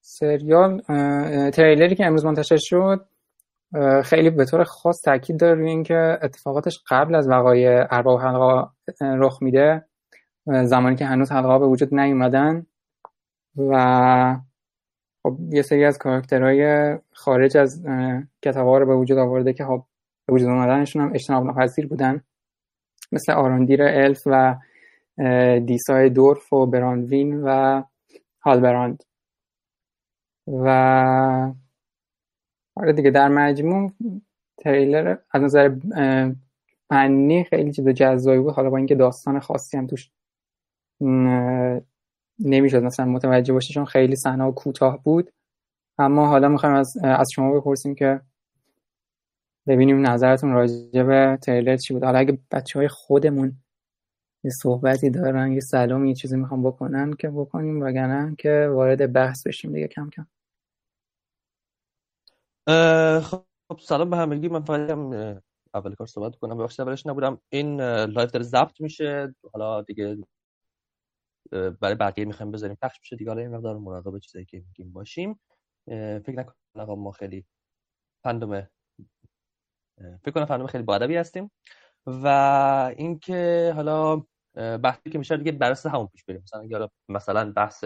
سریال تریلری که امروز منتشر شد خیلی به طور خاص تاکید داره روی اینکه اتفاقاتش قبل از وقایع ارباب حلقا رخ میده. زمانی که هنوز حلقه به وجود نیومدن. و خب یه سری از کاراکترهای خارج از کتاب رو به وجود آورده که خب به وجود آمدنشون هم اجتناب ناپذیر بودن. مثل آراندیر الف و دیسای دورف و براندوین و هالبراند. و آره دیگه در مجموع تریلر از نظر فنی خیلی چیز جذابی بود. حالا با اینکه داستان خاصی هم توش نمی‌شد مثلا متوجه باشی چون خیلی صحنه کوتاه بود. اما حالا می‌خوایم از, از شما بپرسیم که ببینیم نظرتون راجع به تریلر چی بود. حالا اگه بچه های خودمون یه صحبتی دارن یه سلام یه چیزی می‌خوام بکنن که بکنیم وگرنه که وارد بحث بشیم دیگه کم کم. خب سلام به همگی. من فقط اول کار صحبت کنم. ببخشید اولش نبودم. این live داره ضبط میشه. حالا دیگه برای بقیه می‌خوایم بذاریم پخش میشه دیگه. حالا این مقدار مراقب چیزایی که میگیم باشیم. فکر نکنم ما خیلی fandom فکر کنم فندوم خیلی با هستیم. و اینکه حالا بحثی که میشه دیگه برس همون پیش بریم. مثلا حالا مثلا بحث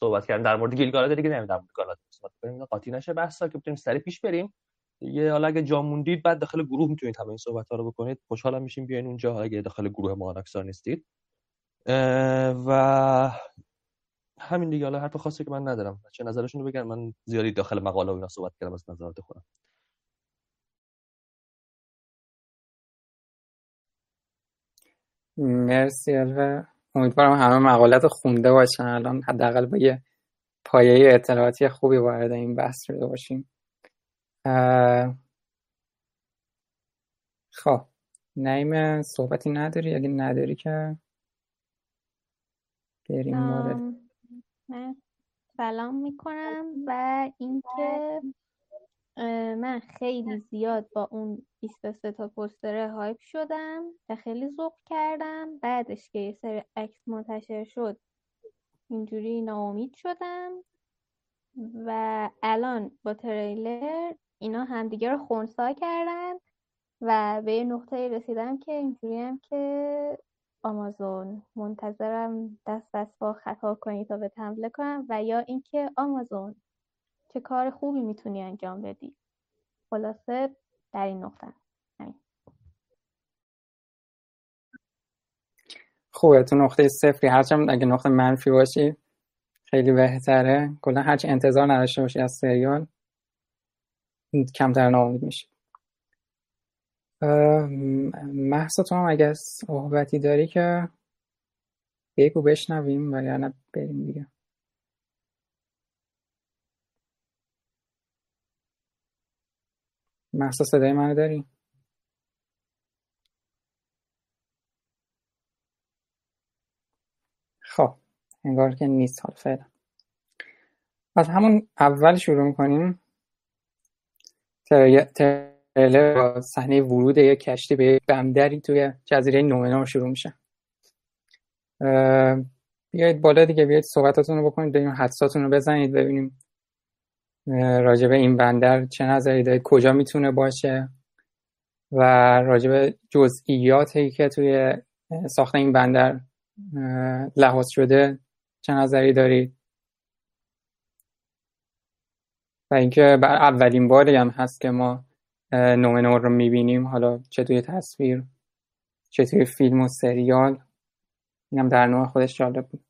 صحبت کردن در مورد گیلگالاد دیگه نمی‌دونم در مورد گالاد صحبت کنیم. قاطی نشه بحثا که بتونیم سری پیش بریم. یه حالا اگه جا موندید بعد داخل گروه می‌تونید همه این صحبت ها رو بکنید. خوشحالم میشیم بیاین اونجا اگه داخل گروه ما نیستید. و همین دیگه. حالا حرف خاصی که من ندارم. چه نظرشون رو بگن. من زیادی داخل مقاله و اینا صحبت کردم از نظرات خودم. مرسی الوه امیدوارم همه مقالت خونده باشن. الان حداقل با یه پایه اطلاعاتی خوبی وارد این بحث شده باشیم. خب نعیم صحبتی نداری؟ اگه نداری که بریم مورد سلام می‌کنم و اینکه من خیلی زیاد با اون 23 تا پوستر هایپ شدم و خیلی ذوق کردم. بعدش که یه سری عکس منتشر شد اینجوری ناامید شدم. و الان با تریلر اینا همدیگه رو خونسا کردن و به یه نقطه رسیدم که اینجوری هم که آمازون منتظرم دست دست با خطا کنی تا به حمله کنم و یا اینکه آمازون. چه کار خوبی می‌تونی انجام بدی. خلاصه در این نقطه. خوبه تو نقطه صفری هرچند اگه نقطه منفی باشی خیلی بهتره. کلا هرچی انتظار نداشته باشی از سریال کمتر ناامید میشه محصا تو هم اگه صحبتی داری که بگو بشنویم وگرنه بریم دیگه. محسا صدای منو داری؟ خب انگار که نیست حال فعلا. از همون اول شروع می‌کنیم. تریلر با صحنه ورود یک کشتی به یک بندری توی جزیره نومنور شروع میشه. بیایید بالا دیگه بیایید صحبتاتون رو بکنید بریم حدساتون رو بزنید ببینیم راجب این بندر چه نظری دارید کجا می‌تونه باشه؟ و راجب جزئیاتی که توی ساخت این بندر لحاظ شده چه نظری دارید و اینکه بر اولین باری هم هست که ما نومنور رو می‌بینیم. حالا چه توی تصویر چه توی فیلم و سریال. اینم در نوع خودش جالب بود.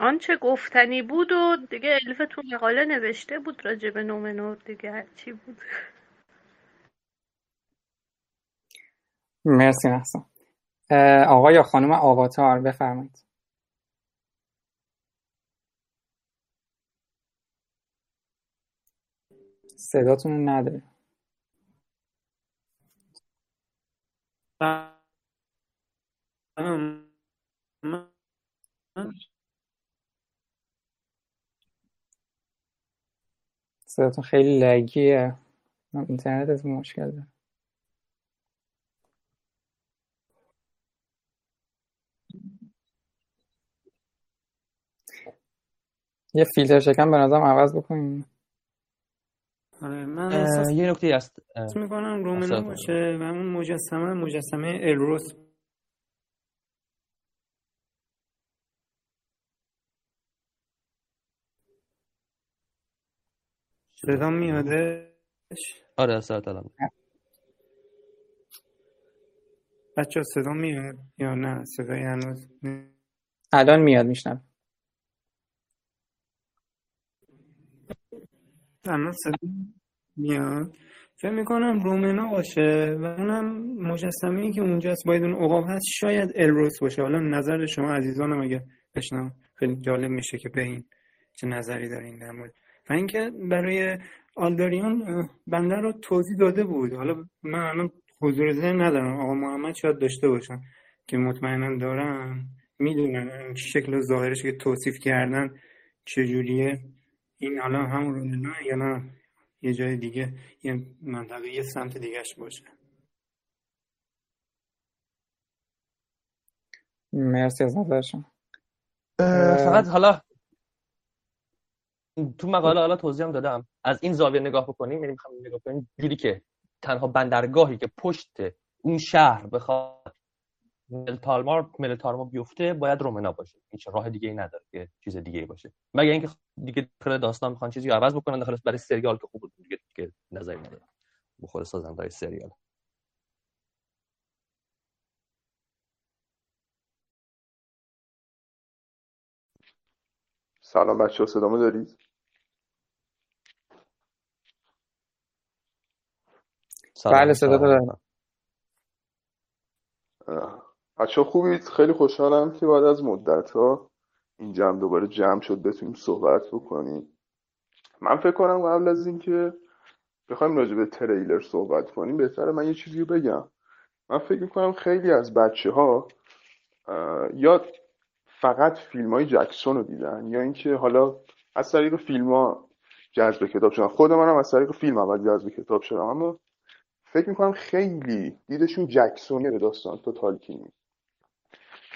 آنچه گفتنی بود و دیگه الف تو مقاله نوشته بود راجع به نومنور دیگه هرچی بود؟ مرسی محسن. آقا یا خانم آواتار بفرمایید. صداتون نداره صداتون خیلی لگیه. اینترنت از مشکل داره یه فیلتر شکن به نظرم عوض بکنیم آره من احساس یه نکته هست. می‌کنم رومنا اصلا- باشه و اون مجسمه مجسمه الروس صدا میادش؟ آره صدات الان. بچه صدا میاد یا نه؟ صدای هنوز نه؟ الان میاد میشنم الان صدا میاد. فکر می‌کنم رومنا باشه و اونم مجسمه ای که اونجاست باید اون عقاب هست شاید الروس باشه. حالا نظر شما عزیزانم اگه بشنم خیلی جالب میشه که به این چه نظری دارین در مورد. و اینکه برای آلداریان بنده رو توضیح داده بود. حالا من الان حضور ذهن ندارم. آقا محمد شاید داشته باشن که مطمئنا دارن. می‌دونن این شکل و ظاهرش که توصیف کردن چجوریه این حالا همون رو نه یا نه یه جای دیگه یه منطقه یه سمت دیگهش باشه. مرسی از نظرشون. فقط حالا تو مقاله حالا توضیح هم دادم. از این زاویه نگاه بکنیم یعنی می‌خوام نگاه کنیم جوری که تنها بندرگاهی که پشت اون شهر بخواد ملتالمار ملتالما بیفته باید رومنا باشه. هیچ راه دیگه ای نداره که چیز دیگه ای باشه. مگه اینکه دیگه داخل داستان می‌خوان چیزی رو عوض بکنن داخل برای سریال که خوب بود دیگه دیگه نظری نداره بخور سازنده سریال. سلام بچه ها صدامو دارید؟ سلام، بله، صدا. دارم. بچه خوبید؟ خیلی خوشحالم که بعد از مدت ها این جمع دوباره جمع شد بتونیم صحبت بکنیم. من فکر کنم قبل از اینکه بخوایم راجع به تریلر صحبت کنیم بهتره من یه چیزی رو بگم. من فکر می‌کنم خیلی از بچه ها یا فقط فیلم های جکسون رو دیدن یا اینکه حالا از طریق فیلم ها جذب کتاب شدن. خود منم از طریق فیلم اول جذب کتاب شدم اما فکر می‌کنم خیلی دیدشون جکسونی به داستان تو تالکینی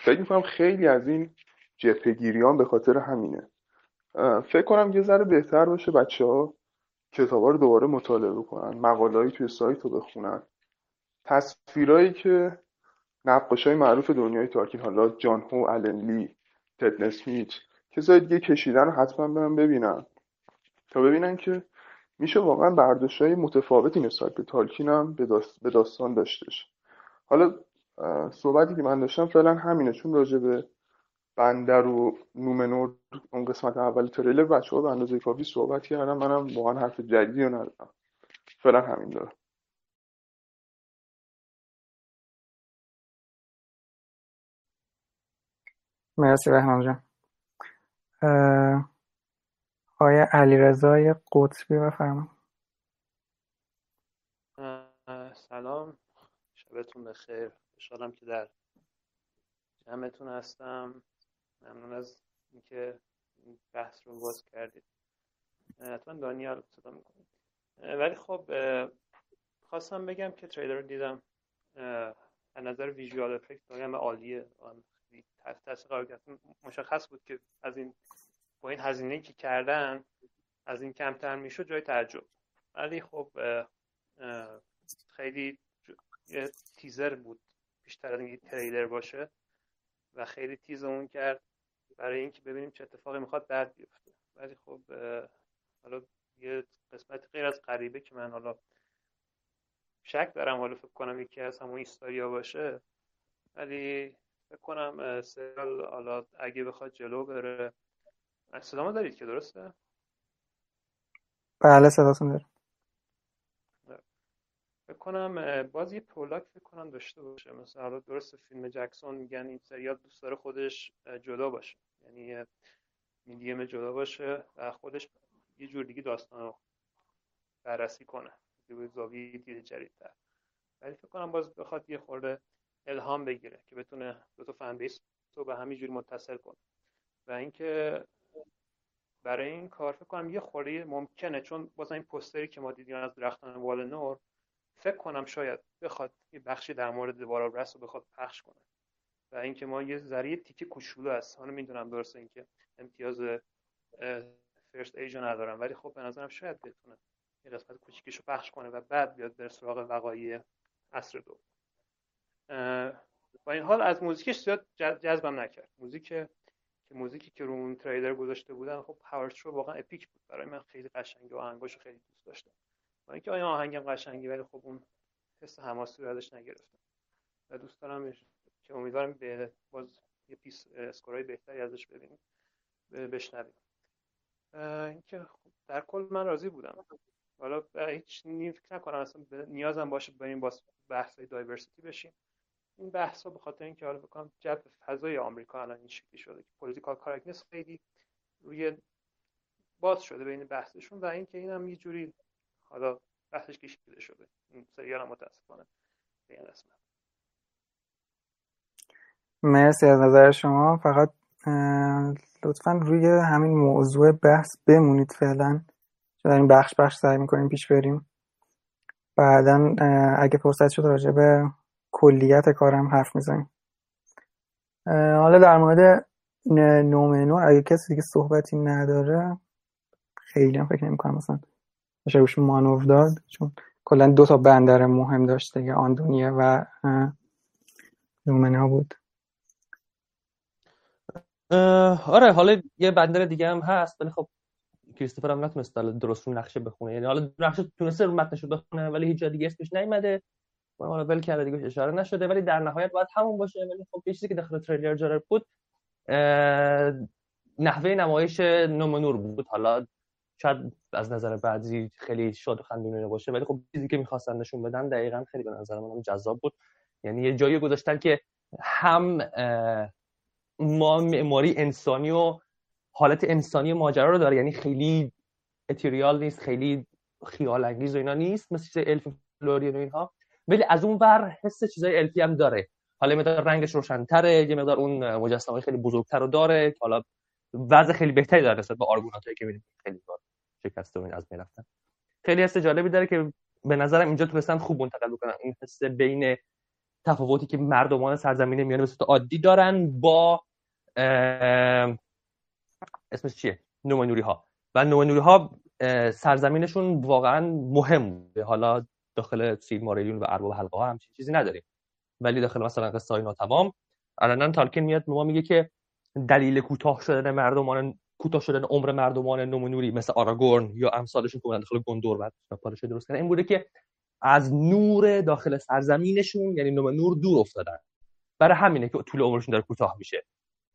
فکر می‌کنم خیلی از این جبهگیریان به خاطر همینه. فکر کنم یه ذره بهتر باشه بچه ها کتاب رو دوباره مطالعه بکنن مقالهایی توی سایت رو بخونن. تصویرهایی که نقاش های معروف دنیای تالکین حالا جان هو الن لی تد اسمیت کسای دیگه کشیدن رو حتما برن ببینن. تا ببینن که میشه واقعا برداشت های متفاوتی نسبت به تالکین هم به داست- به داستان داشتش. حالا صحبتی که من داشتم فعلا همینه چون راجع به بندر و نومنور اون قسمت اول تریلر بچه ها به اندازه کافی صحبت کردم منم واقعا حرف جدیدی رو ندارم. فعلا همین دارم. مرسی بهنام جان. آقای علیرضای قطبی بفرمایید؟ سلام. شبتون بخیر. خوشحالم که در جمعتون هستم. ممنون از اینکه این بحث رو باز کردید. حتما دانیال صدا می‌کنید ولی خب خواستم بگم که تریلر رو دیدم. از نظر ویژوال افکت واقعا عالیه. خیلی تاثیر قرار مشخص بود که از این با این هزینه که کردن از این کمتر می‌شد جای تعجب. ولی خب خیلی یه تیزر بود بیشتر از اینکه تریلر باشه و خیلی تیزمون کرد برای اینکه ببینیم چه اتفاقی می‌خواد بعد بیفته. ولی خب حالا یه قسمت غیر از غریبه که من حالا شک دارم حالا فکر کنم یکی از همون ایستاریا باشه. ولی فکر کنم سریال حالا اگه بخواد جلو بره صدامو دارید که درسته؟ بله صداتون دارم فکر کنم اه، باز یه پرولاگ فکر کنم داشته باشه. مثلا حالا درست فیلم جکسون میگن این سریال دوست داره خودش جدا باشه. یعنی میدیم جدا باشه و خودش یه جور دیگه داستان رو بررسی کنه. یه زاویه دید جدیدتر. ولی فکر کنم باز بخواد یه خورده الهام بگیره که بتونه دو تا فن بیس رو به همین جوری متصل کنه. و اینکه برای این کار فکر کنم یه خوری ممکنه چون باز این پوستری که ما دیدیم از درختان وال نور فکر کنم شاید بخواد یه بخشی در مورد دوباره رس رو بخواد پخش کنه. و اینکه ما یه ذره یه تیکه کوچولو هست. حالا می‌دونم درسته اینکه امتیاز First Age رو ندارن ولی خب به نظرم شاید بتونه یه قسمت کوچیکش رو پخش کنه و بعد بیاد بر سراغ وقایع عصر دو با این حال از موزیکش زیاد جذبم نکرد. موزیک که موزیکی که رو اون تریلر گذاشته بودن خب پاور رو واقعا epic بود برای من خیلی قشنگه و آهنگاشو خیلی دوست داشتم. با اینکه آیا آهنگم قشنگی ولی خب اون حس حماسی رو ازش نگرفتم. و دوست دارم که امیدوارم به باز یه piece score ای بهتری ازش ببینیم. بشنویم. اینکه خب در کل من راضی بودم. حالا هیچ فکر نکنم اصلا نیازم باشه بریم با بحث diversity بشیم. این بحث به خاطر اینکه حالا بکنم جو فضای آمریکا الان این شکلی شده که political correctness خیلی روی باز شده بین بحثشون و اینکه این هم یه جوری حالا بحثش کشیده شده. این سریال هم متاسفانه به این قسمت. مرسی از نظر شما. فقط لطفا روی همین موضوع بحث بمونید فعلا. در این بخش بخش سعی می‌کنیم پیش بریم. بعدا اگه فرصت شد راجع به کلیت کارم حرف می‌زنیم حالا در مورد نومنور اگه کسی دیگه صحبتی نداره خیلی هم فکر نمی‌کنم. مثلا بشه روش مانور داد چون کلا دو تا بندر مهم داشت دیگه آندونیه و نومنا بود. آره حالا یه بندر دیگه هم هست ولی خب کریستوفر هم نتونست درست رو نقشه بخونه. یعنی حالا نقشه تونسته رو متنشو بخونه ولی هیچ جا دیگه اسمش نیومده. حالا ول کرده دیگه اشاره نشده. ولی در نهایت باید همون باشه. ولی خب چیزی که داخل تریلر جالب بود نحوه نمایش نومنور بود. حالا شاید از نظر بعضی خیلی شاد و خندونه باشه ولی خب چیزی که می‌خواستن نشون بدن دقیقا خیلی به نظر من جذاب بود. یعنی یه جایی گذاشتن که هم ما معماری انسانی و حالت انسانی ماجرا رو داره. یعنی خیلی اتریال نیست خیلی خیال انگیز و اینا نیست. مثل الف فلورین و اینها. ولی از اون ور حس چیزای الفی هم داره. حالا مقدار رنگش روشنتره یه مقدار اون مجسمه خیلی بزرگتر رو داره حالا وضع خیلی بهتری داره نسبت به آرگوناتایی که می‌بینیم. خیلی بار شکسته و این از بین خیلی حس جالبی داره که به نظرم اینجا تونستن خوب منتقل بکنن. این حس بین تفاوتی که مردمان سرزمین میانه به عادی دارن با اسمش چیه؟ نومنوری ها و نومنوری ها سرزمینشون واقعا مهم بوده. حالا داخل سیل ماریلیون و ارباب حلقه ها همچین چیزی نداریم. ولی داخل مثلا قصه های ناتمام الان تالکین میاد ما میگه که دلیل کوتاه شدن مردمان کوتاه شدن عمر مردمان نومنوری مثل آراگورن یا امثالشون که داخل گندور بعد پادشاه درست کردن. این بوده که از نور داخل سرزمینشون یعنی نومنور دور افتادن. برای همینه که طول عمرشون داره کوتاه میشه.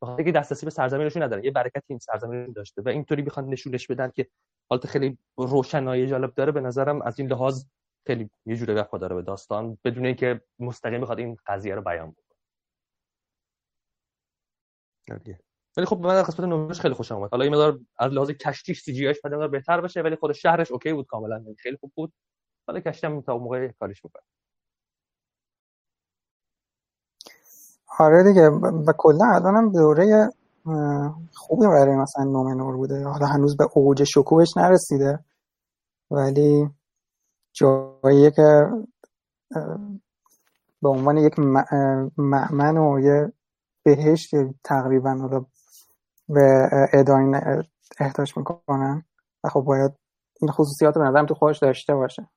بخاطر که دسترسی به سرزمینشون ندارن. یه برکتی این سرزمین داشته. و اینطوری بخوان نشونش بدن که حالت خیلی روشنایی جالب داره. به نظرم از این لحاظ خیلی یه جوری وفاداره به داستان بدون اینکه مستقیم بخواد این قضیه رو بیان بکنه. ولی خب من قسمت نومش خیلی خوشم اومد. حالا یه مقدار از لحاظ کشتیش سی جی بهتر بشه ولی خود شهرش اوکی بود کاملا. خیلی خوب بود. حالا کشتم تا موقع کارش می‌کنه آره دیگه. و کلا الانم دوره خوبی برای مثلا نومنور بوده. حالا هنوز به اوج شکوهش نرسیده. ولی جاییه که به عنوان یک معمن و یه بهشت تقریبا حالا به اداین احتاج می‌کنن و خب باید این خصوصیات به نظرم تو خودش داشته باشه.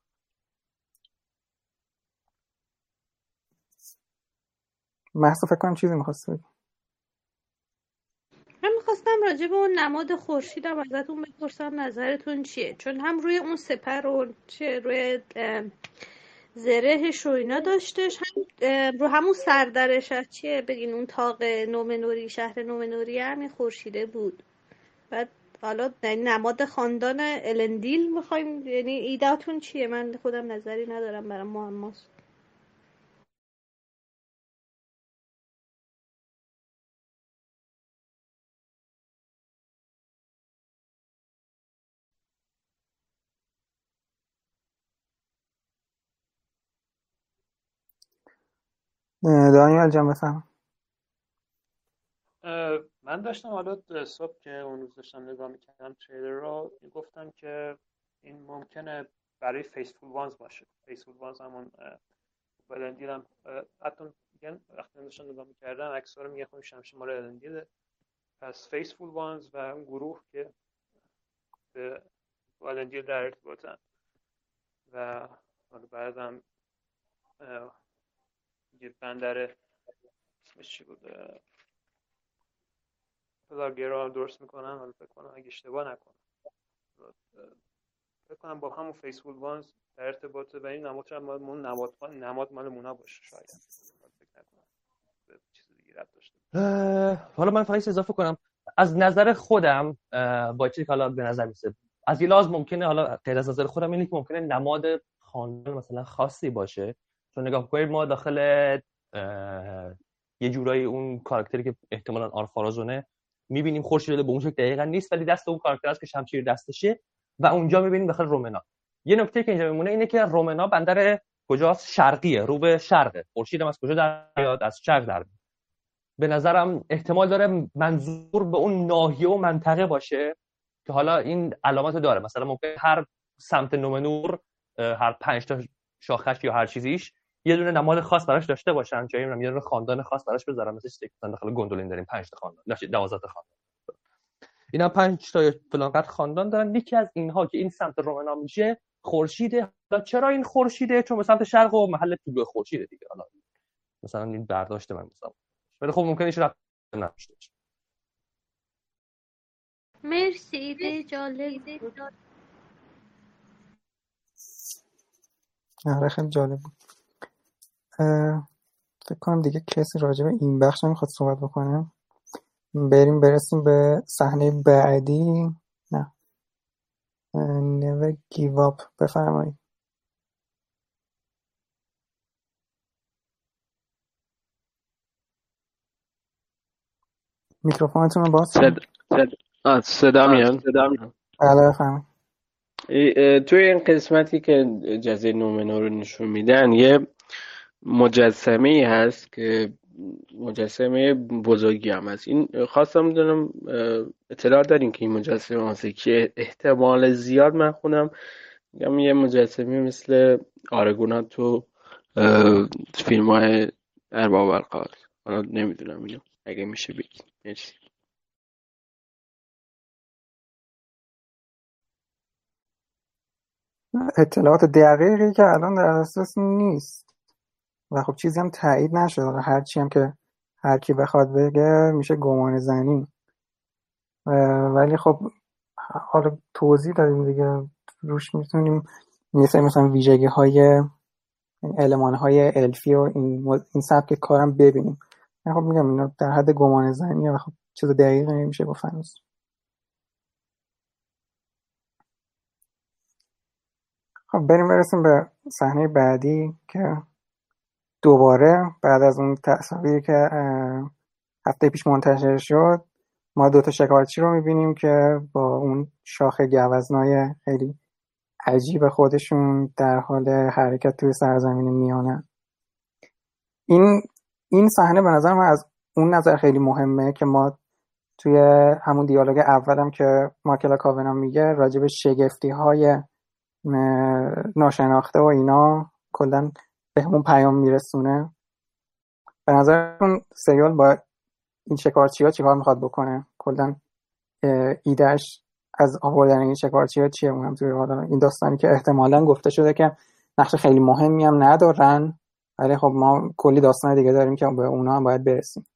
محصا فکر کنم چیزی می‌خواست من می‌خواستم راجع به اون نماد خورشیدم ازتون بپرسم نظرتون چیه؟ چون هم روی اون سپر و چه روی زرهش و اینا داشتش هم رو همون سردرش از چیه؟ بگین اون تاق نومنوری شهر نومنوری همین خورشیده بود. بعد حالا یعنی نماد خاندان الندیل می‌خوایم یعنی ایدهتون چیه؟ من خودم نظری ندارم برای معماست دانیال جان بفهم. من داشتم حالا صبح که اون روز داشتم نگاه می‌کردم تریلر رو گفتم که این ممکنه برای Faithful Ones باشه. Faithful Ones همون الندیل هم حتی میگن وقتی داشتم نگاه می‌کردم اکس رو میگه خب شمشیر مال الندیله پس Faithful Ones و اون گروه که با الندیل در ارتباطن و بعدم بندر اسمش چی بود؟ پلاگرا هم درست می‌کنن حالا فکر کنم اگه اشتباه نکنم. فکر کنم با همون فیسبوک وانز در ارتباطه و این نماد شاید مال نماد نماد مال مونا باشه شاید. فکر نکنم. چیز دیگه رد حالا من فقط اضافه کنم. از نظر خودم با چیزی که حالا به نظر میسه از یه لحاظ ممکنه حالا غیر از نظر خودم اینه که ممکنه نماد خاندان مثلا خاصی باشه. چون نگاه کنید ما داخل یه جورایی اون کاراکتری که احتمالا آرفارازونه می‌بینیم خورشید به اون شکل دقیقا نیست ولی دست اون کاراکتر است که شمشیر دستشه و اونجا می‌بینیم داخل رومنا. یه نکته که اینجا میمونه اینه که رومنا بندر کجاست؟ شرقیه رو به شرقه خورشید از کجا در میاد؟ از شرق در به نظرم احتمال داره منظور به اون ناحیه و منطقه باشه که حالا این علامات داره. مثلا ممکن هر سمت نومنور هر پنج تا شاخش یا هر چیزیش یه دونه نماد خاص براش داشته باشن. جایی یه دونه خاندان خاص براش بذارن. مثل چیزی که داخل گوندولین داریم. 5 تا خاندان. نه 12 تا خاندان. اینا 5 تا فلان قد خاندان دارن. یکی از اینها که این سمت رومنا میشه خورشیده. چرا این خورشیده؟ چون به سمت شرق و محل طلوع خورشیده دیگه. حالا مثلا این برداشت من مثلا. ولی خب ممکنه ایش رفت نشه مرسی ایده جالب. آره خیلی جالب بود. فکر کنم دیگه کسی راجع به این بخش نمی‌خواد صحبت بکنه. بریم برسیم به صحنه بعدی. نه. never give up بفرمایید. میکروفونتون رو باز صدا, صدا, صدا میاد. بله بفرمایید. توی این قسمتی که جزیره نومنو رو نشون میدن یه مجسمه هست که مجسمه بزرگی هم هست. این خواستم می‌دونم اطلاع دارین که این مجسمه هست که احتمال زیاد من خونم. یه مجسمه مثل آرگونا تو فیلم های ارباب القال حالا نمی‌دونم اینو. اگه میشه بگید مرسی. اطلاعات دقیقی که الان در اساس نیست. و خب چیزی هم تایید نشده. هر چی هم که هر کی بخواد بگه میشه گمان زنی. ولی خب حالا توضیح دادیم دیگه. روش می‌تونیم مثل مثلا ویژگی های علمان های الفی و این, این سبک کارم ببینیم. خب میگم اینا در حد گمان زنی و خب چیز دقیقی نمیشه گفت خب بریم برسیم به صحنه بعدی که دوباره بعد از اون تصاویری که هفته پیش منتشر شد ما دوتا شکارچی رو می‌بینیم که با اون شاخ گوزنای خیلی عجیب خودشون در حال حرکت توی سرزمین میانه. این این صحنه به نظر من از اون نظر خیلی مهمه که ما توی همون دیالوگ اولم که ماکلا کاونا میگه راجب شگفتی های ناشناخته و اینا کلا بهمون پیام میرسونه. به نظرتون سریال با این شکارچی ها چیکار می‌خواد بکنه؟ کلا ایدهش از آوردن این شکارچی ها چیه؟ اونم توی این داستانی که احتمالا گفته شده که نقش خیلی مهمی هم ندارن. ولی خب ما کلی داستان دیگه داریم که به اونا هم باید برسیم.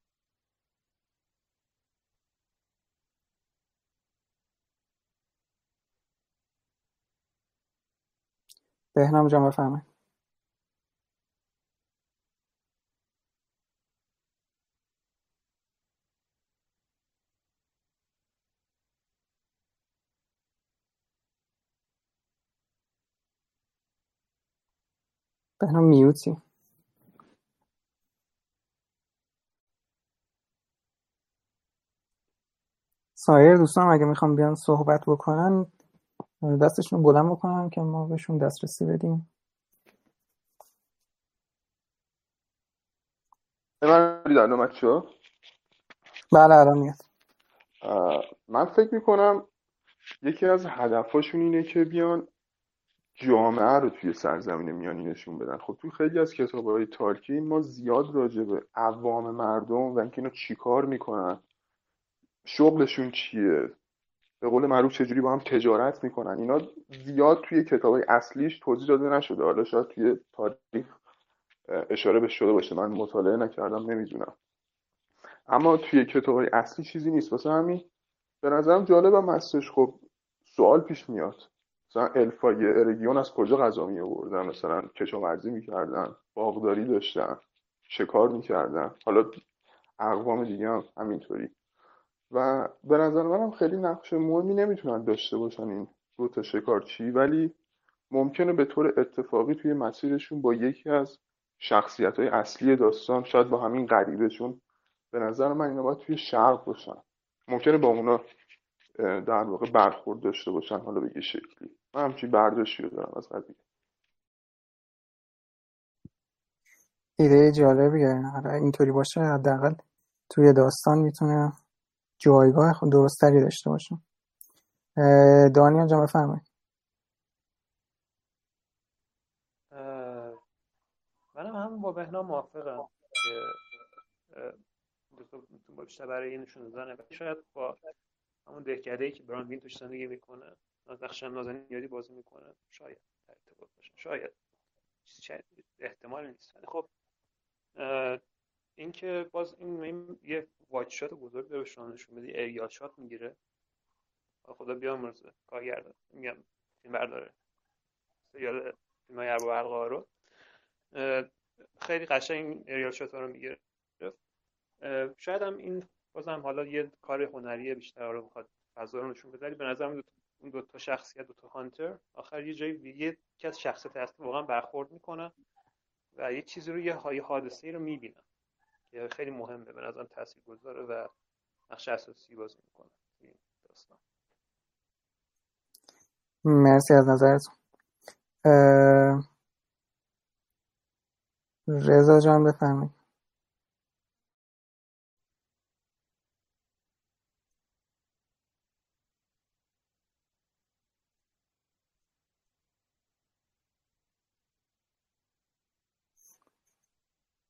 بهنام جان بفرمایید. بهنام میوتی. سایر دوستان اگه می‌خوام بیان صحبت بکنن دستشون بلند بکنن که ما بهشون دسترسی بدیم. من دیدن اومد شو؟ بله الان میاد. من فکر می‌کنم یکی از هدفهاشون اینه که بیان جامعه رو توی سرزمین میانی نشون بدن. خب توی خیلی از کتاب های تالکین ما زیاد راجع به عوام مردم و اینکه اینا چیکار می‌کنن شغلشون چیه به قول معروف چجوری با هم تجارت می‌کنن اینا زیاد توی کتاب های اصلیش توضیح داده نشده. حالا شاید توی تاریخ اشاره به شده باشه من مطالعه نکردم نمی‌دونم. اما توی کتاب های اصلی چیزی نیست. واسه همین به نظرم جالبم هستش خب سوال پیش میاد. مثلا الفای ارگیون از کجا غذا می آوردن مثلا کشاورزی می‌کردن باغداری داشتن شکار می‌کردن؟ حالا اقوام دیگه هم همینطوری. و به نظر منم خیلی نقش مهمی نمی‌تونن داشته باشن این دو تا شکارچی. ولی ممکنه به طور اتفاقی توی مسیرشون با یکی از شخصیت های اصلی داستان شاید با همین غریبه چون به نظر من اینا باید توی شرق باشن. ممکنه با اونا در واقع برخورد داشته باشن حالا به یه شکلی. من همچین برداشتی رو دارم از قضیه. ایده جالبیه اینطوری باشه حداقل توی داستان می‌تونه جایگاه خود درستری داشته باشه. دانیال جان بفرمایید. منم هم با بهنا موافقم که با بیشتر برای این نشون دادن شاید با همون دهکده ای که بران توش زندگی می‌کنه نقش نازنین یادی بازی می‌کنه شاید در ارتباط باشه شاید. احتمال نیست. ولی خب اینکه باز این, این یه wide shot بزرگ داره شما نشون بدی aerial shot می‌گیره. خدا بیامرزه کارگردان. میگم فیلم برداره. سریال فیلم های ارباب رو. خیلی قشنگ aerial shot رو می‌گیره شاید هم این بازم حالا یه کار هنری بیشتر رو می‌خواد فضا رو نشون بده به نظرم اون دو تا شخصیت دو تا هانتر آخر یه جایی یه از شخصیت هست واقعا برخورد می‌کنن و یه چیزی رو یه حادثه رو می‌بینن که خیلی مهمه به نظرم تاثیر گذاره و نقش اساسی بازی می‌کنه این داستان. مرسی از نظرتون. رضا جان بفرمایید.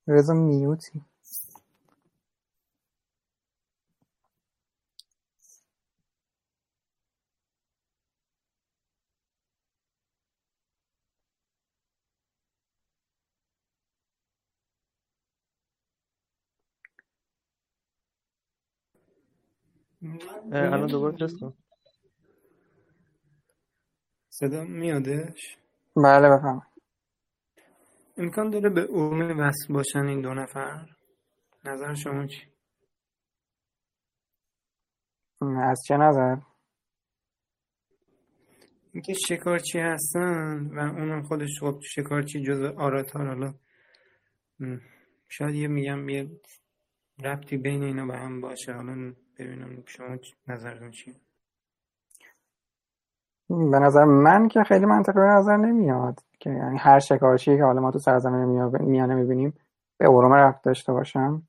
رضا میوتی. الان دوباره تست کن. صدا میادش؟ بله بفهم امکان داره به علوم وصل باشن این دو نفر؟ نظر شما چی؟ از چه نظر؟ اینکه شکارچی هستن و اونم خودش خب شکارچی جز آراتار حالا شاید یه میگم یه ربطی بین اینا به هم باشه. حالا ببینم شما نظرتون چیه؟ به نظر من که خیلی منطقی به نظر نمیاد که یعنی هر شکارچی که حالا ما تو سرزمین میانه می‌بینیم به ارومه رفت داشته باشن.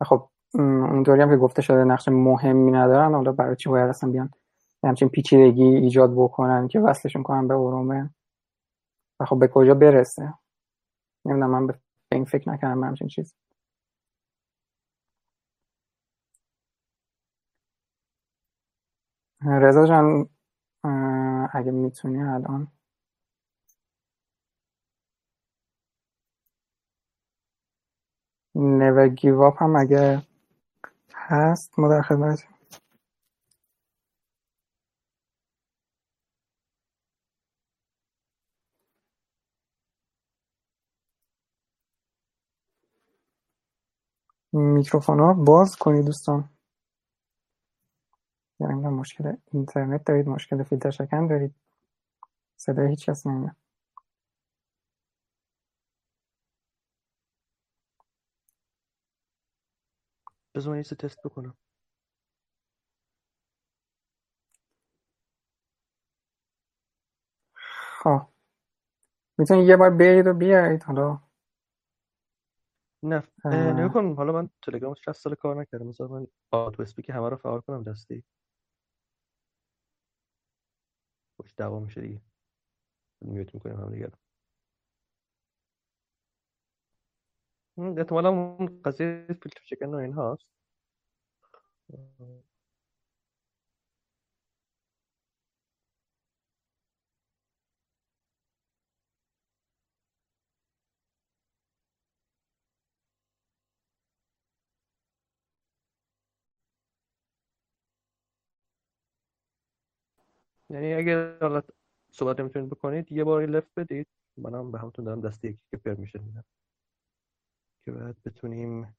و خب اونطوری هم که گفته شده نقش مهمی ندارن. حالا برای چی باید اصلا بیان همچین پیچیدگی ایجاد بکنن که وصلشون کنن به ارومه؟ و خب به کجا برسه؟ نمی‌دونم من به این فکر نکردم همچین چیز رضا جان اگه می‌تونی الان. Give up هم اگه هست ما در میکروفون ها باز کنید دوستان. یعنی مشکل اینترنت دارید مشکل فیلتر شکن دارید. صدای هیچ کس نمیاد. بذار من تست بکنم. خب. می‌تونید یه بار برید و بیایید حالا؟ نه. نگاه کن حالا من تلگرام 60 سال کار نکردم. مثلا من آتو اسپیک همه رو فعال کنم دستی. خوش دعوا میشه دیگه. میوت می‌کنیم هم دیگه. احتمالا اون قضیه فیلتر چکن و این هاست یعنی اگه حالا صحبت نمی‌تونید بکنید یه بار لفت بدید. منم به همتون دارم دسته یکی که پرمیشن میدم. که بعد بتونیم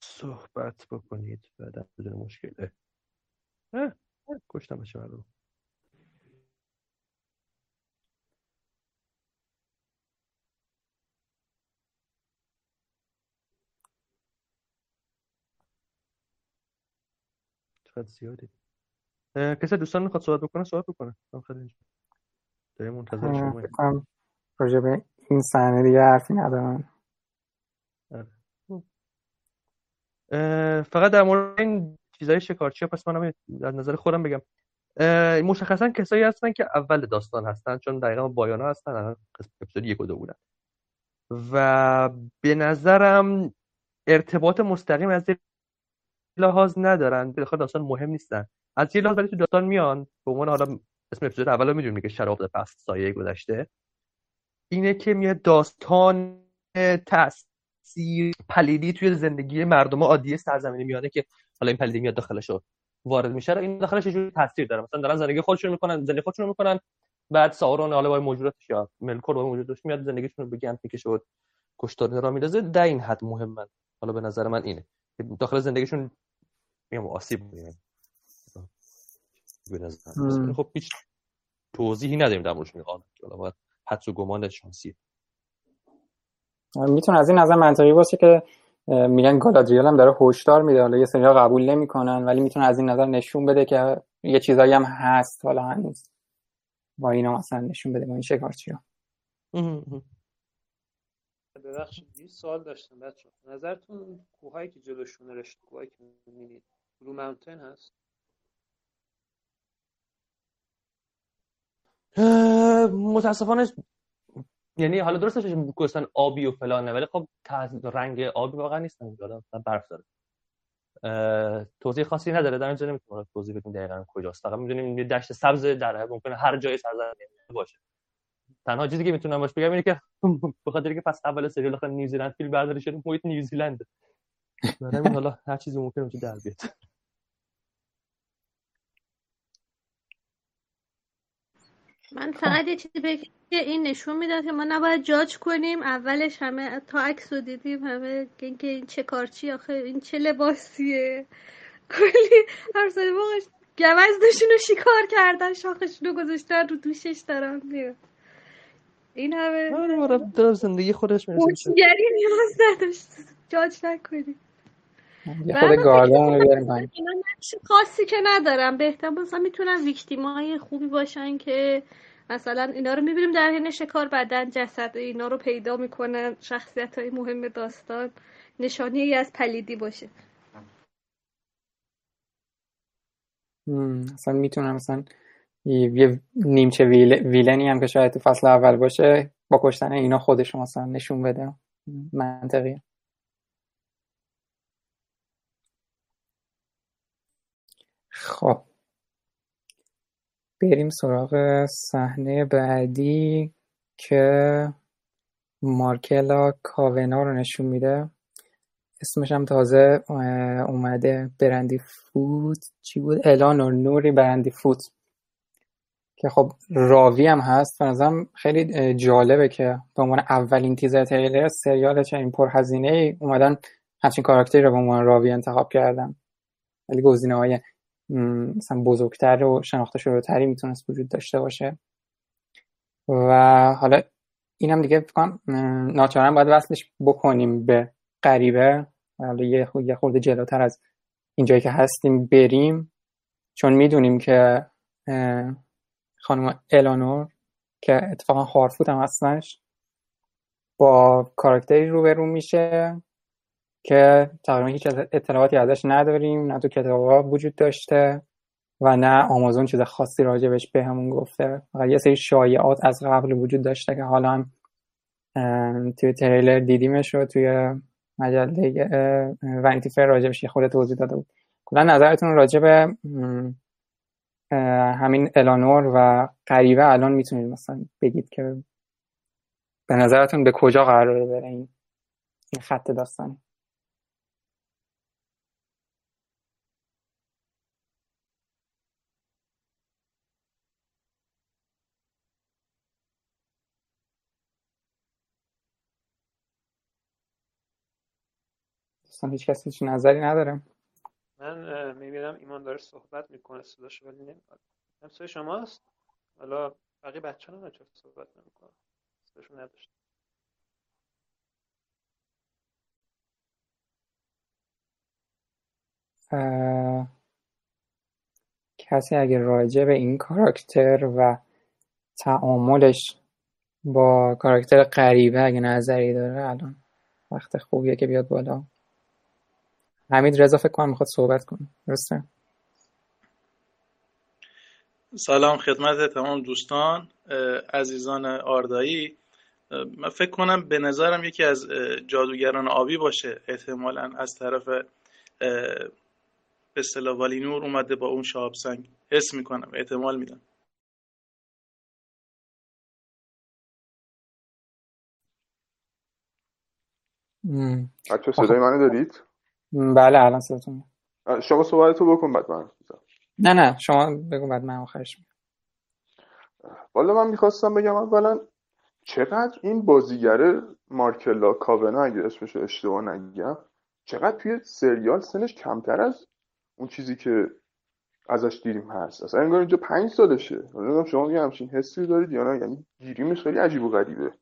صحبت بکنید. بعد بدون مشکله. کشتم بشه رو چقدر زیادی؟ کسی دوستان می‌خواد صحبت بکنه صحبت بکنه. من داریم منتظر شما راجع به این صحنه دیگه حرفی ندارم. آره. فقط در مورد این چیزای شکارچی پس منم از نظر خودم بگم. مشخصا کسایی هستن که اول داستان هستن چون دقیقا بایانا هستن قسمت اپیزود یک و دو بودن. و به نظرم ارتباط مستقیم از لحاظ ندارن بالاخره داستان مهم نیستن. از یه لحاظ ولی تو داستان میان به عنوان حالا اسم اپیزود اول می‌دونیم که شراب پس سایه گذشته. اینه که میاد داستان تاثیر پلیدی توی زندگی مردم عادی سرزمینی میانه که حالا این پلیدی میاد داخلش وارد میشه. رو این داخلش جوری تاثیر داره. مثلا دارن زندگی خودشون می‌کنن زندگی خودشون رو می‌کنن بعد ساورون حالا با موجوداتش یا ملکور با موجوداتش میاد زندگیشون رو گند می‌کشه کشتار را میندازه. در این حد مهمن. حالا به نظر من اینه. داخل زندگیشون میگم آسیب می‌بینن. به نظر. خب هیچ توضیحی نداریم در موردشون حالا حالا باید حدس و گمان شانسی می‌تونه از این نظر منطقی باشه که میگن گالادریال هم داره هشدار میده. حالا یه سری‌ها قبول نمی‌کنن ولی می‌تونه از این نظر نشون بده که یه چیزایی هم هست. حالا هنوز با اینا مثلا نشون بده. با این شکارچی ها. ببخشید یه سوال داشتم بچه نظرتون کوهایی که جلوشونه رشته کوهایی که می‌بینید بلو ماونتن هست؟ متاسفانه یعنی حالا درستش کوهستان آبی و فلانه ولی خب رنگ آبی واقعا نیستن اونجا برف داره. توضیح خاصی نداره در اینجا نمی‌تونم توضیح بدیم دقیقا کجاست. فقط می‌دونیم یه دشت سبز در ممکنه هر جای سرزمین باشه. تنها چیزی که می‌تونم باش بگم اینه که به خاطر که پس اول سریال آخر نیوزیلند فیلم برداری شده محیط نیوزیلند همین حالا هر چیزی ممکنه اونجا در بیاد. من فقط یه چیزی بگم که این نشون می‌داد که ما نباید جاج کنیم. اولش همه تا عکس رو دیدیم همه که اینکه این چه کارچی آخه این چه لباسیه. کلی هر سال موقعش گوزنشون رو شکار کردن شاخشون رو گذاشتن رو دوشش دارن میرن. این همه آره آره زندگی خودش می‌رسه. نیاز نداشت. جاج نکنیم. یه خود گاردن رو بیاریم پایین. خاصی که ندارم. بهتر مثلا می‌تونن ویکتیمای خوبی باشن که مثلا اینا رو می‌بینیم در حین شکار بعدا جسد اینا رو پیدا می‌کنن شخصیت های مهم داستان نشانه ای از پلیدی باشه. اصلا می‌تونم مثلا یه نیمچه ویل... ویلنی هم که شاید تو فصل اول باشه با کشتن اینا خودش مثلا نشون بده. منطقیه. خب. بریم سراغ صحنه بعدی که مارکلا کاونا رو نشون میده. اسمش هم تازه اومده. برندی فود. چی بود؟ الانور نوری برندی فود. که خب راوی هم هست. نظرم خیلی جالبه که به عنوان اولین تیزر تریلر سریال چنین پرهزینه ای اومدن همچین کاراکتری رو به عنوان راوی انتخاب کردن. ولی گزینه های مثلا بزرگتر و شناخته شده تری می‌تونست وجود داشته باشه. و حالا اینم دیگه فکر کنم اه، ناچارا باید وصلش بکنیم به غریبه. حالا یه خو- یه خورده جلوتر از اینجایی که هستیم بریم. چون می‌دونیم که خانم الانور که اتفاقا هارفود هم هستنش با کاراکتری روبرو میشه. که تقریبا هیچ اطلاعاتی ازش نداریم نه تو کتاب وجود داشته و نه آمازون چیز خاصی راجبش به همون گفته. فقط یه سری شایعات از قبل وجود داشته که حالا هم توی تریلر دیدیمش رو توی مجله ونیتی فر راجبش یه خورده توضیح داده بود. کلا نظرتون راجب همین الانور و قریبه الان می‌تونید مثلا بگید که به نظرتون به کجا قراره بره این خط داستانی؟ دوستان هیچ کسی هیچ نظری نداره. من می‌بینم ایمان داره صحبت می‌کنه صداش ولی نمیاد. همسایه شماست؟ حالا بقیه بچه ها چرا صحبت نمی‌کنه صداشون نداشت. کسی اگه راجع به این کاراکتر و تعاملش با کاراکتر غریبه اگه نظری داره الان وقت خوبیه که بیاد بالا. حمید رضا فکر کنم می‌خواد صحبت کنه. درسته؟ سلام خدمت تمام دوستان عزیزان آردایی. من فکر کنم به نظرم یکی از جادوگران آبی باشه. احتمالا از طرف به اصطلاح والینور اومده با اون شهاب سنگ. حس می‌کنم احتمال میدم. بچه صدای منو دارید؟ بله الان صداتون شما صحبتتو بکن بعد من نه نه شما بگو بعد من آخرش والا من می‌خواستم بگم اولا چقدر این بازیگر مارکلا کاونا اگه اسمش اشتباه نگم چقدر توی سریال سنش کمتر از اون چیزی که ازش دیدیم هست. اصلا انگار اینجا پنج سالشه. نمی‌دونم شما یه همچین حسی دارید یا نه یعنی گیریمش خیلی عجیب و غریبه.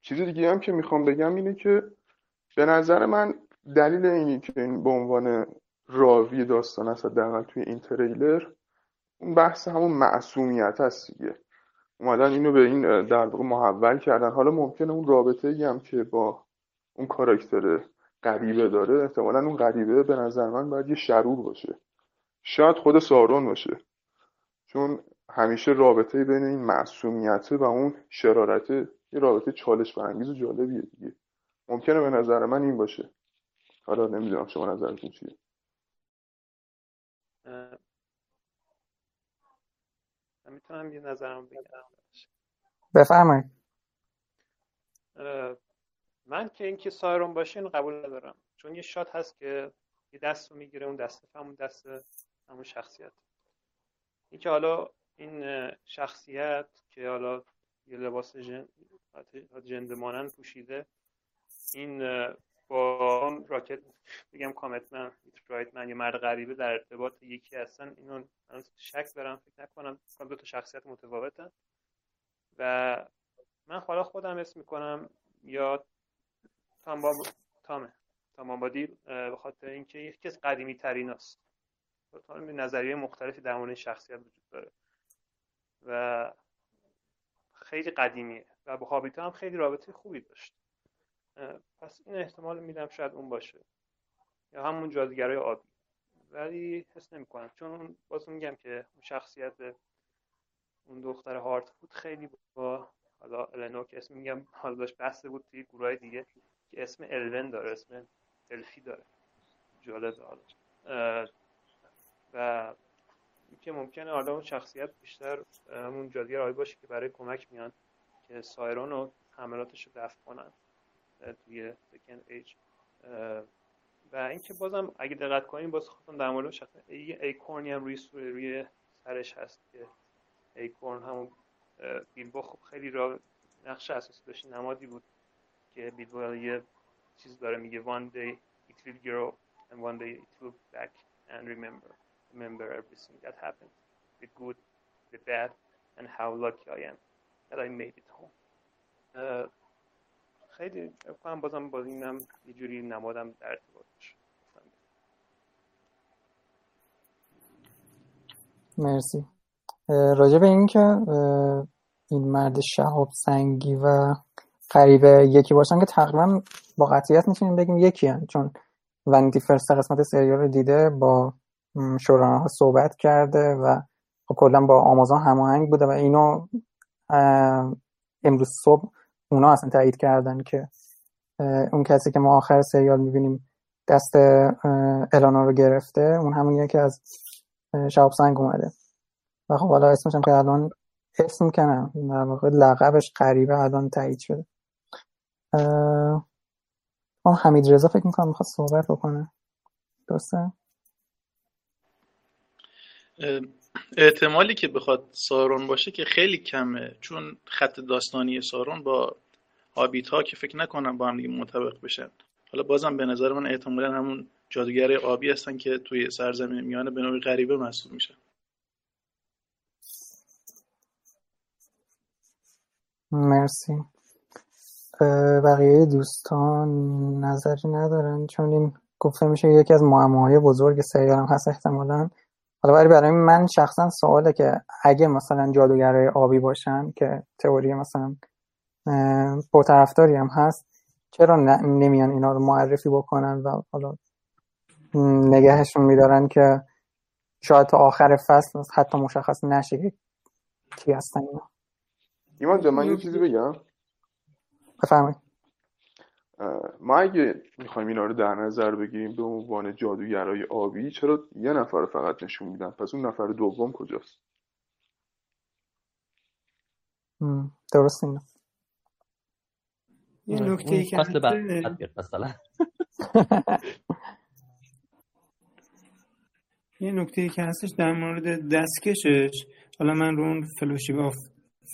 چیز دیگه هم که می‌خوام بگم اینه که به نظر من دلیل اینی که این به عنوان راوی داستان است حداقل توی این تریلر اون بحث همون معصومیت هست دیگه. اومدن اینو به این در واقع محول کردن. حالا ممکنه اون رابطه ای هم که با اون کاراکتر غریبه داره احتمالا اون غریبه به نظر من باید یه شرور باشه. شاید خود سارون باشه. چون همیشه رابطه بین این معصومیت و اون شرارت یه رابطه چالش برانگیز و جالبیه دیگه. ممکنه به نظر من این باشه. حالا نمی‌دونم شما نظرتون چیه. من می‌تونم یه نظرم بگم. بفرمایید. من که اینکه سایرون باشه اینو قبول ندارم. چون یه شات هست که یه دست رو می‌گیره اون دست همون دست همون شخصیت. اینکه حالا این شخصیت که حالا یه لباس جن... جنده مانند پوشیده. این با راکت بگم کامتمن رایتمن یا مرد غریبه در ارتباط یکی هستن. اینو شک دارم فکر نکنم. دو تا شخصیت متفاوتن. و من حالا خودم اسم می‌کنم یا تام تامه. تامابادی به خاطر اینکه یکی از قدیمی ترین است نظریه مختلفی در مورد شخصیت وجود داره. و خیلی قدیمیه و با هابیتا هم خیلی رابطه خوبی داشت. پس این احتمال میدم شاید اون باشه یا همون جادوگرای آبی. ولی حس نمی‌کنم چون باز میگم که اون شخصیت اون دختر هارت فود خیلی با حالا النو که اسم میگم حالا داشت بحث بود توی گروه دیگه که اسم الون داره اسم الفی داره. جالبه حالا. و که ممکنه حالا اون شخصیت بیشتر همون جادوگر آبی باشه که برای کمک میان که سایرون و حملاتش رو دفع کنن توی سکند ایج و اینکه بازم اگه دقت کنیم باز خودم در مورد شخص یه ایکورنی هم روی روی سرش هست که ایکورن همون بیلبو. خب خیلی را نقش اساسی داشت نمادی بود که بیلبو یه چیز داره میگه one day it will grow and one day it will back and remember. Remember everything that happened the good the bad and how lucky I am that I made it home خیلی کنم بازم با اینم یه جوری نمادم در ارتباط مرسی راجع به این که این مرد شهاب سنگی و غریبه یکی باشن که تقریبا با قطعیت می‌تونیم بگیم یکی هن. چون ونیتی فرست قسمت سریال رو دیده با ها صحبت کرده و خب کلا با آمازون هماهنگ بوده و اینو امروز صبح اونا اصلا تایید کردن که اون کسی که ما آخر سریال می‌بینیم دست الانا رو گرفته اون همونیه که از شهاب سنگ اومده. و خب حالا اسمش هم که الان اسم کنم در واقع لقبش قریبه الان تایید شده. اون حمید رضا فکر می‌کنم می‌خواد صحبت بکنه. درسته؟ احتمالی که بخواد سارون باشه که خیلی کمه. چون خط داستانی سارون با آبیت ها که فکر نکنم با هم دیگه منطبق بشن. حالا بازم به نظر من احتمالا همون جادوگر آبی هستن که توی سرزمین میانه به نوعی غریبه محسوب میشن. مرسی. بقیه دوستان نظری ندارن؟ چون این گفته میشه یکی از معماهای بزرگ سریال هم هست احتمالا. حالا برای برای من شخصا سواله که اگه مثلا جادوگرای آبی باشن که تئوری مثلا پرطرفداری هم هست چرا نمیان اینا رو معرفی بکنن و حالا نگهشون میدارن که شاید تا آخر فصل حتی مشخص نشه کی هستن اینا. ایمان جان من یه چیزی بگم. بفرمایید. ما اگه می‌خوایم اینا رو در نظر بگیریم به عنوان جادوگرای آبی چرا یه نفر فقط نشون میدن؟ پس اون نفر دوم کجاست؟ درست اینه یه نکته ای که مثلا. یه نکته ای که هستش در مورد دستکشش حالا من رو اون Fellowship of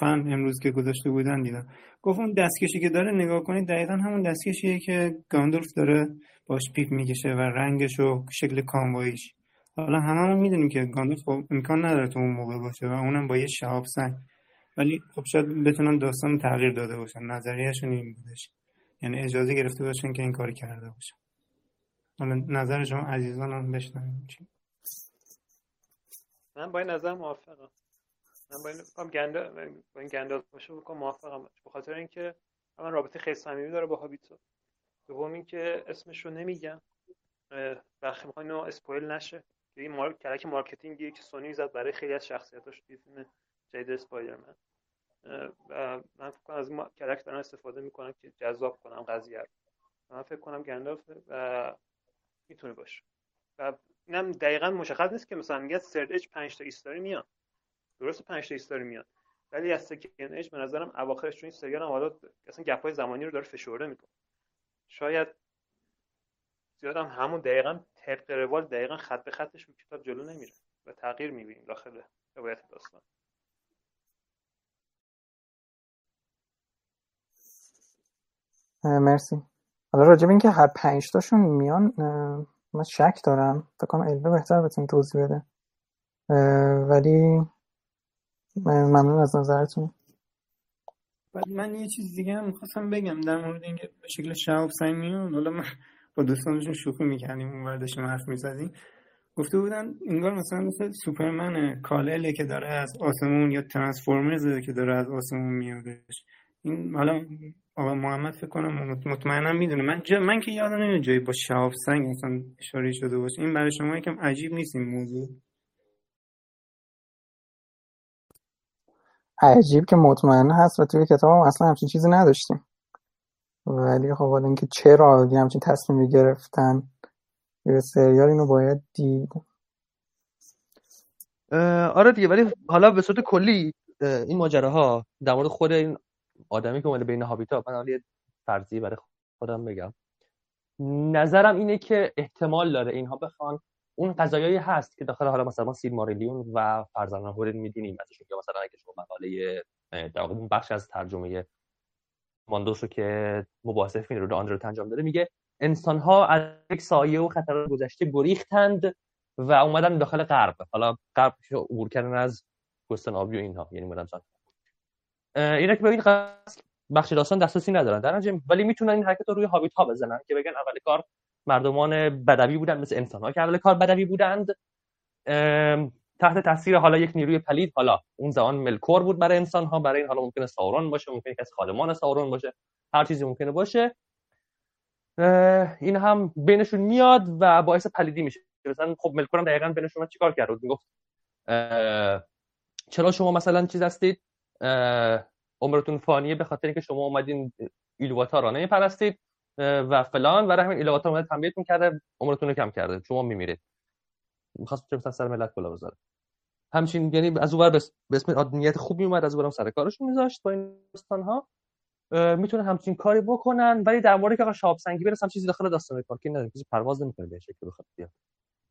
Fans امروز که گذاشته بودن دیدم. گفت اون دستکشی که داره نگاه کنید دقیقا همون دستکشیه که گاندولف داره باش پیپ می‌کشه و رنگش و شکل کامواییش حالا هممون می‌دونیم که گاندولف خب امکان نداره تو اون موقع باشه و اونم با یه شهاب سنگ. ولی خب شاید بتونن داستان تغییر داده باشن نظریهشون این بودش یعنی اجازه گرفته باشن که این کاری کرده باشن. حالا نظر شما عزیزان هم بشنویم من با این نظر موافقم. من با این گنده با این گنده باشه بکنم موافقم به خاطر اینکه من رابطه خیلی صمیمی داره با هابیتو. دوم اینکه اسمش رو نمیگم بخی می‌خوام اینو اسپویل نشه. این مارک کلک مارکتینگی که سونی زد برای خیلی از شخصیتاش توی فیلم جدید اسپایدرمن. من فکر کنم از این کلک دارم استفاده می‌کنم که جذاب کنم قضیه رو. من فکر کنم گندالفه و می‌تونه باشه. و اینم دقیقا مشخص نیست که مثلا میگه سرد اج 5 تا ایستاری میاد. درست 5 تا میاد. ولی از سکن اج به نظرم اواخرش چون این سریال هم حالا اصلا گپای زمانی رو داره فشرده می‌کنه. شاید زیاد هم همون دقیقا طبق روال دقیقا خط به خطش رو کتاب جلو نمیره و تغییر می‌بینیم داخل روایت داستان. مرسی. حالا راجب اینکه هر پنج تاشون میان من شک دارم. فکر کنم الوه بهتر بتون توضیح بده. ولی ممنون از نظرتون. بعد من یه چیز دیگه هم می‌خواستم بگم در مورد اینکه به شکل شهاب سنگ میون حالا من با دوستانشون شوخی می‌کردیم اون وردشون حرف می‌زدیم. گفته بودن انگار مثلا مثل سوپرمن کالله که داره از آسمون یا ترانسفورمرز که داره از آسمون میادش. این حالا آقا محمد فکر کنم مطمئنم می‌دونه. من جا من که یادم نمیاد جایی با شهاب سنگ مثلا اشاره شده باشه. این برای شما یکم عجیب نیست این موضوع؟ عجیب که مطمئنه هست و توی کتاب هم اصلا همچین چیزی نداشتیم. ولی خب حالا اینکه چرا همچین تصمیمی گرفتن یه سریال اینو باید دید. آره دیگه ولی حالا به صورت کلی این ماجراها در مورد خود این آدمی که اومده بین هابیتا من حالا یه فرضی برای خودم بگم. نظرم اینه که احتمال داره اینها بخوان اون قضایایی هست که داخل حالا مثلا سید ماریلیون و فرزانه هورن می‌دونیم ازشون یا مثلا اگه شما مقاله در واقع بخش از ترجمه ماندوس رو که مباحثه فیلم رو آندرو انجام داده میگه انسان ها از یک سایه و خطر گذشته گریختند و اومدن داخل غرب. حالا غرب عبور کردن از گستن آبی و اینها یعنی اومدن اینا که ببین بخش داستان دسترسی ندارن در ولی می‌تونن این حرکت رو روی هابیت ها بزنن که بگن اول کار مردمان بدوی بودن مثل انسان ها که اول کار بدوی بودند. تحت تاثیر حالا یک نیروی پلید حالا اون زمان ملکور بود برای انسان ها برای این حالا ممکنه ساورون باشه ممکنه از خادمان ساورون باشه هر چیزی ممکنه باشه. این هم بینشون میاد و باعث پلیدی میشه. مثلا خب ملکور هم دقیقا بینشون چیکار کرد؟ می‌گفت چرا شما مثلا چیز هستید؟ عمرتون فانیه به خاطر اینکه شما اومدین ایلواتار را نمیپرستید و فلان. و همین ایلواتار اومده تنبیهتون کرده عمرتون رو کم کرده. شما میمیرید. می‌خواست چه سر ملت کلا بذاره همچین یعنی از اونور به اسم آدمیت خوبی اومد از اونورم سر کارش میذاشت با این داستان ها می‌تونه همچین کاری بکنن ولی در مورد که شاب سنگی برسم چیزی داخل داستان کارکی نداره چیزی پرواز نمی‌کنه به شکل بخواد بیاد.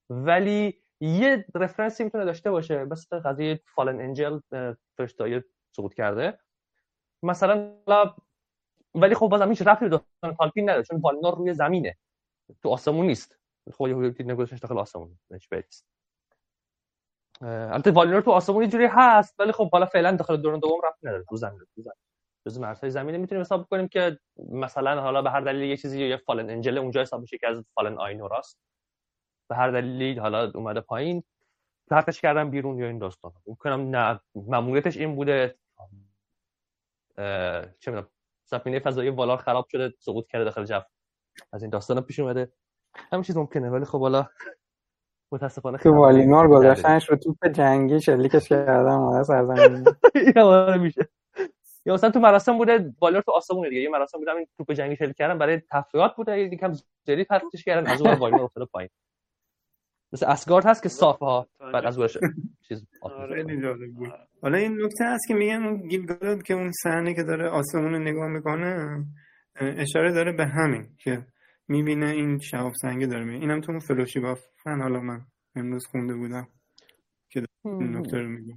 ولی یه رفرنسی می‌تونه داشته باشه. مثل قضیه فالن انجل فرشتای سقوط کرده. مثلا ولی خب بازم هیچ رفتی به داستان کالپین نداره چون والنور روی زمینه. تو آسمون نیست. خب یه نگذاشتش داخل آسمون البته والنور تو آسمون یه جوری هست ولی خب حالا فعلا داخل دوران دوم رفت نداره. تو زمین تو زمین. جز مرزهای زمینه می‌تونیم حساب کنیم که مثلا حالا به هر دلیل یه چیزی یه فالن انجل اونجا حساب میشه که از فالن آینوراست. به هر دلیلی حالا اومده پایین. پرتش کردن بیرون یا این داستان. کنم نه این بوده. چه می‌دونم. سفینه فضایی والار خراب شده سقوط کرده داخل جو از این داستان پیش اومده. همین چیز ممکنه ولی خب حالا متاسفانه تو والینور گذاشتنش رو توپ جنگی شلیکش کردن مادر سرزمین. یا میشه. یا مثلا تو مراسم بوده بالر تو آسمون دیگه. یه مراسم بوده این توپ جنگی شلیک کردن برای تفریحات بوده یکم جدی پرتش کردن از اون والینور افتاده پایین. مثل اسگارد هست که صافه ها بعد از ورش چیز حالا این نکته هست که میگن اون که اون صحنه که داره آسمون نگاه می‌کنه اشاره داره به همین که می‌بینه این شهاب سنگه داره می‌بینه. اینم تو اون فلوشی فن. حالا من امروز خونده بودم که این نکته رو میگه.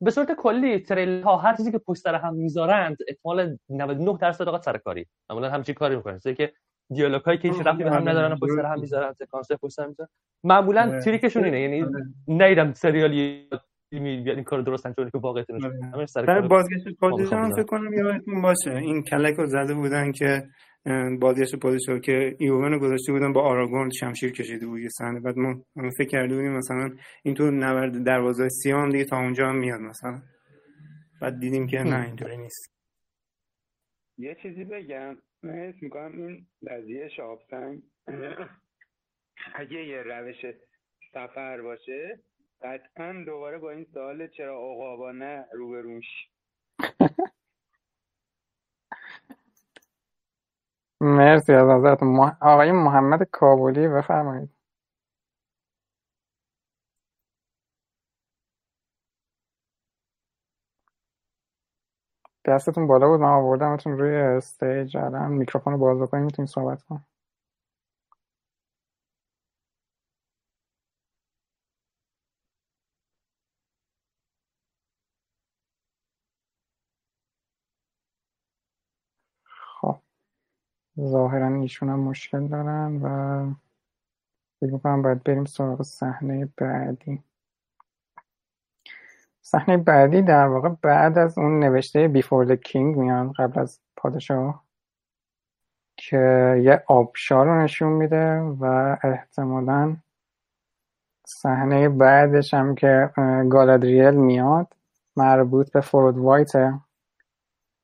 به صورت کلی تریل ها هر چیزی که پشت سر هم می‌ذارند احتمال 99 درصد اوقات سرکاری. معمولا همچین کاری می‌کنن که دیالوگ هایی که هیچ ربطی به هم ندارن پشت هم می‌ذارن سکانس پشت سر می‌ذارن. معمولا آره. تریکشون اینه یعنی آره. نیدم سریالی این کار درست انجام که واقعیت آره. سر بازگشت پادشاه فکر کنم یادتون باشه این کلک رو زده بودن که بازگشت پادشاه که ایوون گذاشته بودن با آراگون شمشیر کشیده بود یه صحنه. بعد ما فکر کرده بودیم مثلا این تو نبرد دروازه سیاه دیگه تا اونجا هم میاد مثلا. بعد دیدیم که نه اینطوری نیست. یه چیزی بگم. من حس می‌کنم این قضیه شابسنگ اگه یه روش سفر باشه قطعا دوباره با این سوال چرا عقابانه روبروش؟ مرسی از نظرت آقای محمد کابولی بفرمایید. دستتون بالا بود من آوردمتون روی استیج الان میکروفون رو باز بکنید می‌تونید صحبت کن خب ظاهرا ایشون هم مشکل دارن و فکر می‌کنم باید بریم سراغ صحنه بعدی. صحنه بعدی در واقع بعد از اون نوشته بیفور د کینگ میان قبل از پادشاه که یه آبشار رو نشون میده و احتمالا صحنه بعدش هم که گالادریل میاد مربوط به فرود وایته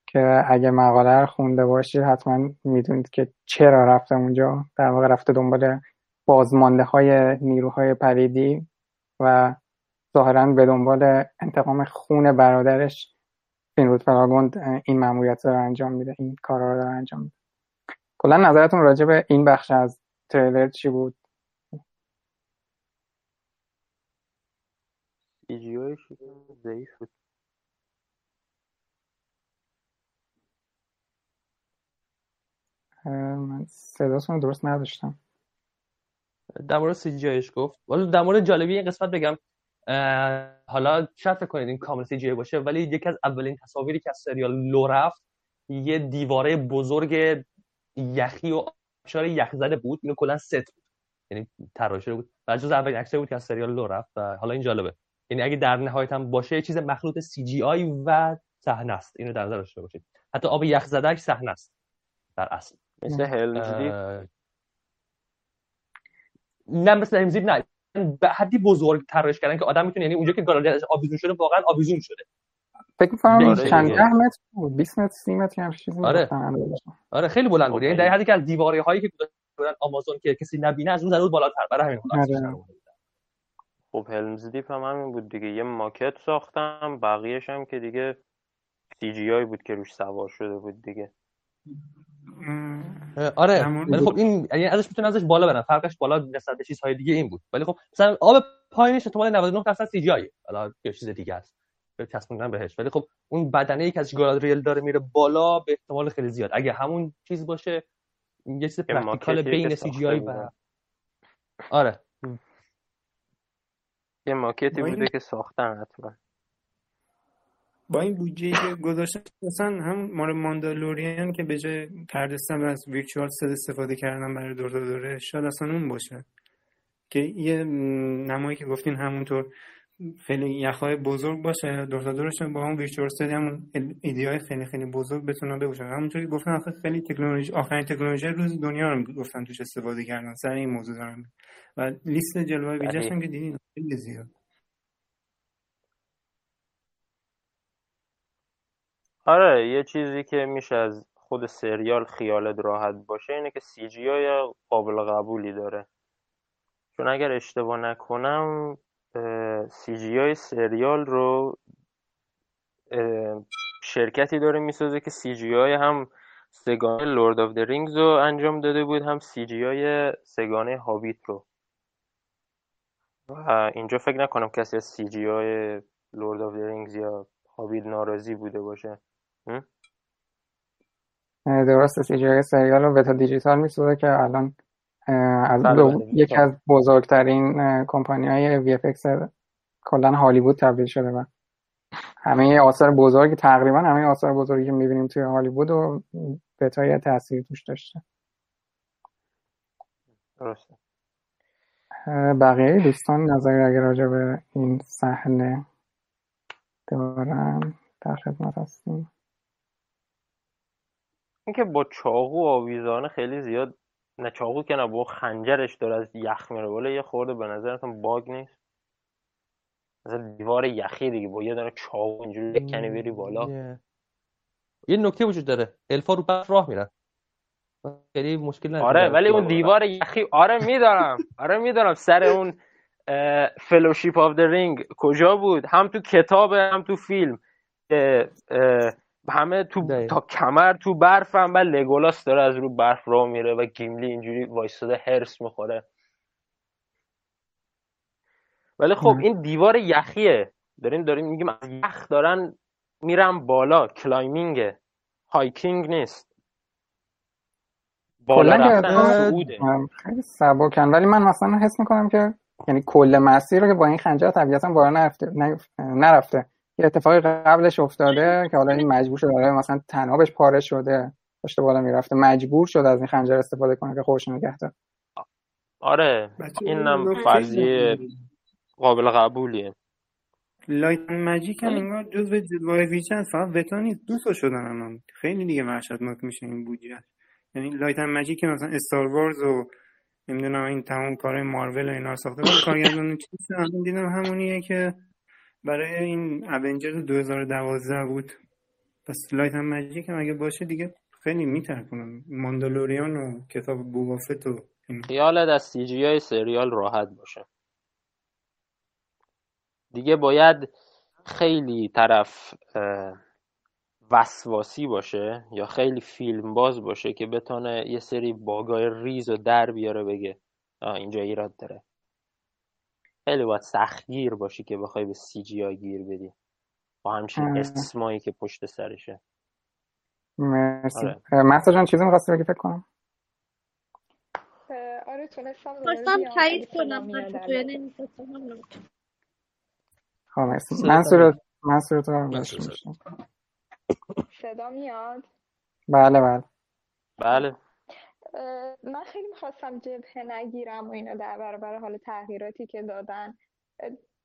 که اگه مقاله رو خونده باشید حتما می‌دونید که چرا رفته اونجا. در واقع رفته دنبال بازمانده های نیروهای پریدی و ظاهرا به دنبال انتقام خون برادرش فینرود فلاگوند این مأموریت رو انجام میده این کارا رو انجام میده. کلا نظرتون راجع به این بخش از تریلر چی بود؟ ضعیف بود. من صداتون رو درست نداشتم. در مورد سی جی گفت. ولی در مورد جالبی این قسمت بگم. حالا شاید فکر کنید این کامل سی باشه ولی یکی از اولین تصاویری که از سریال لو رفت یه دیواره بزرگ یخی و آبشار یخ زده بود اینو کلا ست بود. یعنی طراحی شده بود. و جز اولین عکسایی بود که از سریال لو رفت و حالا این جالبه. یعنی اگه در نهایت هم باشه یه چیز مخلوط سی جی آی و صحنه است. اینو در نظر داشته باشید. حتی آب یخ زده صحنه است. در اصل. مثل هلمز نه مثل هلمز نه. به حدی بزرگ ترش کردن که آدم می‌تونه یعنی اونجا که گالری ازش آویزون شده واقعا آویزون شده فکر می‌کنم آره چند. ده متر بود 20 متر 30 متر هم چیزی آره. آره خیلی بلند بود یعنی در. حدی که از دیواره هایی که بودن آمازون که کسی نبینه از اون بود بالاتر برای همین خدا آره. خب Helm's Deep هم همین بود دیگه یه ماکت ساختم بقیهش هم که دیگه CGI بود که روش سوار شده بود دیگه آره ولی خب این یعنی ازش می‌تونه ازش بالا برن فرقش بالا نسبت به چیزهای دیگه این بود. ولی خب مثلا آب پایینش احتمال 99 درصد CGI حالا یه چیز دیگه است. به چسبوندن بهش. ولی خب اون بدنه ای که از گالریل داره میره بالا به احتمال خیلی زیاد. اگه همون چیز باشه یه چیز practical بین CG و. آره. یه ماکتی بوده که ساختن حتما. با این بودجه که گذاشتن مثلا هم مال ماندالوریان که به جای تردستم از virtual set استفاده کردن برای دور دوره شاید اصلا اون باشه. که یه نمایی که گفتین همونطور خیلی یخهای بزرگ باشه دور دورش با هم virtual set همون ایدیای خیلی خیلی بزرگ بتونن بپوشن. همونطوری گفتن آخه خیلی تکنولوژی آخرین تکنولوژی روز دنیا رو گفتن توش استفاده کردن سر این موضوع دارن. و لیست جلوه. هم که دیدین خیلی زیاد. آره یه چیزی که میشه از خود سریال خیالت راحت باشه اینه که سی جی آی قابل قبولی داره. چون اگر اشتباه نکنم CGI سریال رو شرکتی داره می‌سازه که CGI هم سه‌گانه Lord of the Rings رو انجام داده بود هم CGI سه‌گانه هابیت رو. و اینجا فکر نکنم کسی از CGI Lord of the Rings یا هابیت ناراضی بوده باشه. درسته CG سریال رو Weta Digital می‌سازه که الان از بله، دو- بله، یکی از بزرگترین کمپانی های وی اف اکس کلا هالیوود تبدیل شده و همه آثار بزرگ تقریبا همه آثار بزرگی که می‌بینیم توی هالیوود و بتا یه تاثیر توش داشته. درسته بقیه دوستان نظری اگر راجع به این صحنه دارن در خدمت هستیم. اینکه با چاقو آویزانه خیلی زیاد نه چاقو که نه با خنجرش داره از یخ میره بالا. یه خورده به نظرتون bug نیست؟ مثلا دیوار یخی دیگه با یه دونه چاقو اینجوری بکنی بری بالا. یه- یه نکته وجود داره. الفا رو برف راه میرن. خیلی مشکل نداره آره ولی اون دیوار. یخی آره میدارم آره میدارم سر اون Fellowship of the Ring کجا بود؟ هم تو کتاب هم تو فیلم. اه، اه، همه تو. تا کمر تو برفن و لگولاس داره از رو برف راه میره و گیملی اینجوری وایستاده حرص می‌خوره. ولی خب ام. این دیوار یخیه. داریم داریم میگیم از یخ دارن میرن بالا. climbing ه hiking نیست. بالا رفتن اه، خیلی سبکن ولی من مثلا حس می‌کنم که یعنی کل مسیر رو که با این خنجر طبیعتا بالا نرفته نرف- نرفته. یه اتفاقی قبلش افتاده که حالا این مجبور شده آره مثلا طنابش پاره شده داشته بالا می‌رفته مجبور شد از این خنجر استفاده کنه که خودش نگه داره. آره اینم فرضیه. قابل قبولیه. Light Magic هم انگار جزو جلوه‌های ویژه‌ن فقط وتا نیست دو تا شدن الان. خیلی دیگه وحشتناک میشه این بودجه. یعنی Light Magic مثلا Star Wars و نمی‌دونم این تمام کارهای مارول و اینا ساخته بود کارگردان چیز الان دیدم همونیه که برای این Avengers 2012 بود. پس Light Magic هم اگه باشه دیگه خیلی می‌ترکونن Mandalorian و کتاب بوبافت و خیالت از CG های سریال راحت باشه. دیگه باید خیلی طرف وسواسی باشه یا خیلی فیلم باز باشه که بتونه یه سری باگای ریز و در بیاره بگه آه اینجا ایراد داره. خیلی باید سختگیر باشی که بخوای به سی جی آی گیر بدی. با همچین اه، اسمایی که پشت سرشه. مرسی. آره. جان چیزی می‌خواستی بگی؟ فکر کنم. آره تونستم خواستم تایید کنم حرف توی نمی‌خواستم هم خب مرسی. منصور منصور تو داشته صدا. میاد؟ بله بله. بله. من خیلی می‌خواستم جبهه نگیرم و اینا در برابر حال تغییراتی که دادن.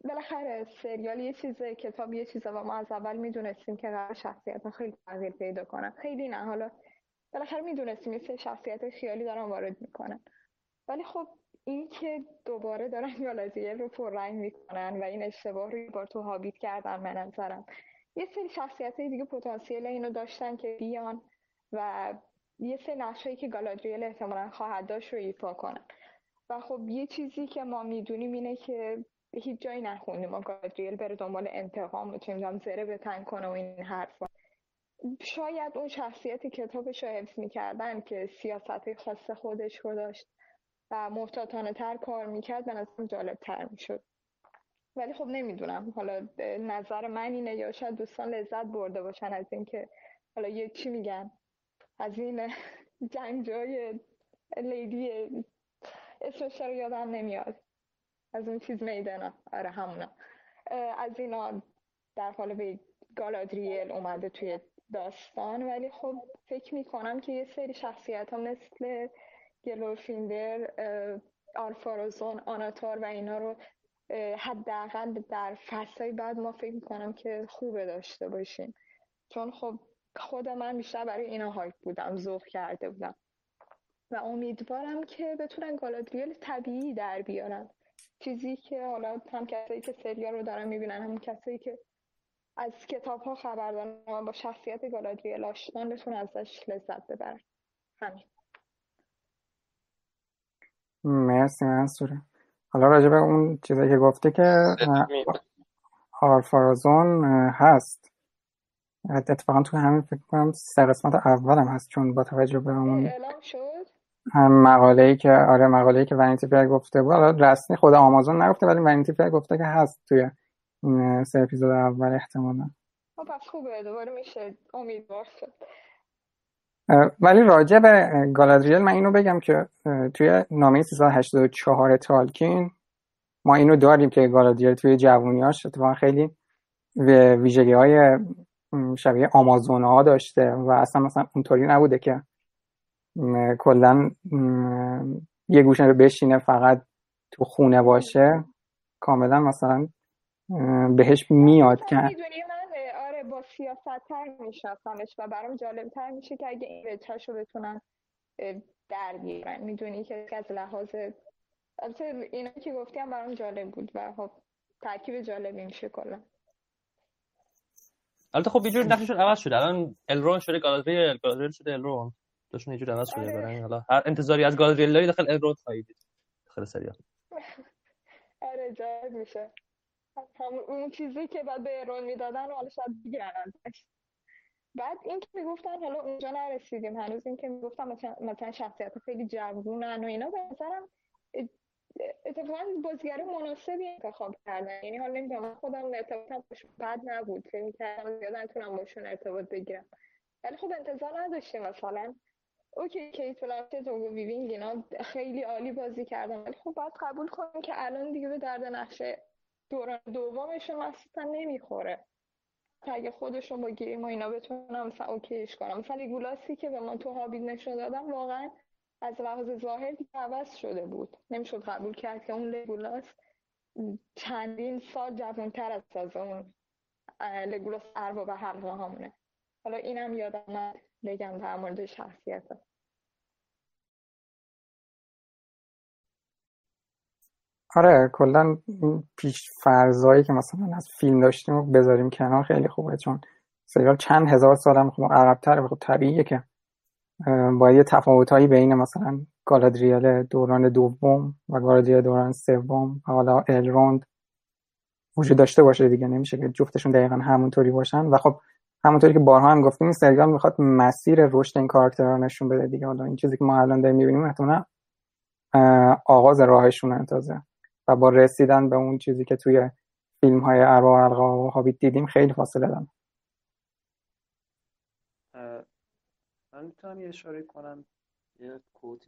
بالاخره سریال یه چیزه کتاب یه چیزه و ما از اول می‌دونستیم که قرار شخصیت خیلی تغییر پیدا کنن خیلی نه حالا بالاخره می‌دونستیم یه شخصیت خیالی دارن وارد می‌کنن. ولی خب اینکه دوباره دارن گالادریل رو پررنگ می‌کنن و این اشتباه رو بار تو هابیت کردن به نظرم. یه سری شخصیت دیگه پتانسیل اینو داشتن که بیان و یه سری نقشایی که گالادریل احتمالا خواهد داشت رو ایفا کنن و خب یه چیزی که ما می‌دونیم اینه که هیچ جایی نخوندیم. ما گالادریل بره دنبال انتقام و چه زره بتنگ کنه و این حرفا. شاید اون شخصیت کتابش رو حفظ می‌کردن که سیاست خاص خودش رو داشت و محتاطانه تر کار می‌کرد به نظرم جالب تر می‌شد. ولی خب نمی‌دونم. حالا نظر من اینه یا شاید دوستان لذت برده باشن از اینکه حالا یه چی میگن. از این جنگجوی لیدی اسمش رو یادم نمیاد. از اون چیز میدنا آره همونا. از اینا در حال به گالادریل اومده توی داستان ولی خب فکر می‌کنم که یه سری شخصیت ها مثل گلوفیندر آلفارازون آناتار و اینا رو حداقل در فصلهای بعد ما فکر می‌کنم که خوبه داشته باشیم. چون خب خود من بیشتر برای اینا هایپ بودم ذوق کرده بودم. و امیدوارم که بتونن گالادریل طبیعی در بیارن. چیزی که حالا هم کسایی که سریال رو دارن می‌بینن هم کسایی که از کتاب ها خبر دارن با شخصیت گالادریل آشنان بتونن ازش لذت ببرن. همین. مرسی منصوره حالا راجع به اون چیزایی که گفته که آرفارازون هست. اتفاقا تو همین فکر کنم سه قسمت اولم هست چون با توجه به اون مقاله ای که آره مقاله ای که ونیتی فیر گفته بود. حالا رسمی خود آمازون نگفته ولی ونیتی فیر گفته که هست توی این سه اپیزود اول احتمالا. خب پس خوبه دوباره میشه. امیدوار شد. ولی راجع به گالادریل من اینو بگم که توی نامه 384 تالکین ما اینو داریم که گالادریل توی جوونیاش اتفاقا خیلی ویژگی های شبیه آمازون ها داشته و اصلا مثلا اونطوری نبوده که کلا یه گوشه رو بشینه فقط تو خونه باشه. کاملا مثلا بهش میاد که آره با سیاست تر میشناسمش و برام جالب تر میشه که اگه این رو بتونن در بیارن. می‌دونی که از لحاظ البته اینا که گفتیم برام جالب بود و خب ترکیب جالبی میشه کلا. البته خب یه جور نقششون عوض شده. الان الرون شده گالادریل گالادریل شده الرون داشتون یه جور عوض شده. برای حالا هر انتظاری از گالادریل داخل الرون خواهید داخل سریال. آره جالب میشه. هم اون چیزی که بعد به ایران می‌دادن حالا شاید بگیرن ازش بعد این که می‌گفتن حالا اونجا نرسیدیم. هنوز این که می‌گفتن مثلا شخصیت خیلی جوونن و اینا به نظرم اتفاقا بازیگر مناسبی انتخاب کردن. یعنی حالا نمی‌دونم خودم ارتباطم باشون بد نبود. فکر کردم زیاد نتونم باشون ارتباط بگیرم. ولی خب انتظار نداشتیم مثلا. OK کیت بلانشت و ویوینگ اینا خیلی عالی بازی کردن. ولی خب باید قبول کنیم که الان دیگه به درد نقش دوران دومشون اصلا نمی‌خوره. اگه خودشون با گریم و اینا بتونن مثلا OK ش کنن مثلا لگولاسی که به من تو هابیت نشون دادن واقعا از لحاظ ظاهر عوض شده بود. نمی‌شد قبول کرد که اون لگولاس چندین سال جوانتر از ساز اون لگولاس ارباب حلقه همونه حالا اینم یادم بگم در مورد شخصیت. آره کلا پیش فرضایی که مثلا از فیلم داشتیم رو بذاریم کنار خیلی خوبه چون سریال چند هزار سال هم خب عقب‌تره خب طبیعیه که با یه تفاوتهایی بین مثلا گالادریل دوران دوم و گالادریل دوران سوم و حالا الروند وجود داشته باشه دیگه. نمیشه که جفتشون دقیقا همونطوری باشن. و خب همونطوری که بارها هم گفتیم این سریال می‌خواد مسیر رشد این کاراکترها نشون بده دیگه. حالا این چیزی که ما الان داریم می‌بینیم احتمالا آغاز راهشون تازه و با رسیدن به اون چیزی که توی فیلم های ارواح و هابیت دیدیم خیلی فاصله دارن من می‌تونم یه اشاره کنم؟ یه کوتی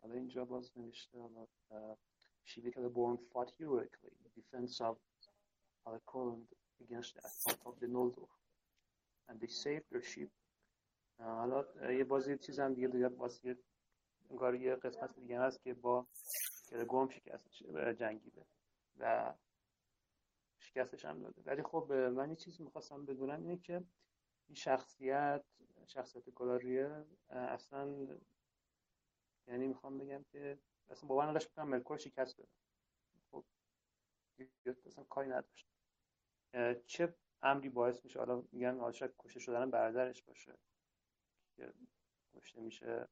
حالا اینجا باز نوشته حالا she became born fought heroically in defense of Alakoland against the assault of the Noldor. And they saved their ship. حالا یه بازی چیز هم دیگه دیگه واسه انگار یه قسمت دیگه هست که با گم شکست جنگیده و شکستش هم داده. ولی خب من یه چیزی می‌خواستم بدونم اینه که این شخصیت شخصیت گالاریه اصلا یعنی می‌خوام بگم که اصلا باور نداشت بتونم ملکور شکست بدم. خب اصلا کاری نداشت. چه امری باعث میشه؟ حالا میگن حالا شاید کشته شدن برادرش باشه که کشته میشه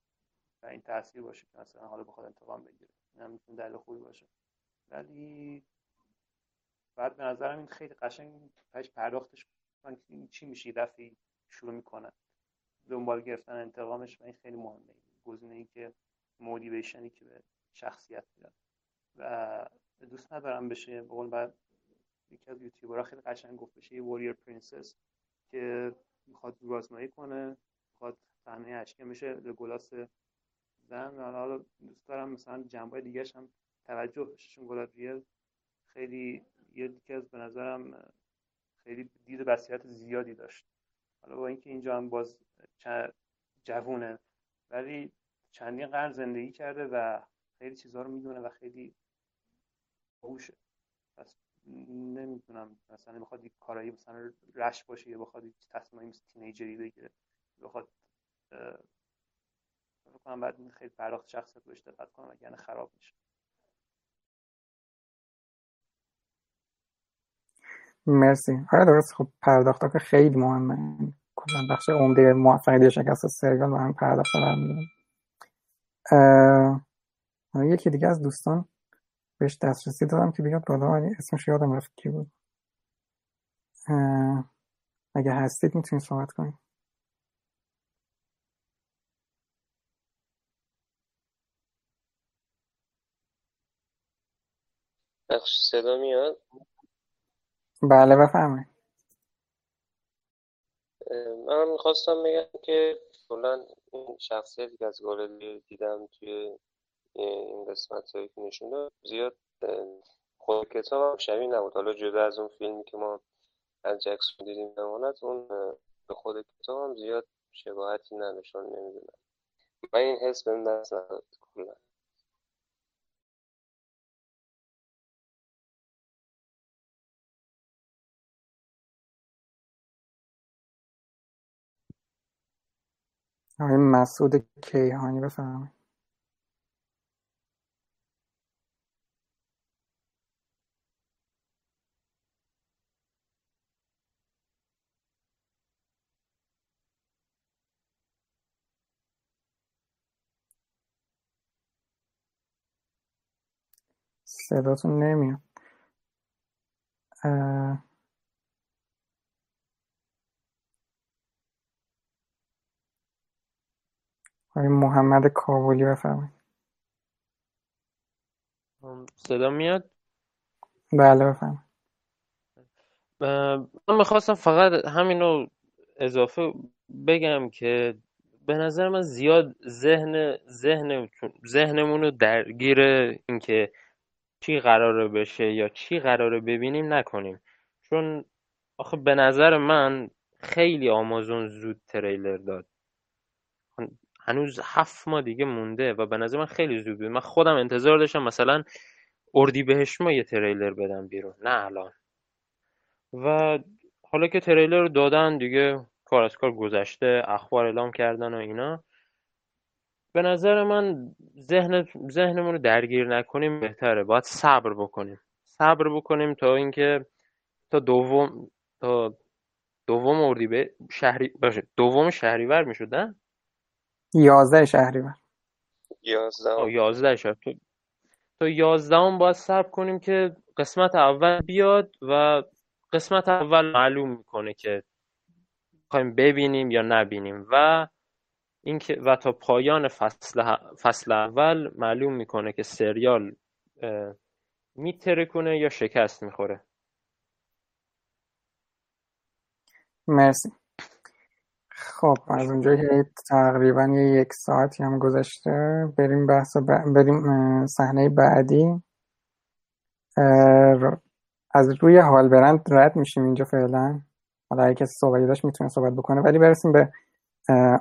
و این تاثیر باشه که مثلا حالا بخواد انتقام بگیره. این هم می‌تونه دلیل خوبی باشه. ولی بعد به نظرم این خیلی قشنگ پیش پرداختش چی میشه یه دفعه شروع می‌کنه. دنبال گرفتن انتقامش و این خیلی مهمه. گزینه ای که motivation ی که به شخصیت میدن و دوست ندارم بشه به قول بعد یکی از یوتیوبرها خیلی قشنگ گفت بشه یه پرنسس که می‌خواد رازمایی کنه می‌خواد صحنه اشکه میشه لگولاس زن. حالا دوست دارم مثلا جنبه دیگه هم توجه بشه چون گلادریل خیلی یکی از به نظرم خیلی دید بصیرت زیادی داشت. حالا با اینکه اینجا هم باز جوونه ولی چندین قرن زندگی کرده و خیلی چیزها رو می‌دونه و خیلی باهوشه. پس نمی‌دونم مثلا بخواد یک کارایی مثلا رش باشه یا بخواد یک تصمیمی مثل تینیجری بگیره بخواد کنم بعد خیلی پرداخت شخصیت بهش دقت کنم یعنی خراب میشه. مرسی. آره درست. خب پرداخت که خیلی مهمه. کلا بخش عمده موفقیت شکست سریال و هم پرداخت قرار میدن یکی دیگه از دوستان بهش دسترسی دادم که بیاد بالا. ولی اسمش یادم رفت کی بود. اگه هستید می‌تونید صحبت کنید. بخش صدا میاد؟ بله بفرمایید. من می‌خواستم بگم که کلا این شخصیتی که از گالری دیدم توی این قسمت هایی که نشون زیاد خود کتاب هم شبیه نبود. حالا جدا از اون فیلمی که ما از جکسون دیدیم نماند اون به خود کتاب هم زیاد شباهتی نداشتن نمی‌دونم. من این حس بهم دست نداد آقای مسعود کیهانی بفرمایید. صداتون نمیاد. آقای محمد کابلی بفرمایید. صدا میاد؟ بله بفرمایید. من می‌خواستم فقط همینو اضافه بگم که به نظر من زیاد ذهن ذهن ذهنمون رو درگیر اینکه چی قراره بشه یا چی قراره ببینیم نکنیم. چون آخه به نظر من خیلی آمازون زود تریلر داد. هنوز هفت ماه دیگه مونده و به نظر من خیلی زود بود من خودم انتظار داشتم مثلا اردی بهش ما یه تریلر بدم بیرون. نه الان. و حالا که تریلر رو دادن دیگه کار از کار گذشته اخبار اعلام کردن و اینا. به نظر من ذهن ذهنمون رو درگیر نکنیم بهتره. باید صبر بکنیم. صبر بکنیم تا اینکه تا دوم تا دوم اردی شهری باشه دوم شهریور می‌شد یازده شهریور. یازده. یازده شهر. تو تا یازدهم باید صبر کنیم که قسمت اول بیاد و قسمت اول معلوم می‌کنه که می‌خوایم ببینیم یا نبینیم. و اینکه و تا پایان فصل, فصل اول معلوم می‌کنه که سریال میترکونه یا شکست می‌خوره. مرسی. خب از اونجا که تقریبا یک ساعتی هم گذشته بریم بحث بریم صحنه بعدی. از روی حال برند رد میشیم اینجا فعلا. حالا اگه کسی صحبتی داشت می‌تونه صحبت بکنه ولی برسیم به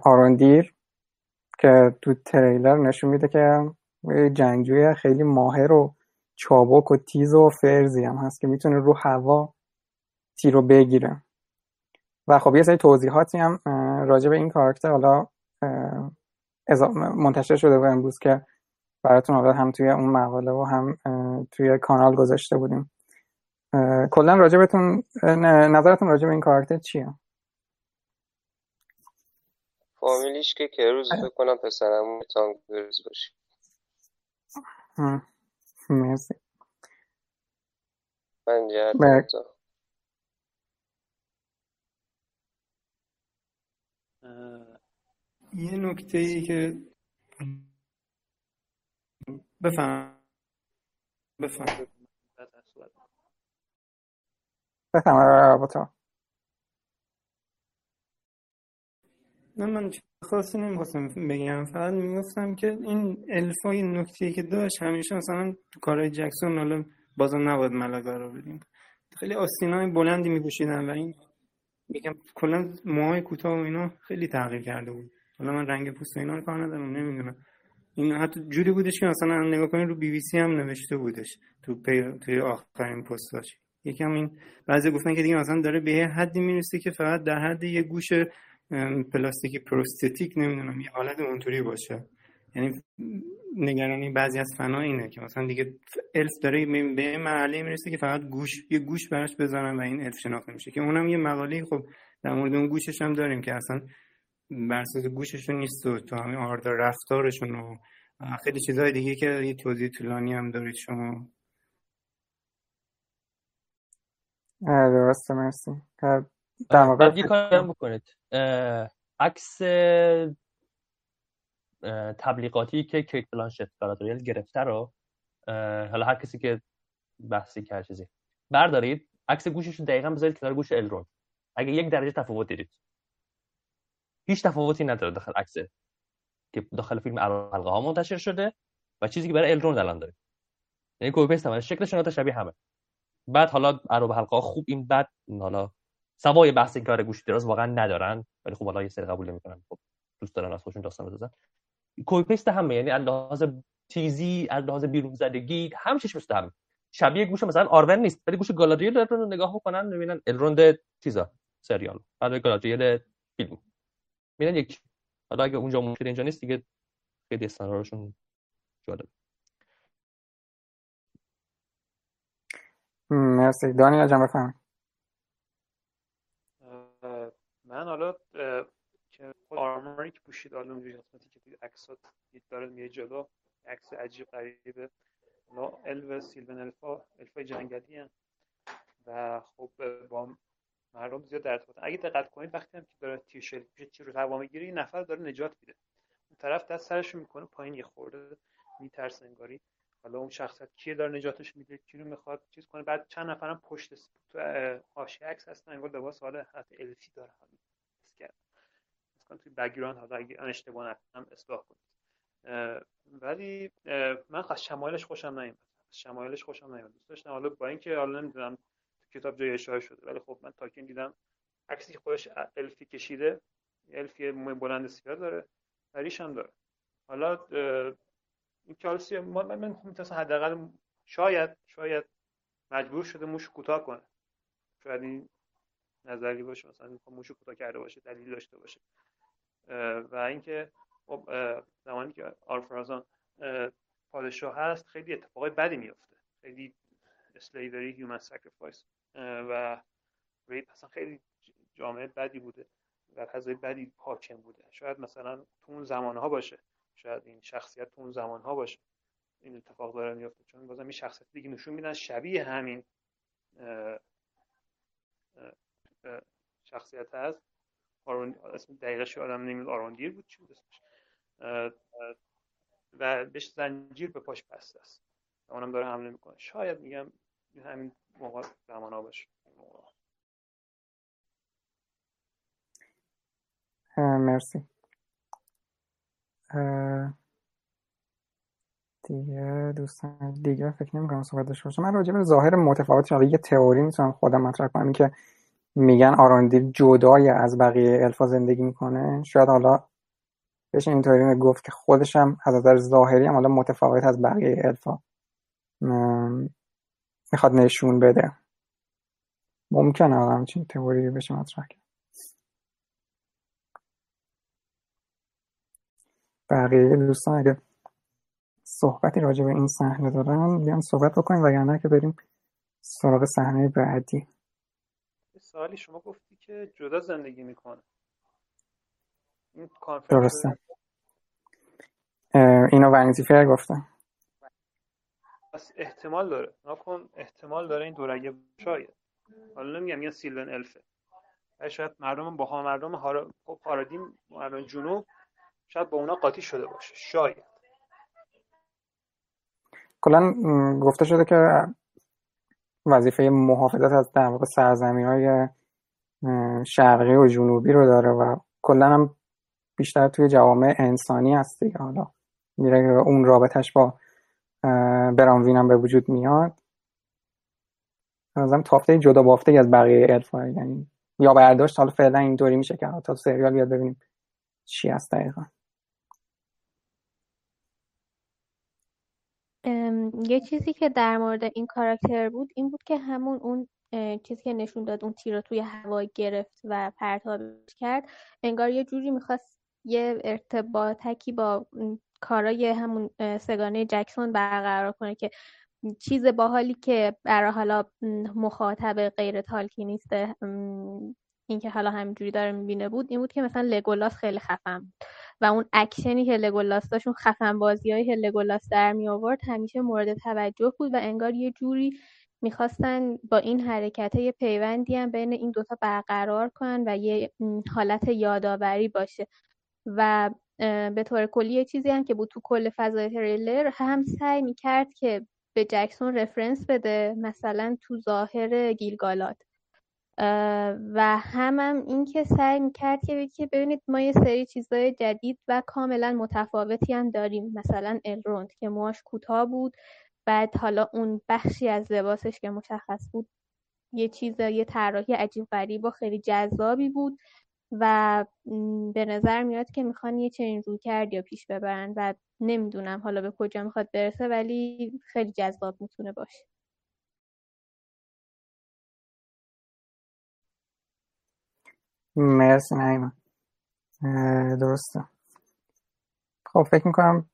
آروندیر که تو تریلر نشون میده که جنگجوی خیلی ماهر و چابک و تیز و فرزی هم هست که می‌تونه رو هوا تیر رو بگیره. و خب یه سری توضیحاتی هم راجع به این کاراکتر حالا منتشر شده بود امروز که براتون حالا هم توی اون مقاله و هم توی کانال گذاشته بودیم. کلا راجبتون نظرتون راجب این کاراکتر چیه؟ فامیلیش که کروز فکر کنم پسرمون تانگ بروز باشه. مرسی. من یه نکته ای که بفهم بفهم. بفهم نه من خاصی نمی‌خواستم بگم. فقط می‌گفتم که این الفای نکته که داشت همیشه مثلا تو کارهای جکسون حالا بازم نباید ملگا رو بدیم. خیلی های بلندی میپوشیدن و این میگم کلا موهای کوتاه و اینا خیلی تغییر کرده بود. حالا من رنگ پوست اینا رو کار ندارم نمی‌دونم. این حتی جوری بودش که مثلا نگاه کنید رو بی بی سی هم نوشته بودش تو پی... توی آخرین پستاش یکم این بعضی گفتن که دیگه مثلا داره به حدی می‌رسه که فقط در حد یه گوش پلاستیکی پروستتیک نمی‌دونم یه حالت اونطوری باشه. یعنی نگرانی بعضی از فنا اینه که مثلا دیگه الف داره به مرحله می‌رسه که فقط گوش یه گوش براش بزنن و این الف شناخته میشه. که اونم یه مقاله خب در مورد اون گوشش هم داریم که اصلا بر گوششون نیست و تو همین آرد رفتارشون و خیلی چیزهای دیگه که یه توضیح طولانی هم دارید شما. درسته مرسی. در واقع کار بکنید. عکس تبلیغاتی که کیت بلانشت گالادریل گرفته رو حالا هر کسی که بحثی کرد چیزی. بردارید. عکس گوشش رو دقیقا بذارید کنار گوش الرون اگه یک درجه تفاوت دیدید. هیچ تفاوتی نداره داخل عکس که داخل فیلم حلقه ها منتشر شده و چیزی که برای الرون الان داره. یعنی کپی پیست شکلشون شبیه همه. بعد حالا عرب حلقه ها خوب این بعد حالا سوای بحث این کار گوش دراز واقعا ندارن. ولی خب حالا یه سری قبول نمی‌کنن. خب دوست دارن از خودشون داستان بسازن. کپی پیست همه یعنی از لحاظ تیزی از لحاظ بیرون زدگی هم چیش مثل هم شبیه گوش مثلا آرون نیست ولی گوش گالادریل رو نگاه بکنن ببینن الروند چیزا سریال. بعد گالادریل فیلم. میرن یک حالا اگه اونجا ممکن اینجا نیست دیگه خیلی استانداردشون جالب مرسی. دانیل جان بفهم من حالا آرموری که پوشید حالا اونجوری قسمتی که توی عکسات داره میره جلو. عکس عجیب غریبه الو سیلون الفا الفای جنگلی هم و خب با مردم زیاد در ارتباطن. اگه دقت کنید وقتی هم که داره تیشرت میشه تیر رو هوا می‌گیره یه نفر داره نجات میده. اون طرف دست سرش می‌کنه پایین یه خورده میترسه انگاری. حالا اون شخصیت کیه داره نجاتش میده کی رو می‌خواد چیز کنه. بعد چند نفرم پشت تو عکس هستن انگار لباس حالا حالت الفی داره. حالا مثلا توی بک‌گراند حالا اگه اشتباه نکنم اصلاح کنید. ولی من از شمایلش خوشم نمیاد شمایلش خوشم نمیاد دوست داشتم حالا با اینکه حالا نمی‌دونم کتاب جای اشاره شده ولی خب من تاکین دیدم عکسی خودش الفی کشیده الفی موی بلند سیاه داره و هم داره. حالا این کالسی من من می‌تونستم حداقل شاید شاید مجبور شده موش کوتاه کنه. شاید این نظری باشه مثلا می‌خوام موش کوتاه کرده باشه دلیل داشته باشه. و اینکه خب زمانی که آرفرازان پادشاه هست خیلی اتفاقای بدی میفته خیلی slavery human sacrifice و rape اصلا خیلی جامعه بدی بوده و فضای بدی حاکم بوده. شاید مثلا تو اون زمانها باشه. شاید این شخصیت تو اون زمانها باشه. این اتفاق داره میفته چون بازم این شخصیت دیگه نشون میدن. شبیه همین شخصیت هست. آرون اسم دقیقش آدم نمی‌دونم آروندیر بود چی بود اسمش؟ و بهش زنجیر به پاش بسته است. اونم داره حمله می‌کنه. شاید میگم همین موقع زمان باشه. مرسی. دیگه دوستان دیگه فکر نمی کنم صحبت داشته باشم من راجع به ظاهر متفاوتی یه تئوری می‌تونم خودم مطرح کنم. که میگن آراندیل جدای از بقیه الفا زندگی می‌کنه. شاید حالا بهش اینطوری گفت که خودش هم از نظر ظاهری هم حالا متفاوت از بقیه الفا. می‌خواد نشون بده. ممکنه همچین تئوری بشه مطرح کرد. بقیه دوستان اگه صحبتی راجع به این صحنه دارن بیان صحبت بکنیم وگرنه که بریم سراغ صحنه بعدی. سوالی شما گفتی که جدا زندگی می‌کنه. این confirmed ه درسته. اینو Vanity Fair گفتم پس احتمال داره. نکن احتمال داره این دورگه شاید. حالا نمیگم یا Silvan الفه. شاید مردم با مردم خب پارادیم مردم جنوب شاید با اونا قاطی شده باشه. شاید. کلا گفته شده که وظیفه محافظت از در واقع سرزمین های شرقی و جنوبی رو داره و کلا هم بیشتر توی جوامع انسانی هست دیگه. حالا میره اون رابطش با برانوین هم به وجود میاد. نظرم تافته جدا بافته از بقیه الفا یعنی یا برداشت حالا فعلا اینطوری میشه که تا سریال بیاد ببینیم چی هست دقیقا. یه چیزی که در مورد این کاراکتر بود این بود که همون اون چیزی که نشون داد اون تیر رو توی هوا گرفت و پرتابش کرد انگار یه جوری می‌خواست یه ارتباطکی با کارای همون سه‌گانه جکسون برقرار کنه که چیز باحالی که برای حالا مخاطب غیر تالکینیسته اینکه حالا همینجوری داره می‌بینه بود این بود که مثلا لگولاس خیلی خفن بود. و اون اکشنی که لگولاس داشت خفن بازی که لگولاس در می آورد همیشه مورد توجه بود و انگار یه جوری می‌خواستن با این حرکت یه پیوندی هم بین این دوتا برقرار کنن و یه حالت یادآوری باشه. و به طور کلی یه چیزی هم که بود تو کل فضای تریلر هم سعی می‌کرد که به جکسون رفرنس بده مثلا تو ظاهر گیلگالات. و هم, این که سعی می‌کرد که که ببینید ما یه سری چیزای جدید و کاملا متفاوتی هم داریم. مثلا الروند که موهاش کوتاه بود بعد حالا اون بخشی از لباسش که مشخص بود یه چیز یه طراحی عجیب غریب و خیلی جذابی بود و به نظر میاد که می‌خوان یه چنین روی کرد یا پیش ببرن و نمی‌دونم حالا به کجا می‌خواد برسه ولی خیلی جذاب می‌تونه باشه. مرسی نایما درسته. خب فکر می‌کنم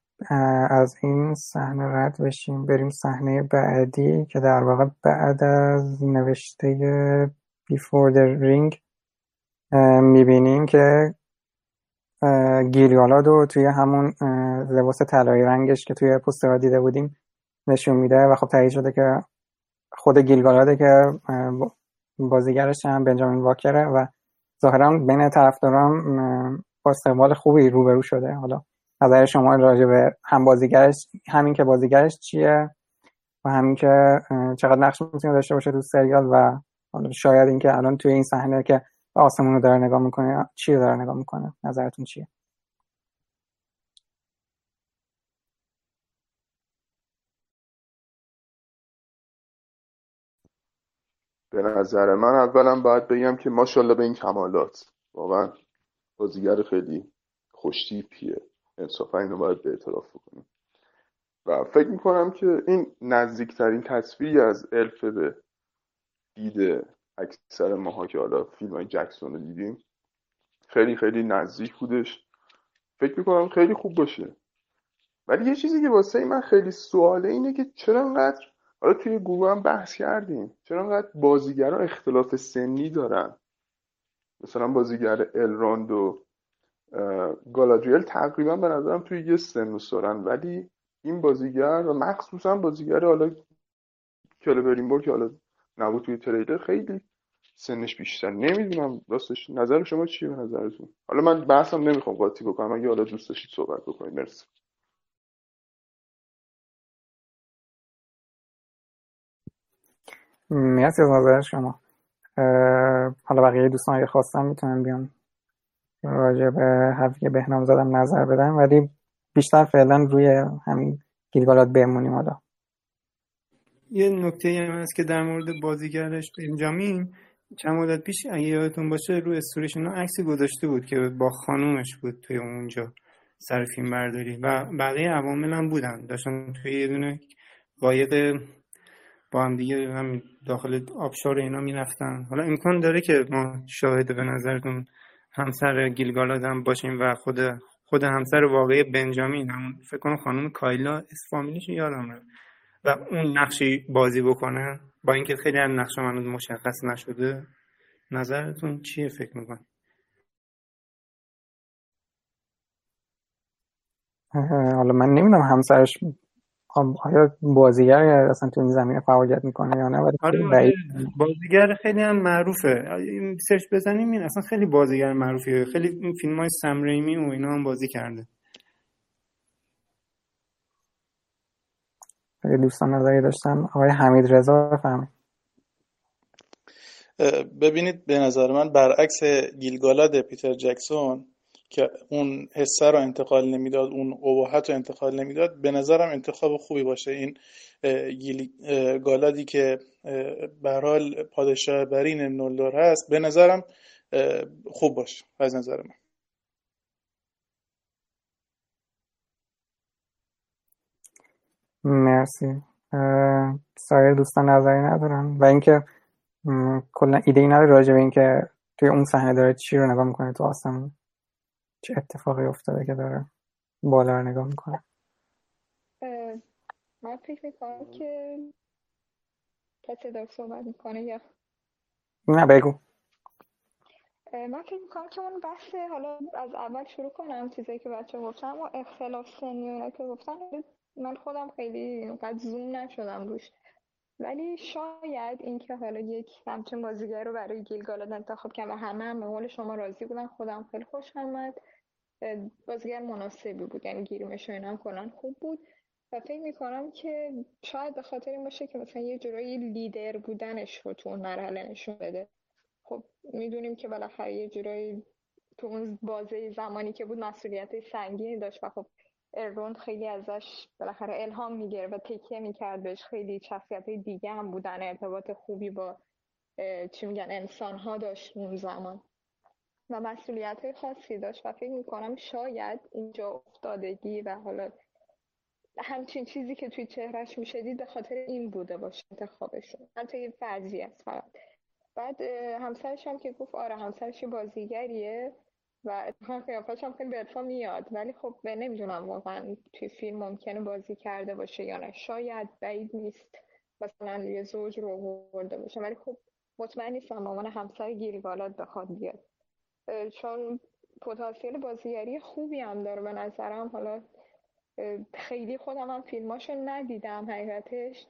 از این صحنه رد بشیم. بریم صحنه بعدی که در واقع بعد از نوشته بیفور the ring می‌بینیم که گیریالاد رو توی همون لباس طلایی رنگش که توی پوسترها دیده بودیم نشون میده و خب تایید شده که خود گیلگالاده که بازیگرش هم بنجامین واکره و ظاهرا بین طرفداران با استقبال خوبی روبرو شده. حالا نظر شما راجع به هم بازیگرش همین که بازیگرش چیه و همین که چقدر نقش می‌تونه داشته باشه تو سریال و حالا شاید اینکه الان توی این صحنه که آسمون رو داره نگاه می‌کنه چی رو داره نگاه می‌کنه؟ نظرتون چیه؟ به نظر من اولا باید بگم که ماشاءالله به این کمالات. واقعا بازیگر خیلی خوشتیپیه. انصافا اینو باید به اعتراف بکنیم. و فکر می‌کنم که این نزدیکترین تصویری از الف به دید اکثر ماها که حالا فیلم های جکسون رو دیدیم خیلی خیلی نزدیک بودش. فکر می‌کنم خیلی خوب باشه. ولی یه چیزی که واسه من خیلی سواله اینه که چرا انقدر حالا توی گروه هم بحث کردیم. چرا انقدر بازیگرا اختلاف سنی دارن؟ مثلا بازیگر الراند و گالادریل تقریبا به نظرم توی یه سن دارن ولی این بازیگر و مخصوصا بازیگر حالا کلبرینبور که حالا نبود توی تریلر خیلی سنش بیشتر. نمی‌دونم راستش نظر شما چیه به نظرتون؟ حالا من بحثم نمی‌خوام قاطی بکنم اگه حالا دوست داشتید صحبت بکنید. مرسی. مرسی از نظر شما. حالا بقیه دوستان اگه خواستم می‌تونم بیان. راجع به حرفی که بهنام زدم نظر بدم ولی بیشتر فعلا روی همین گیلگالات بمونیم حالا. یه نکته هم هست که در مورد بازیگرش بنجامین چند مدت پیش اگه یادتون باشه روی استوریش اینا عکسی گذاشته بود که با خانومش بود توی اونجا سر فیلم برداری و بقیه عوامل هم بودن. داشتن توی یه دونه قایق با هم دیگه هم داخل آبشار اینا می‌رفتن. حالا امکان داره که ما شاهد به نظرتون همسر گیلگالاد هم باشیم و خود خود همسر واقعی بنجامین. همون فکر کنم خانم کایلا اسم فامیلیش یادم رفت. و اون نقشی بازی بکنه با اینکه خیلی از نقش هنوز مشخص نشده نظرتون چیه فکر میکن حالا من نمی‌دونم همسرش آیا بازیگر اصلا تو این زمینه فعالیت می‌کنه یا نه ولی آره, آره. بازیگر خیلی هم معروفه. این سرچ بزنیم این اصلا خیلی بازیگر معروفیه. خیلی این فیلم های سم ریمی و اینا هم بازی کرده. اگه دوستان نظری داشتن آقای حمید رضا بفرمایید. ببینید به نظر من برعکس گیلگالاد پیتر جکسون که اون حسه رو انتقال نمی‌داد اون ابهت رو انتقال نمی‌داد به نظرم انتخاب خوبی باشه. این گالادی که به حال پادشاه برین نولدور هست به نظرم خوب باشه. از نظر من. مرسی. سایر دوستان نظری ندارن؟ و اینکه کلا ایده ای نداره راجع به اینکه توی اون صحنه داره چی رو نگاه می‌کنه تو آسمون؟ چه اتفاقی افتاده که داره بالا رو نگاه می‌کنه؟ من فکر می‌کنم که کسی داره صحبت می‌کنه یا نه بگو. من فکر می‌کنم که اون بحث حالا از اول شروع کنم چیزایی که بچه گفتم و اختلاف سنی که گفتن من خودم خیلی اینقدر زوم نشدم روش. ولی شاید اینکه حالا یک همچین بازیگر رو برای گیلگالاد انتخاب کردم و همه هم به قول شما راضی بودن خودم خیلی خوش آمد. بازیگر مناسبی بود یعنی گیرمش و هم کلا خوب بود. و فکر می‌کنم که شاید به خاطر این باشه که مثلا یه جورایی لیدر بودنش رو تو اون مرحله نشون بده. خب می‌دونیم که بالاخره یه جورایی تو اون بازه زمانی که بود مسئولیت سنگینی داشت و خب اروند خیلی ازش بالاخره الهام می‌گیره و تکیه می‌کرد بهش. خیلی شخصیت دیگه هم بودن. ارتباط خوبی با چی میگن انسان ها داشت اون زمان. و مسئولیت های خاصی داشت و فکر می‌کنم شاید اینجا افتادگی و حالا همچین چیزی که توی چهرش می‌شدید به خاطر این بوده باشه انتخابشون. حتی یه فرضی است فقط. بعد همسرش هم که گفت آره همسرش بازیگریه. و اتفاقا قیافش هم خیلی به میاد. ولی خب نمی‌دونم واقعا توی فیلم ممکنه بازی کرده باشه یا نه. شاید بعید نیست. مثلا یه زوج رو برده باشه. ولی خب مطمئن نیستم مامان همسر گیلگالاد بخواد بیاد. چون پتانسیل بازیگری خوبی هم داره به نظرم. حالا خیلی خودم هم فیلماشو ندیدم حقیقتش.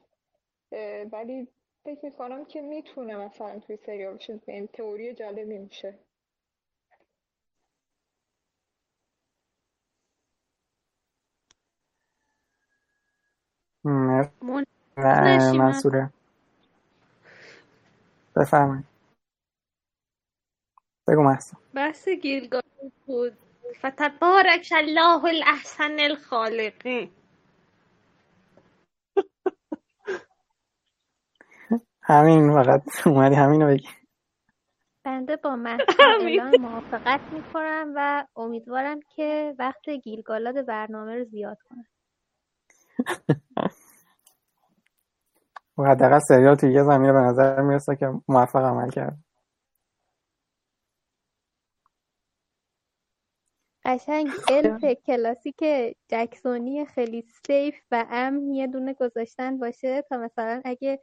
ولی فکر می‌کنم که می‌تونه مثلا توی سریال بشه این تئوری جالبی میشه. منصوره. بفرمایید. بگو محسن. بحث گیلگال بود. فتبارک الله الاحسن الخالقین همین فقط اومدی همینو بگی. بنده با محسن موافقت می‌کنم و امیدوارم که وقت گیلگالاد برنامه رو زیاد کنم. و حداقل سریال توی یه زمینه به نظر می‌رسه که موفق عمل کرد. قشنگ الف کلاسیک جکسونی خیلی سیف و امن یه دونه گذاشتن باشه تا مثلا اگه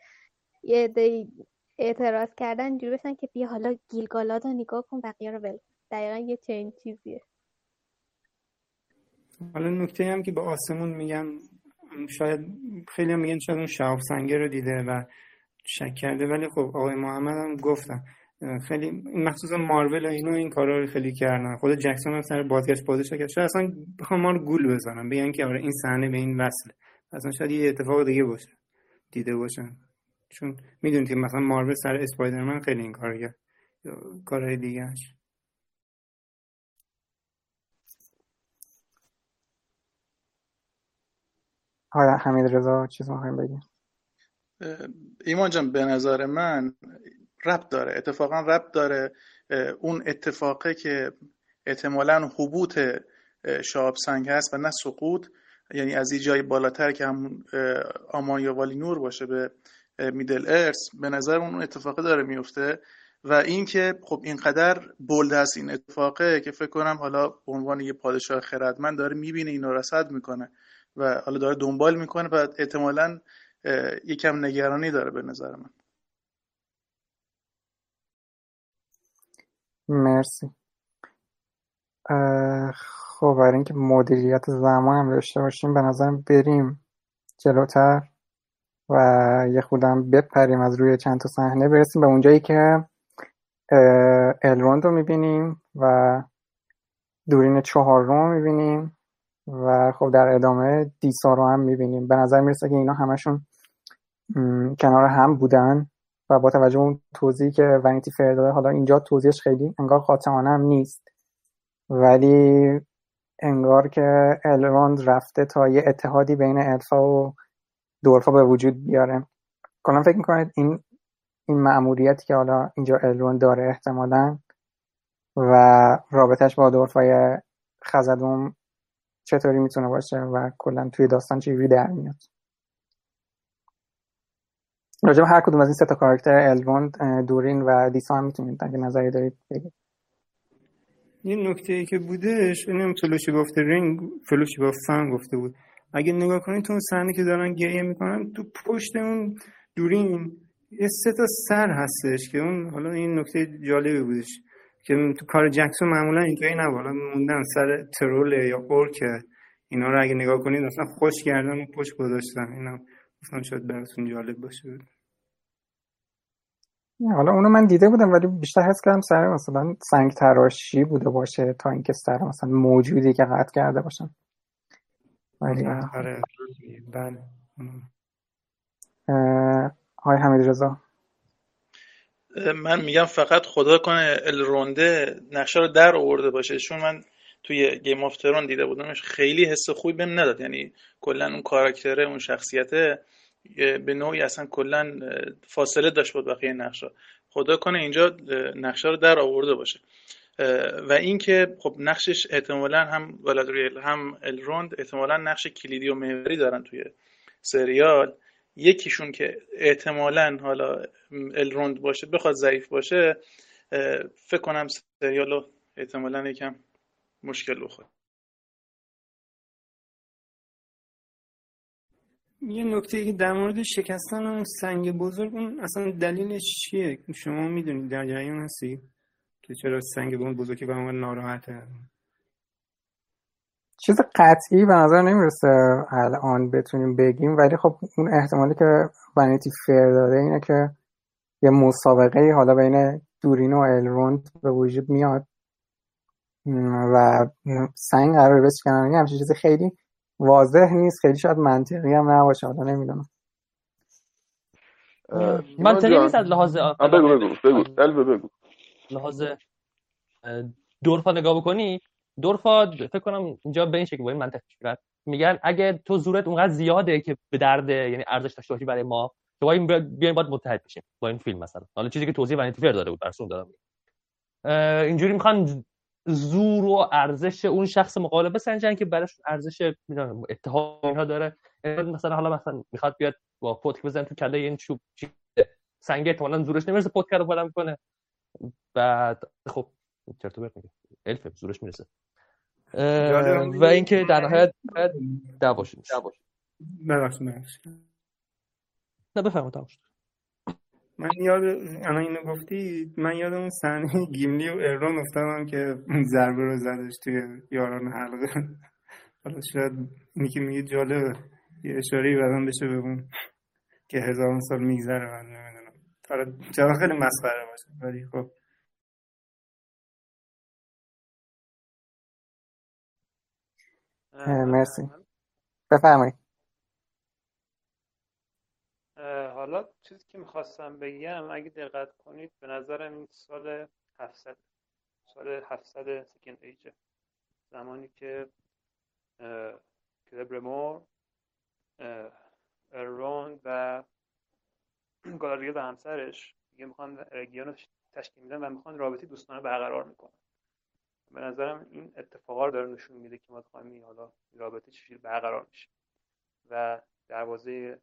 یه دی اعتراض کردن اینجوری بشن که بیا حالا گیلگالاد رو نگاه کن بقیه رو ول دقیقا یه چنین چیزیه. حالا نکته هم که به آسمون میگن شاید خیلی هم میگن شاید اون شهاب سنگه رو دیده و شک کرده ولی خب آقای محمد هم گفتن. خیلی مخصوصا مارول و اینو این کارا رو خیلی کردن. خود جکسون هم سر بازگشت بازش کرد. شاید اصلا بخوام ما رو گول بزنم بگن که آره این صحنه به این وصله. اصلا شاید یه اتفاق دیگه باشه دیده باشن. چون می‌دونید که مثلا مارول سر اسپایدرمن خیلی این کار کرد. کارهای دیگه آیا حمید رضا چیز می‌خوایم بگیم. ایمان جان به نظر من ربط داره اتفاقا ربط داره. اون اتفاقه که احتمالا حبوط شاب سنگ هست و نه سقوط یعنی از این جای بالاتر که همون آمانیا والی نور باشه به میدل ارس به نظر اون اتفاقه داره میفته. و اینکه خب اینقدر بولد هست این اتفاقه که فکر کنم حالا به عنوان یه پادشاه خردمند داره می‌بینه اینو رصد می‌کنه. و حالا داره دنبال می‌کنه و احتمالا یکم نگرانی داره به نظر من. مرسی. خب برای اینکه مدیریت زمان هم داشته باشیم به نظرم بریم جلوتر و یه خودم بپریم از روی چند تا صحنه. برسیم به اونجایی که الروند رو می‌بینیم و دورین چهار رو می‌بینیم. و خب در ادامه دیسا رو هم می‌بینیم. به نظر می‌رسه که اینا همشون کنار هم بودن و با توجه اون توضیحی که ونیتی داده حالا اینجا توضیحش خیلی انگار خاتمانه هم نیست. ولی انگار که الروند رفته تا یه اتحادی بین الفا و دورفا به وجود بیاره. کلا فکر می‌کنید این این مأموریتی که حالا اینجا الروند داره احتمالا و رابطش با دورفای خزدوم چطوری می‌تونه باشه و کلا توی داستان چی در میاد. راجب هر کدوم از این سه تا کاراکتر الروند دورین و دیسا هم می‌تونید اگه نظری دارید بگید. یه نکته ای که بودش اینم فلوشی گفته رینگ فلوشی با فن گفته بود. اگه نگاه کنید تو اون صحنه که دارن گریه می‌کنن تو پشت اون دورین یه سه تا سر هستش که اون حالا این نکته جالبی بودش. که تو کار جکسون معمولا اینطوری نبود. موندن سر ترول یا که اینا رو اگه نگاه کنید اصلا خوش کردن و پشت گذاشتن. اینا گفتم شاید براتون جالب باشه. حالا اونو من دیده بودم ولی بیشتر حس کردم سر مثلا سنگ تراشی بوده باشه تا اینکه سر مثلا موجودی که قطع کرده باشن. ولی آره. بله. های حمید رضا من میگم فقط خدا کنه الرونده نقشه رو در آورده باشه. چون من توی گیم آف ترون دیده بودمش خیلی حس خوبی بهم نداد. یعنی کلا اون کاراکتره اون شخصیته به نوعی اصلا کلا فاصله داشت بود بقیه نقشه خدا کنه اینجا نقشه رو در آورده باشه. و اینکه خب نقشش احتمالا هم ولادریل هم الروند احتمالا نقش کلیدی و محوری دارن توی سریال. یکیشون که احتمالا حالا الروند باشه بخواد ضعیف باشه فکر کنم سریال رو احتمالا یکم مشکل بخوره. یه نکته که در مورد شکستن اون سنگ بزرگ اون اصلا دلیلش چیه؟ شما می‌دونید در جریان هستی که چرا سنگ بزرگی به عنوان ناراحته؟ چیز قطعی به نظر نمی‌رسه الان بتونیم بگیم ولی خب اون احتمالی که ونیتی فیر داده اینه که یه مسابقه حالا بین دورین و الروند به وجود میاد. و سنگ قرار بشکنن یه همچین چیز خیلی واضح نیست خیلی شاید منطقی هم نباشه حالا نمی‌دونم. منطقی نیست از لحاظ بگو بگو بگو. بگو. لحاظ دورفا نگاه بکنی؟ دورفا فکر کنم اینجا به این شکل با این منطق میگن میگن اگه تو زورت اونقدر زیاده که به درد یعنی ارزش داشته باشی برای ما تو این بیاین باید متحد بشیم با این فیلم مثلا. حالا چیزی که توضیح ونیتی فر داده بود برسون دارم اینجوری می‌خوان زور و ارزش اون شخص مقابل بسنجن که براش ارزش می‌دونم اتهام اینها داره. مثلا حالا مثلا می‌خواد بیاد با پتک بزنه تو کله این چوب سنگه احتمالاً زورش نمی‌رسه پتک رو بلند کنه. بعد خب چرت و میگه. الف زورش می‌رسه. و اینکه در نهایت دعواش میشه ببخشید نه بفرمایید من یاد الان اینو گفتی من یاد اون صحنه گیملی و ارون افتادم که ضربه رو زدش توی یاران حلقه. حالا شاید اینی که میگه جالبه یه اشاره بدن بشه به اون که هزاران سال میگذره من نمی‌دونم. چرا خیلی مسخره باشه ولی خب. مرسی. بفرمایید. حالا چیزی که می‌خواستم بگم اگه دقت کنید به نظرم این سال 700 سال 700 سکند ایجه زمانی که کلبرمور ارون و گالاریل و همسرش دیگه می‌خوان رگیان تشکیل میدن و می‌خوان رابطی دوستانه برقرار می‌کنن. به نظرم این اتفاقا رو داره نشون میده که ما خواهیم حالا رابطه چجوری برقرار میشه و دروازه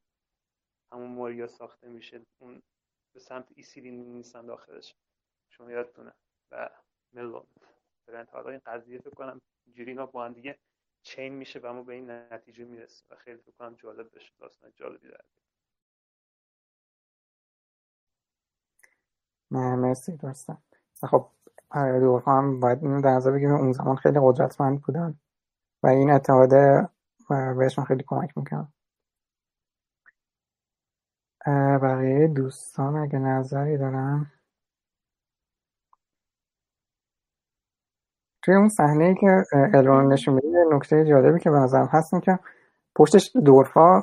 همون موریا ساخته میشه. اون به سمت ایسیلی نیستن داخلش. شما یادتونه. و ملون برنت حالا این قضیه فکر کنم اینجوری اینا با هم دیگه چین میشه و ما به این نتیجه می‌رسیم. و خیلی فکر کنم جالب بشه. داستان جالبی در مرسی دوستم خب آره دورها هم باید اینو در نظر بگیریم. اون زمان خیلی قدرتمند بودن و این اعتماده بهشون خیلی کمک می‌کنم بقیه دوستان اگه نظری دارن؟ توی اون صحنه ای که الرون نشون میده نکته جالبی که به نظرم هست که پشتش دورفا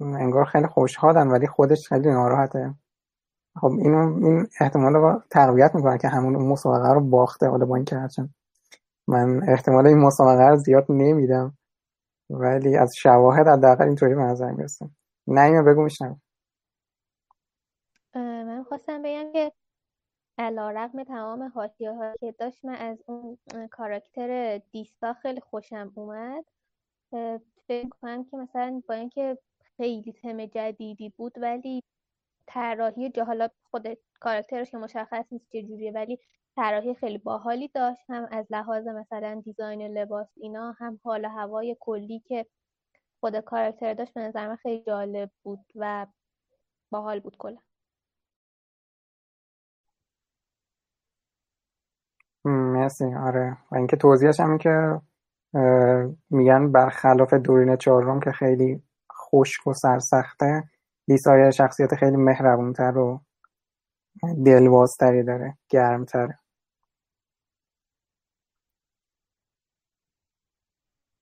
انگار خیلی خوشحالن ولی خودش خیلی ناراحته. خب اینو این احتمال رو تقویت می‌کنه که همون اون مسابقه رو باخته حالا با این که هرچند من احتمال این مسابقه رو زیاد نمیدم ولی از شواهد حداقل اینطوری به نظر می‌رسه. نه بگو میشنم من خواستم بگم که علا رقم تمام حاشیه ها که داشت من از اون کاراکتر دیستا خیلی خوشم اومد. فکر کنم که مثلا با اینکه خیلی تم جدیدی بود ولی طراحی جا حالا خود کاراکترش که مشخص نیست چجوریه ولی طراحی خیلی باحالی داشت. هم از لحاظ مثلا دیزاین لباس اینا هم حال هوای کلی که خود کاراکتر داشت به نظر من خیلی جالب بود و باحال بود کلا. مرسی. آره. و اینکه توضیحش هم که میگن برخلاف دورین چهارم که خیلی خشک و سرسخته لیسای شخصیت خیلی مهربونتر و دلوازتری داره گرمتره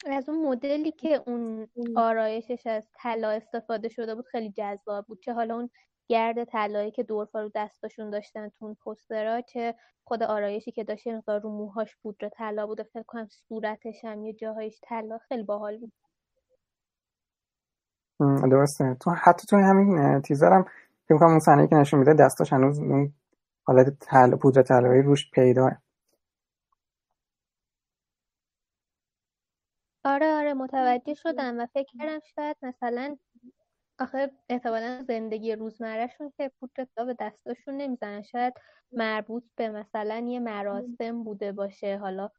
از اون مدلی که اون آرایشش از طلا استفاده شده بود خیلی جذاب بود. چه حالا اون گرد طلایی که دورفا رو دستاشون داشتن تو اون پوسترها چه خود آرایشی که داشت مقدار رو موهاش پودر طلا بود فکر کنم صورتش هم یه جاهایش طلا خیلی باحال بود. درسته. تو حتی تو همین تیزرم فکر کنم اون صحنه که نشون میده دستاش هنوز اون حالت طلا پودر طلایی روش پیداه آره آره متوجه شدم و فکر کردم شاید مثلا آخه احتمالا زندگی روزمرهشون که پودر به دستاشون نمی‌زنن شاید مربوط به مثلا یه مراسم بوده باشه. حالا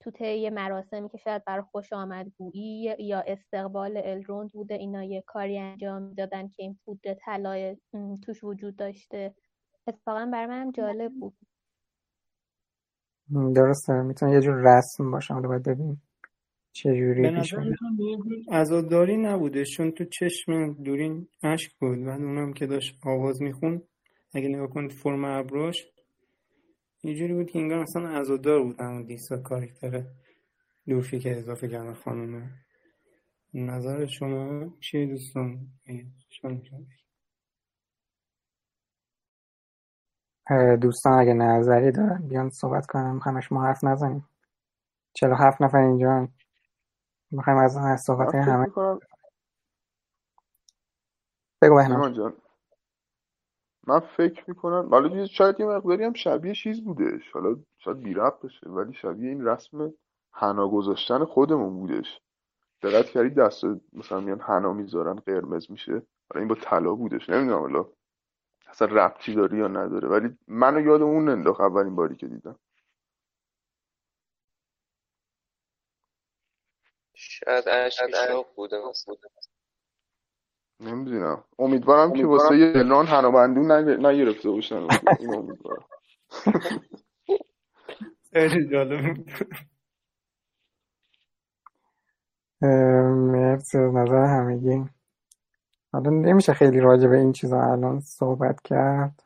تو طی مراسمی که شاید برای خوش آمدگویی یا استقبال الروند بوده اینا یه کاری انجام دادن که این پودر طلای توش وجود داشته. اتفاقا برای من جالب بود. درسته. می‌تونه یه جور رسم باشه حالا باید ببینیم چجوری به نظر عزاداری نبوده؟ چون تو چشم دورین اشک بود. بعد اونم که داشت آواز میخون اگه نگاه کنید فرم ابراش یه بود که انگار مثلا عزادار بود همون دیسا کارکتر دورفی که اضافه کردن خانومه. نظر شما چیه دوستان؟ دوستان اگه نظری دارن بیان صحبت کنم همش ما حرف نزنیم. چرا هفت نفر اینجا می‌خوایم از صحبت همه. بگو بهنام. من فکر می‌کنم حالا شاید یه مقداری هم شبیه چیز بودش. حالا شاید بی بشه ولی شبیه این رسم حنا گذاشتن خودمون بودش. دقت کردی دست مثلا میان حنا می‌ذارن قرمز میشه؟ حالا این با طلا بودش نمی‌دونم حالا اصلا ربطی داره یا نداره. ولی منو یاد اون انداخت اولین باری که دیدم. شاید اشک بوده نمی‌دونم. امیدوارم که واسه یه دلان هنابندون نگرفته باشن. این امیدوارم. خیلی جالب. مرسی از نظر همگی. حالا نمیشه خیلی راجع به این چیزا الان صحبت کرد.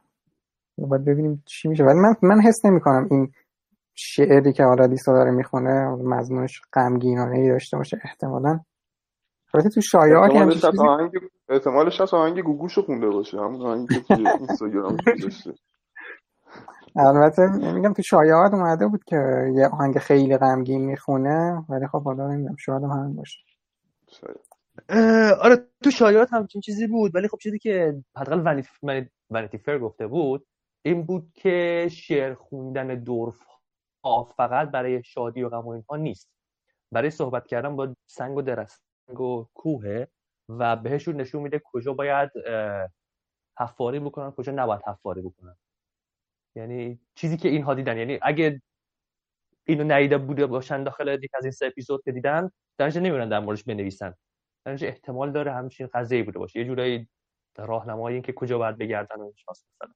باید ببینیم چی میشه. ولی من من حس نمی کنم این شعری که حالا دیستا داره می‌خونه مضمونش غمگینانه ای داشته باشه احتمالا. البته تو شایعات هم احتمالش هست آهنگ آهنگ گوگوشو خونده باشه. همون آهنگی که توی اینستاگرام گذاشته البته میگم تو شایعات اومده بود که یه آهنگ خیلی غمگین می‌خونه ولی خب حالا نمی‌دونم شاید هم همین باشه. آره تو شایعات همچین چیزی بود ولی خب چیزی که حداقل ونیتی فر گفته بود این بود که شعر خوندن دورف ها فقط برای شادی و غم و اینها نیست. برای صحبت کردن با سنگ و درست و کوه و بهشون نشون میده کجا باید حفاری بکنن کجا نباید حفاری بکنن. یعنی چیزی که اینها دیدن یعنی اگه اینو ندیده بوده باشن داخل یک از این سه اپیزود که دیدن درجه نمیرن در موردش بنویسن. درجه احتمال داره همچین قضیه بوده باشه. یه جورایی راهنمایی این که کجا باید بگردن و شاست مثلا.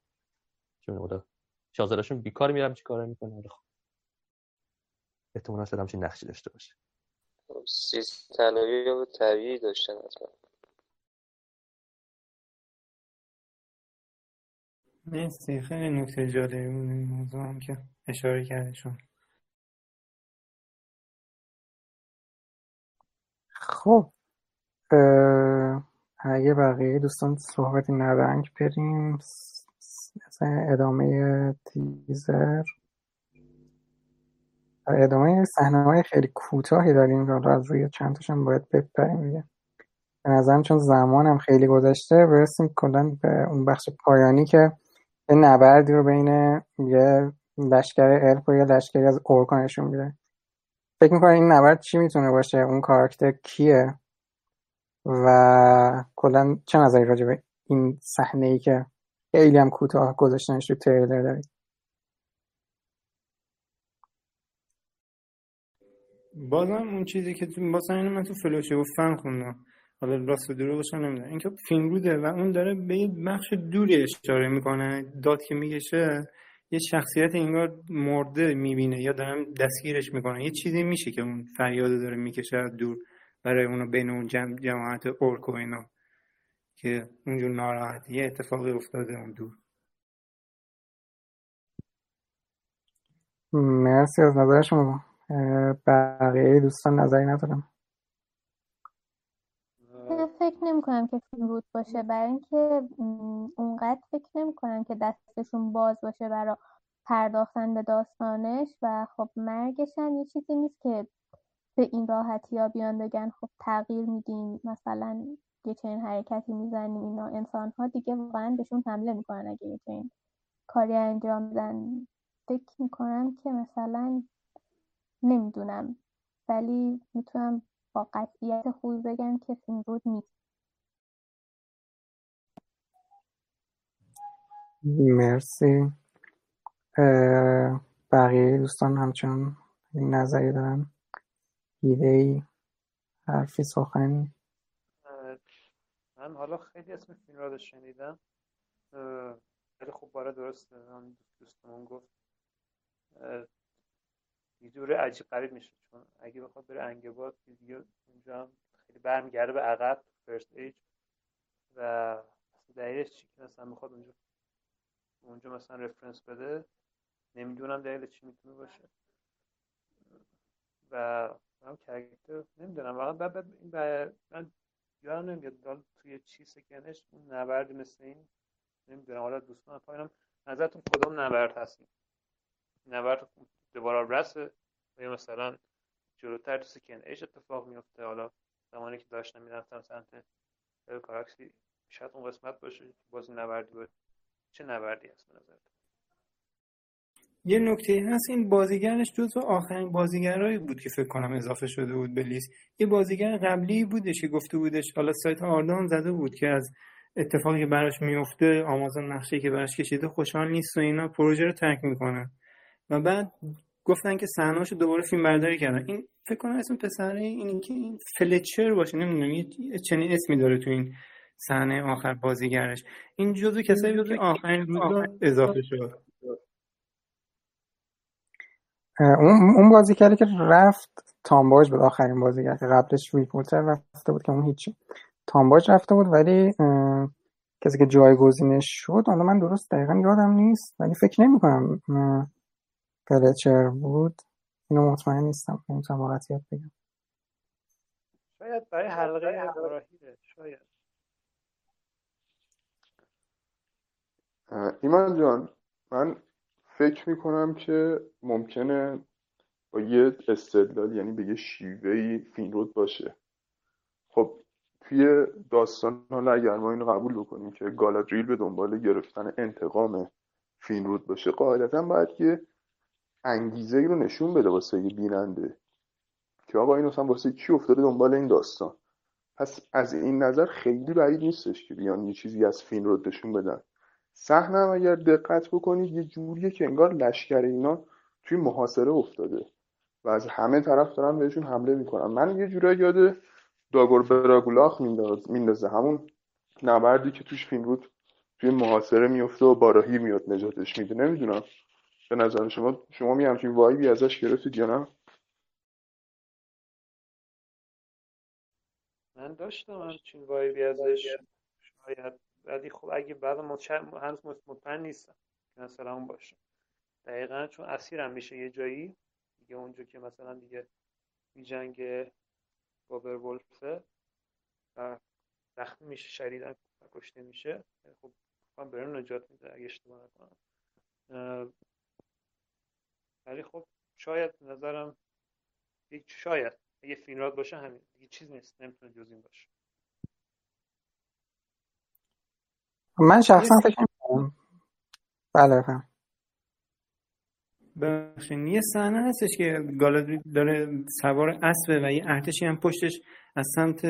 چون شازرشون بیکار میرم چی کار می‌کنه خب. احتمال شد همچین نقشی داشته باشه. سیز تنوی و طبیعی داشتن حتما مرسی خیلی نکته جالبی بود این موضوع هم که اشاره کردشون. خب اگه بقیه دوستان صحبتی ندارن بریم ادامه تیزر. ادامه صحنه های خیلی کوتاهی داریم که از روی چند تاشم باید بپریم دیگه. به نظرم چون زمانم خیلی گذشته برسیم کلا به اون بخش پایانی که یه نبردی رو بین یه لشکر الف و یه لشکری از اورکا نشون میده. فکر می‌کنم این نبرد چی می‌تونه باشه؟ اون کاراکتر کیه؟ و کلا چه نظری راجع به این صحنه ای که خیلی هم کوتاه گذاشتنش رو تریلر دارید بازم اون چیزی که تو بازم من تو فلوشه فن خوندم. حالا راست و دروغش باشن نمی‌دونم. اینکه فیلم روده و اون داره به یه بخش دوری اشاره می‌کنه داد که میگشه یه شخصیت انگار مرده می‌بینه یا دارم دستگیرش می‌کنه یه چیزی میشه که اون فریاد داره می‌کشه دور برای اونو بین اون جمع جماعت اورک اینا که اونجور ناراحت یه اتفاقی افتاده اون دور. مرسی از نظر شما. بقیه دوستان نظری ندارم. فکر نمی کنم که فیلم رود باشه. برای اینکه اونقدر فکر نمی کنم که دستشون باز باشه برای پرداختن به داستانش و خب مرگش هم یه چیزی نیست که به این راحتی ها بیان بگن خب تغییر میدیم مثلا یه چنین حرکتی می‌زنیم اینا انسان ها دیگه واقعا بهشون حمله می‌کنن اگه یه چنین کاری انجام بدن. فکر می‌کنم که مثلا نمی‌دونم ولی می‌تونم با قطعیت خوبی بگم که فیلم رود نیست مرسی. بقیه دوستان همچنان این نظری دارن؟ ایده ای حرفی سخنی؟ من حالا خیلی اسم فیلم رو شنیدم. خیلی خوب باره درسته. دوستمون گفت. یه جور عجیب قریب میشه چون اگه بخواد بره انگباد دیگه اونجا خیلی برمیگرده به عقب فرست ایج و دلیلش چی؟ که مثلا می‌خواد اونجا اونجا مثلا رفرنس بده نمی‌دونم دلیل چی می‌تونه باشه. و هم کرکتر نمی‌دونم واقعا بعد این من یادم نمیاد توی چی سکنش اون نبردی مثل این نمی‌دونم حالا دوستان پایینم نظرتون کدوم نبرد هستیم نبرد دوباره رسه یا مثلا جلوتر تو سکن ایش اتفاق میفته حالا زمانی که داشتم می‌رفتم سمت کاراکسی شاید اون قسمت باشه بازی نبردی باشه. چه نبردی هست به یه نکته هست این بازیگرش جزو آخرین بازیگرایی بود که فکر کنم اضافه شده بود به لیست. یه بازیگر قبلی بودش که گفته بودش حالا سایت آردان زده بود که از اتفاقی که براش میفته آمازون نقشه که براش کشیده خوشحال نیست و اینا پروژه رو ترک می‌کنه. و بعد گفتن که صحنه‌اشو دوباره فیلم برداری کردن. این فکر کنم اسم پسره این که این فلچر باشه نمی‌دونم یه چنین اسمی داره تو این صحنه آخر بازیگرش. این جزو کسایی بود که آخرین روز اضافه شد. اون اون بازیگری که رفت تام باج بود آخرین بازیگر که قبلش ویل پولتر رفته بود که اون هیچی. تام باج رفته بود ولی کسی که جایگزینش شد حالا من درست دقیقا یادم نیست ولی فکر نمی کنم فلچر بود. اینو مطمئن نیستم. نمی‌تونم واقعیت بگم شاید برای حلقه شاید. ایمان جان من فکر می‌کنم که ممکنه با یه استدلال یعنی به یه شیوهی فینرود باشه. خب توی داستان حالا اگر ما اینو قبول بکنیم که گالادریل به دنبال گرفتن انتقام فینرود باشه قاعدتا باید یه انگیزه رو نشون بده واسه یه بیننده. که آقا این اصلا واسه کی افتاده دنبال این داستان؟ پس از این نظر خیلی بعید نیستش که بیان یه چیزی از فینرود نشون بدن. صحنه هم اگر دقت بکنید یه جوریه که انگار لشکر اینا توی محاصره افتاده و از همه طرف دارن بهشون حمله می‌کنن. من یه جورایی یاد داگور براگولاخ میندازه. همون نبردی که توش فینرود توی محاصره میفته و باراهی میاد نجاتش میده. نمی‌دونم. به نظر شما شما می همچین وایبی ازش گرفتید یا نه؟ من داشتم همچین وایبی ازش. شاید. ولی خب اگه بعد هنوز مطمئن نیستم که مثلا اون باشه. دقیقا چون اسیرم میشه یه جایی. دیگه اونجا که مثلا دیگه می جنگ با برولفه و زخمی میشه شدیدا کشته میشه. خب من برون نجات میده اگه اشتباه نکنم. ولی خب شاید نظرم یک شاید اگه فینراد باشه همین. دیگه چیز نیست. نمی‌تونه جز این باشه. من شخصا فکر می‌کنم. بله فهم بخشین یه صحنه هستش که گالادری داره سوار اسبه و یه ارتشی هم پشتش از سمت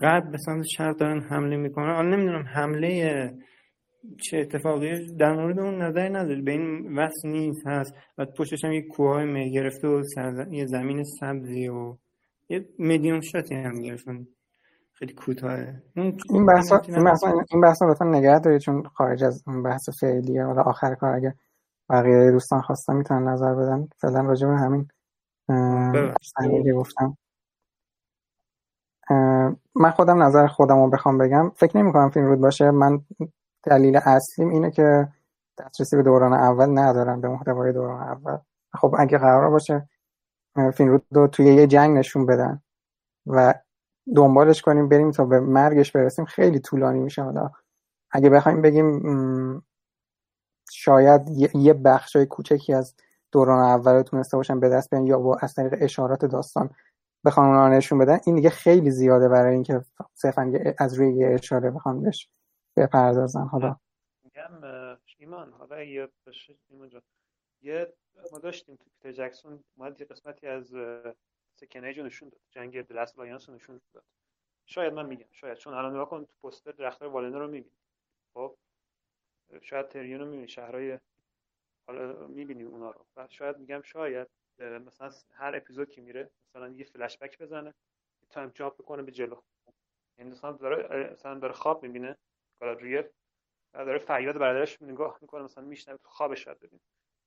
غرب به سمت شرق دارن حمله می‌کنن. حالا نمی‌دونم حمله چه اتفاقی در مورد اون نظر نداری؟ به این وصل نیست هست و پشتش هم یه کوه می گرفته و یه زمین سبزی و یه میدیوم شاتی هم گرفتن. خیلی کوتاهه. این بحث این بحث این بحث لطفا نگه دارید چون خارج از اون بحث فعلیه. حالا آخر کار اگه بقیه دوستان خواستن می‌تونن نظر بدن. فعلا راجع به همین صحنه گفتم. من خودم نظر خودم رو بخوام بگم. فکر نمی کنم فیلم رود باشه. من دلیل اصلیم اینه که دسترسی به دوران اول ندارم به محتوای دوران اول. خب اگه قرار باشه فیلم رود رو توی یه جنگ نشون بدن و دنبالش کنیم بریم تا به مرگش برسیم خیلی طولانی میشه. حالا اگه بخوایم بگیم شاید یه بخشای کوچکی از دوران اول تونسته باشن به دست بیان یا با از طریق اشارات داستان بخوان اونا نشون بدن این دیگه خیلی زیاده برای اینکه صرفا از روی یه اشاره بخوان بهش بپردازن. حالا. میگم ایمان حالا یه باشه یه ما داشتیم تو پیتر جکسون اومد یه قسمتی از سکنیج رو نشون داد جنگ دلست لایانس نشون داد. شاید من میگم شاید چون الان نگاه کن تو پوستر درختای والنر رو می‌بینی. خب؟ شاید تریون رو می‌بینی شهرهای حالا می‌بینی اونا رو. و شاید میگم شاید مثلا هر اپیزود که میره مثلا یه فلش بک بزنه تایم جامپ بکنه به جلو. یعنی مثلا داره مثلا داره خواب می‌بینه. گالادریل داره فریاد برادرش نگاه می‌کنه مثلا میشنوه تو خوابش شاید ببین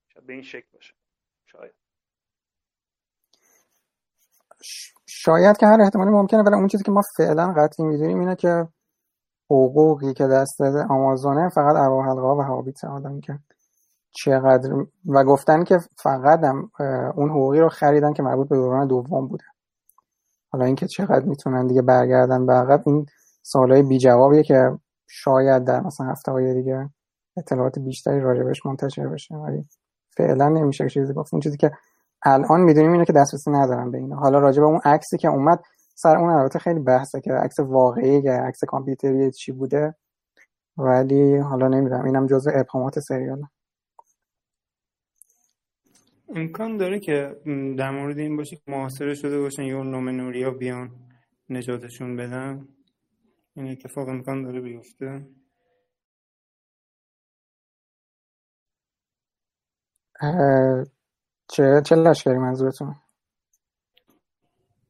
شاید به این شکل باشه. شاید. شاید که هر احتمالی ممکنه ولی اون چیزی که ما فعلا قطعی می‌دونیم اینه که حقوقی که دست آمازونه فقط ارواح حلقه و هابیت آدم که چقدر و گفتن که فقط هم اون حقوقی رو خریدن که مربوط به دوران دوم بوده. حالا اینکه چقدر می‌تونن دیگه برگردن به عقب این سوالای بی جوابیه که شاید در مثلا هفته های دیگه اطلاعات بیشتری راجبش منتشر بشه ولی فعلا نمیشه چیزی گفت. اون چیزی که الان می‌دونیم اینه که دسترسی ندارن به اینا. حالا راجب اون عکسی که اومد سر اون البته خیلی بحثه که عکس واقعی عکس کامپیوتری چی بوده ولی حالا نمی‌دونم. اینم جزء ابهامات سریاله. امکان داره که در مورد این باشه که محاصره شده باشن یا نومنوریا بیان نجاتشون بدن؟ این اتفاق امکان داره بیفته. چه چه لشکری منظورتون؟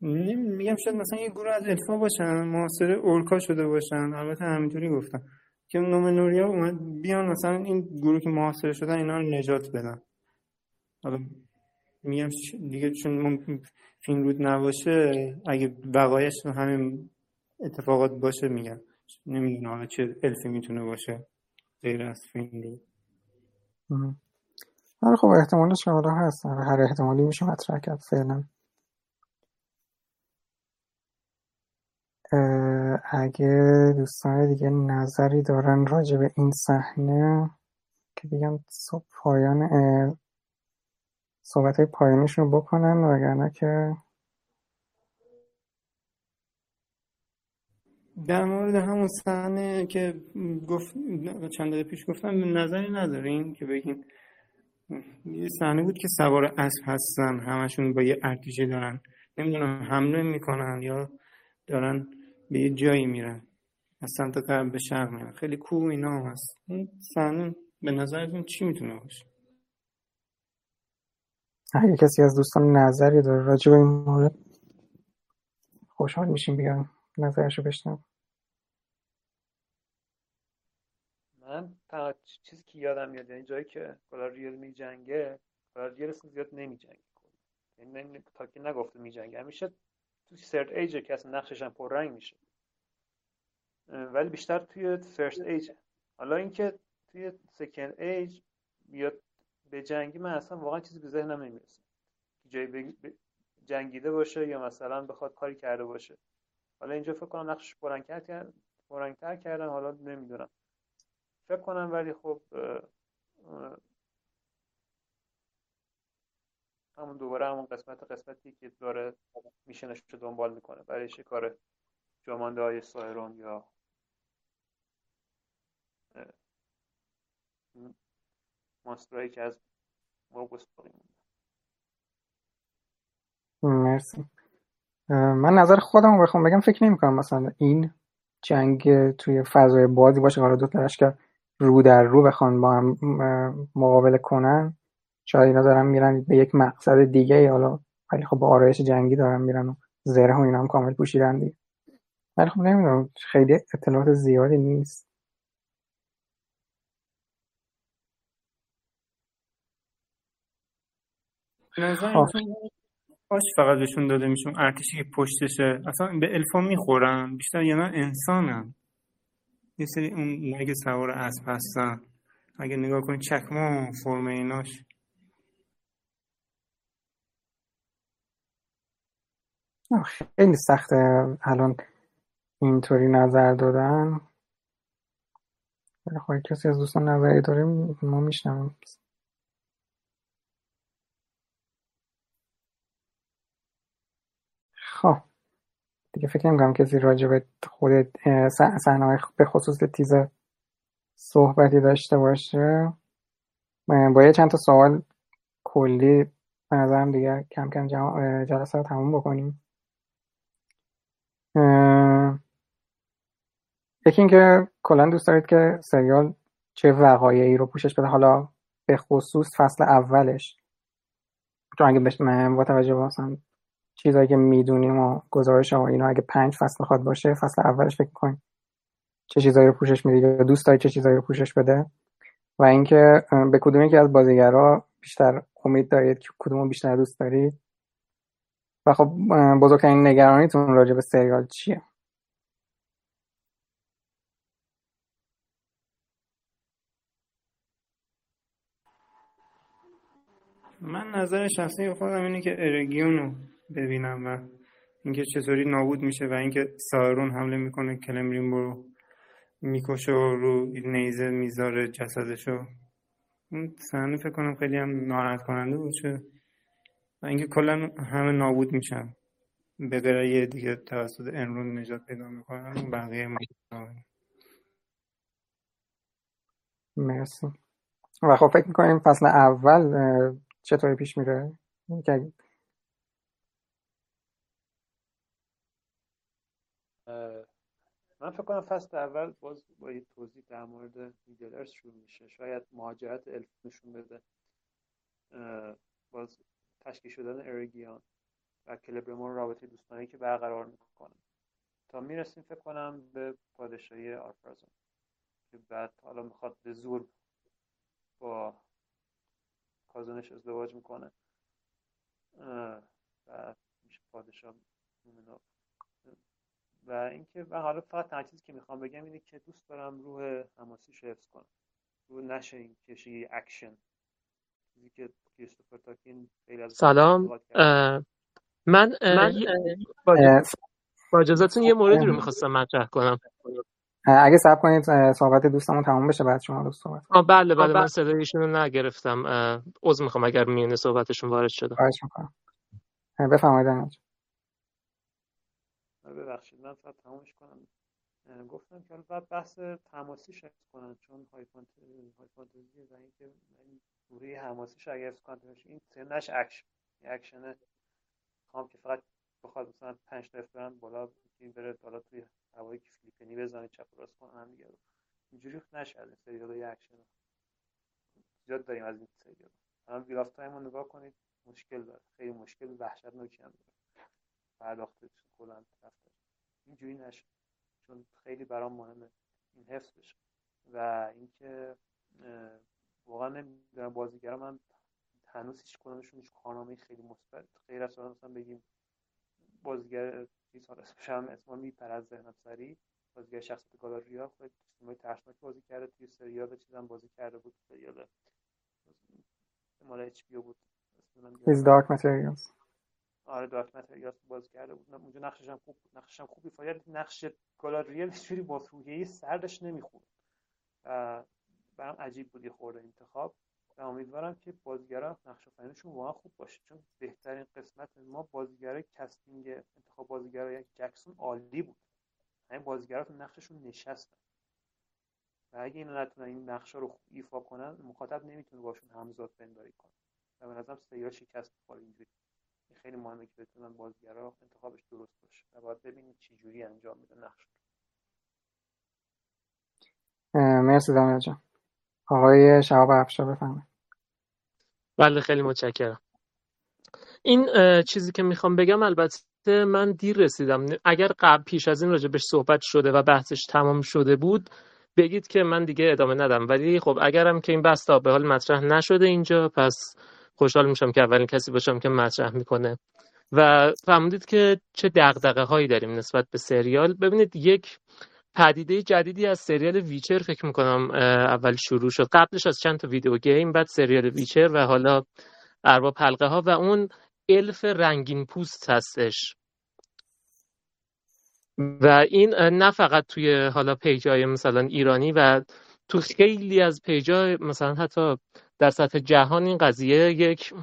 میگم شاید مثلا یه گروه از الفا باشن محاصره اورکا شده باشن البته همینطوری گفتم که نومنوریا اومد بیان مثلا این گروه که محاصره شدن اینا رو نجات بدن. حالا میگم دیگه چون فیلم رود نباشه اگه بقایش همین اتفاقات باشه میگم. نمی‌دونم حالا چه الفی می‌تونه باشه غیر از فیلم رود آره خب احتمالش حالا هست. هر احتمالی میشه مطرح کرد فعلا. اگه دوستان دیگه نظری دارن راجع به این صحنه که صبح پایان صحبت های پایانیشون رو بکنن وگرنه که در مورد همون صحنه که گفت چند دقیقه پیش گفتم نظری ندارین که بگین؟ یه صحنه بود که سوار اسب هستن همشون با یه ارتیشه دارن. نمی‌دونم حمله می‌کنن یا دارن به یه جایی میرن. از سمت غرب به شرق میان خیلی کوه اینا هست. این صحنه به نظرتون چی می‌تونه باشه؟ اگه کسی از دوستان نظری داره راجع به این مورد خوشحال میشیم بیان نظرشو بشنم من تنها چیزی که یادم میاد یعنی جایی که گالاریل می جنگه گالاریل اصلا زیاد نمی جنگه یعنی تا که نگفته می جنگه همیشه تو سرد ایجه که اصلا نقشش هم پررنگ میشه. ولی بیشتر توی فرست ایج حالا اینکه توی سکند ایج بیاد به جنگی من اصلا واقعا چیزی به ذهنم نمی‌رسه. جایی جنگیده باشه یا مثلا بخواد کاری کرده باشه. حالا اینجا فکر کنم نقشش پررنگتر کردن حالا نمی‌دونم. فکر کنم ولی خب همون دوباره همون قسمت قسمتی که داره میشنش رو دنبال می‌کنه. برای شکار جامانده های سایرون یا مانسترهایی که از باقی مرسی. من نظر خودم رو بخوام بگم فکر نمی کنم مثلا این جنگ توی فضای بازی باشه حالا دو لشکر رو در رو بخوان با هم مقابله کنن. شاید اینا دارن میرن به یک مقصد دیگه حالا ولی خب با آرایش جنگی دارن میرن و زره و اینا هم کامل پوشیدن دیگه. ولی خب نمی‌دونم خیلی اطلاعات زیادی نیست. باش فقط بهشون داده میشون ارتشی که پشتشه. اصلا به الفا می‌خورن. بیشتر یه نه انسانن. یه سری اون نگ سوار اسب هستن. اگه نگاه کنید چکما فرم ایناش. خیلی سخته الان اینطوری نظر دادن. خواهی کسی از دوستان نظری داریم ما میشنم خب. دیگه فکر نمی‌کنم کسی راجع به خود صحنه به خصوص تیزر صحبتی داشته باشه. با یه چند تا سوال کلی به نظرم دیگه کم کم جلسه رو تموم بکنیم. یکی اینکه کلا دوست دارید که سریال چه وقایعی رو پوشش بده. حالا به خصوص فصل اولش. چون اگه با توجه به چیزایی که می‌دونیم و گزارش و اینا اگه پنج فصل بخواد باشه فصل اولش فکر کنیم. چه چیزایی رو پوشش میده؟ یا دوست دارید چه چیزایی رو پوشش بده؟ و اینکه به کدوم یکی از بازیگرا بیشتر امید دارید؟ که کدوم بیشتر دوست دارید؟ و خب بزرگترین نگرانیتون راجع به سریال چیه؟ من نظر شخصی خودم اینه که ارگیون ببینم و اینکه چطوری نابود میشه و اینکه سایرون حمله می‌کنه کلمرین برو می‌کشه و رو نیزه می‌ذاره جسدشو. اون صحنه فکر کنم خیلی هم ناراحت کننده چه و اینکه کلا همه نابود میشن. به یه دیگه توسط انرون نجات پیدا می‌کنن بقیه ما مرسی. و خب فکر می‌کنیم فصل اول چطوری پیش میره؟ من فکر کنم فصل اول باز با یه توضیح در مورد میدلرز شروع میشه. شاید مهاجرت الف نشون بده. باز تشکیل شدن ارگیان و کلبرمون رابطه دوستانه که برقرار می‌کنه. تا می‌رسیم فکر کنم به پادشاهی آرفرزون که بعد حالا می‌خواد به زور با کازونش ازدواج می‌کنه. و میشه پادشاه و اینکه و حالا فقط تنها چیزی که می‌خوام بگم اینه که دوست دارم روح حماسیش حفظ کنم. روح نشه این کشی اکشن. چیزی که کریستوفر تاکین خیلی از سلام. من, من با اجازتون یه موردی رو می‌خواستم مطرح کنم. اگه سب کنید صحبت دوستمون تموم بشه بعد شما دوست صحبت آه بله بله من صدای ایشون رو نگرفتم. عذر می‌خوام اگر میونه صحبتشون وارد شده خواهش می‌کنم. بفرمایید ببخشید من فقط تمامش کنم. گفتم که بعد بحث تماسی شکل کنن چون های فانتزی و اینکه دوره حماسی اگر کنن این سنش اکشن اکشن خوام که فقط بخواد مثلا پنج تا برن بالا این بره بالا توی هوایی که فیلیپینی بزنه چپ راست کنن هم دیگه اینجوری نشه این سریال های اکشن زیاد داریم از این سریال. الان Wheel of Time رو نگاه کنید مشکل داره. خیلی مشکل وحشتناکی هم داره. پرداختش کلا اینجوری نشه چون خیلی برام مهمه این حفظ بشه. و اینکه واقعا نمی‌دونم بازیگرا من هنوز هیچ کدومشون هیچ کارنامه خیلی مثبت غیر از مثلا بگیم بازیگر چیز حالا اسمش هم اسم میپره از ذهنم سری بازیگر شخصیت گالاریا خود تیمای ترسناک بازی کرده توی سریال چیزم بازی کرده بود سریال مال اچ بود. His Dark Materials. آره دارک متریالز بازی کرده بود اونجا نقشش خوب نقشش هم خوب ایفا نقش گالادریل هیچ با روحیه سردش نمی‌خورد. برام عجیب بود یه خورده انتخاب. و امیدوارم که بازیگرا نقش آفرینشون واقعا خوب باشه. چون بهترین قسمت ما بازیگرای casting انتخاب بازیگرای جکسون عالی بود. همین بازیگرا تو نقششون نشستن. و اگه اینو نتونن این نقشا رو ایفا کنن مخاطب نمی‌تونه باشون همزاد پنداری کنه. و به نظرم سریال شکست می‌خوره اینجوری. خیلی مهمه که بتونن بازیگرا انتخابش درست باشه. و باید ببینید چی جوری انجام میده نقش. مرسی دانیال جان. آقای شهاب افشار بفرمایید. بله خیلی متشکرم. این چیزی که می‌خوام بگم البته من دیر رسیدم. اگر قبل پیش از این راجبش صحبت شده و بحثش تمام شده بود بگید که من دیگه ادامه ندم. ولی خب اگرم که این بحث به حال مطرح نشده اینجا پس خوشحال میشم که اولین کسی باشم که مطرح می‌کنه. و فهمیدید که چه دقدقه هایی داریم نسبت به سریال. ببینید یک پدیده جدیدی از سریال ویچر فکر می‌کنم اول شروع شد. قبلش از چند تا video game بعد سریال ویچر و حالا ارباب حلقه ها و اون الف رنگین پوست هستش. و این نه فقط توی حالا page های مثلا ایرانی و تو خیلی از page مثلا حتی در سطح جهان این قضیه یک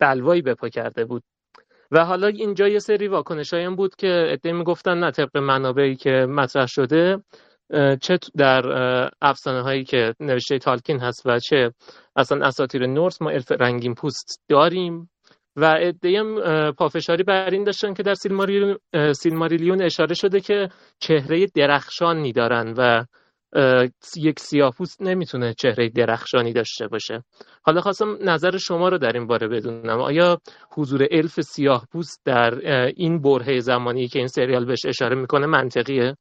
بلوایی بپا کرده بود. و حالا اینجا یه سری واکنش بود که ادعی می‌گفتن نه طبق منابعی که مطرح شده چه در افسانه هایی که نوشته تالکین هست و چه اصلا اساطیر نورس ما الف رنگین پوست داریم. و هم پافشاری بر این داشتن که در سیلماریلیون اشاره شده که چهره درخشانی دارن و یک سیاهپوست نمی‌تونه چهره درخشانی داشته باشه. حالا خواستم نظر شما رو در این باره بدونم. آیا حضور الف سیاهپوست در این برهه زمانی که این سریال بهش اشاره می‌کنه منطقیه؟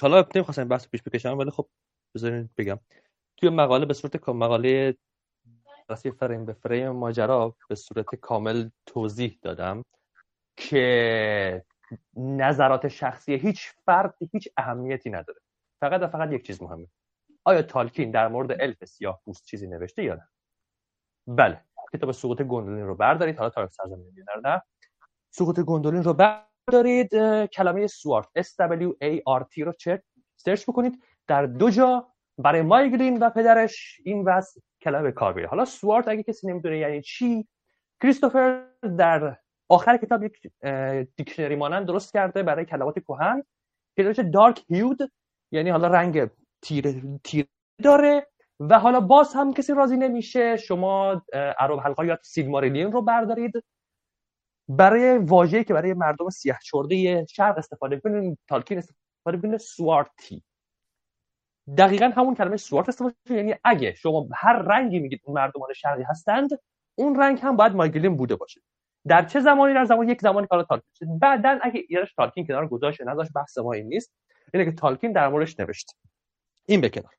حالا نمی‌خواستم بحث پیش بکشم ولی خب بذارین بگم. توی مقاله به صورت مقاله راسی فریم به فریم ماجرا به صورت کامل توضیح دادم که نظرات شخصی هیچ فرد هیچ اهمیتی نداره. فقط و فقط یک چیز مهمه. آیا تالکین در مورد الف سیاه پوست چیزی نوشته یا نه؟ بله. کتاب سقوط گندولین رو بردارید. حالا تاریخ سرزمین نه سقوط گندولین رو بردارید. کلمه سوارت. S W A R T رو چک. سرچ بکنید. در دو جا برای مایگرین و پدرش این وضع کلمه به کار حالا سوارت اگه کسی نمی‌دونه یعنی چی کریستوفر در آخر کتاب یک دیکشنری مانند درست کرده برای کلمات کهن که نوشته دارک هیود یعنی حالا رنگ تیره تیر داره و حالا باز هم کسی راضی نمیشه. شما عرب حلقه یا سیلماریلین رو بردارید. برای واژه‌ای که برای مردم سیاه چرده شرق استفاده کنید تالکین استفاده کنید سوارتی. دقیقا همون کلمه سوارت استفاده یعنی اگه شما هر رنگی میگید مردمان شرقی هستند اون رنگ هم باید مایگلین بوده باشه. در چه زمانی؟ در زمان یک زمانی کالا تالکین. شد بعدا اگه ایرش تالکین کنار گذاشت نذاش بحث ما این نیست اینه که تالکین در موردش نوشت. این به کنار.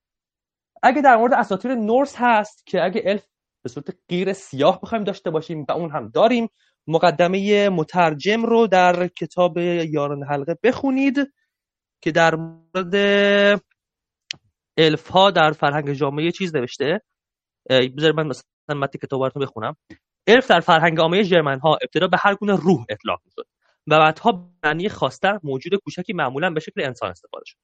اگه در مورد اساطیر نورس هست که اگه الف به صورت غیر سیاه بخوایم داشته باشیم و اون هم داریم مقدمه مترجم رو در کتاب یاران حلقه بخونید که در مورد الف ها در فرهنگ جامعه چیز نوشته. بذار من مثلا متن کتاب براتون بخونم. الف در فرهنگ عامه ژرمن ها ابتدا به هر گونه روح اطلاق می‌شد و بعدها معنی خواستن موجود کوچکی معمولا به شکل انسان استفاده شد.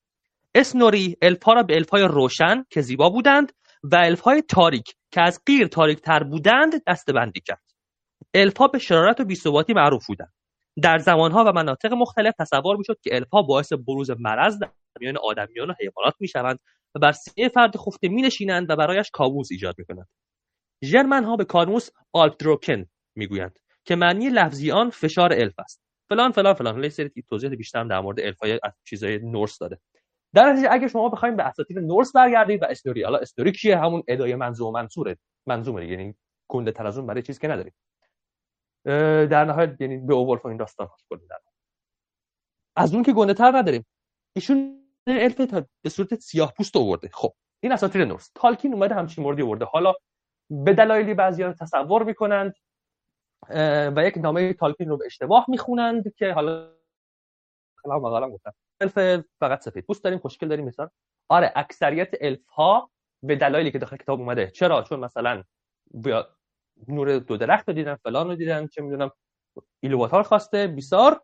اسنوری الف ها را به الف های روشن که زیبا بودند و الف های تاریک که از غیر تاریک تر بودند بندی کرد. الف ها به شرارت و بیثباتی معروف بودند. در زمانها و مناطق مختلف تصور می‌شد که الف ها باعث بروز مرض در میان آدمیان و حیوانات می‌شوند و بر سینه فرد خفته می نشینند و برایش کابوس ایجاد می کنند ژرمن ها به کانوس آلپدروکن می‌گویند که معنی لفظی آن فشار الف است. فلان فلان فلان. یه سری توضیح بیشتر در مورد الفای چیزای نورس داده. در نتیجه اگه شما بخواید به اساطیر نورس برگردید و استوری. حالا استوری کیه؟ همون ادای منظوم منصوره. منظومه یعنی گنده تر از اون برای چیز که نداریم. در نهایت یعنی به اوولف این داستان در از اون که گنده تر نداریم. ایشون الف به صورت سیاه پوست آورده. خب این اساطیر نورس. تالکین اومده همچین موردی آورده. حالا به دلایلی بعضی‌ها تصور می‌کنند و یک نامه تالکین رو به اشتباه می‌خونند که حالا مقاله گفتم. الف فقط سفید. پوست داریم خوشگل داریم مثلا آره اکثریت الف ها به دلایلی که داخل کتاب اومده. چرا؟ چون مثلا نور دو درخت رو دیدن فلان رو دیدن چه می‌دونم ایلوواتار خواسته بیسار.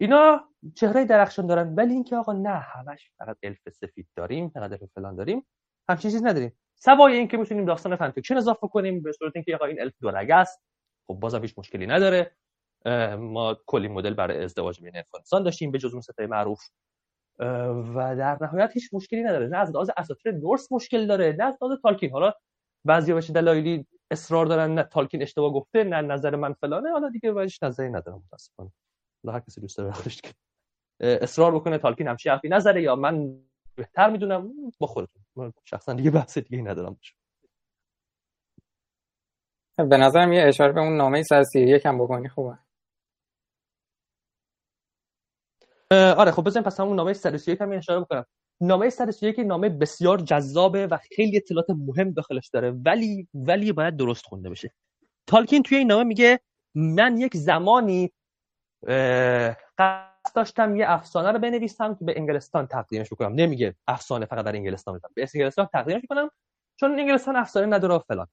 اینا چهره درخشان دارن ولی اینکه آقا نه همش فقط الف سفید داریم فقط الف فلان داریم همچین چیز نداریم. سوای اینکه می‌تونیم داستان fan fiction اضافه کنیم به صورت اینکه آقا این الف دورگه است. خب بازم هیچ مشکلی نداره. ما کلی مدل برای ازدواج بین انسان داشتیم به جز اون سه تای معروف. و در نهایت هیچ مشکلی نداره. نه از لحاظ اساطیر Norse مشکل داره نه از لحاظ تالکین. حالا بعضیا به چه دلایلی اصرار دارن نه تالکین اشتباه گفته نه نظر من فلانه. حالا دیگه بهش نظری ندارم متاسفانه. حالا هر کسی دوست داره که اصرار بکنه تالکین همچی حرفی نظره یا من بهتر می‌دونم با خودتون. من شخصا دیگه بحث دیگه ندارم. به نظرم یه اشاره به اون نامه 131 هم بکنی خوبه. آره خب بزنیم پس همون نامه 131 هم اشاره بکنم. نامه 131 نامه بسیار جذابه و خیلی اطلاعات مهم داخلش داره ولی ولی باید درست خونده بشه. تالکین توی این نامه میگه من یک زمانی قصد داشتم یه افسانه رو بنویسم که به انگلستان تقدیمش بکنم. نمیگه افسانه فقط در انگلستان بزنم. به انگلستان تقدیمش کنم چون انگلستان افسانه نداره فلان.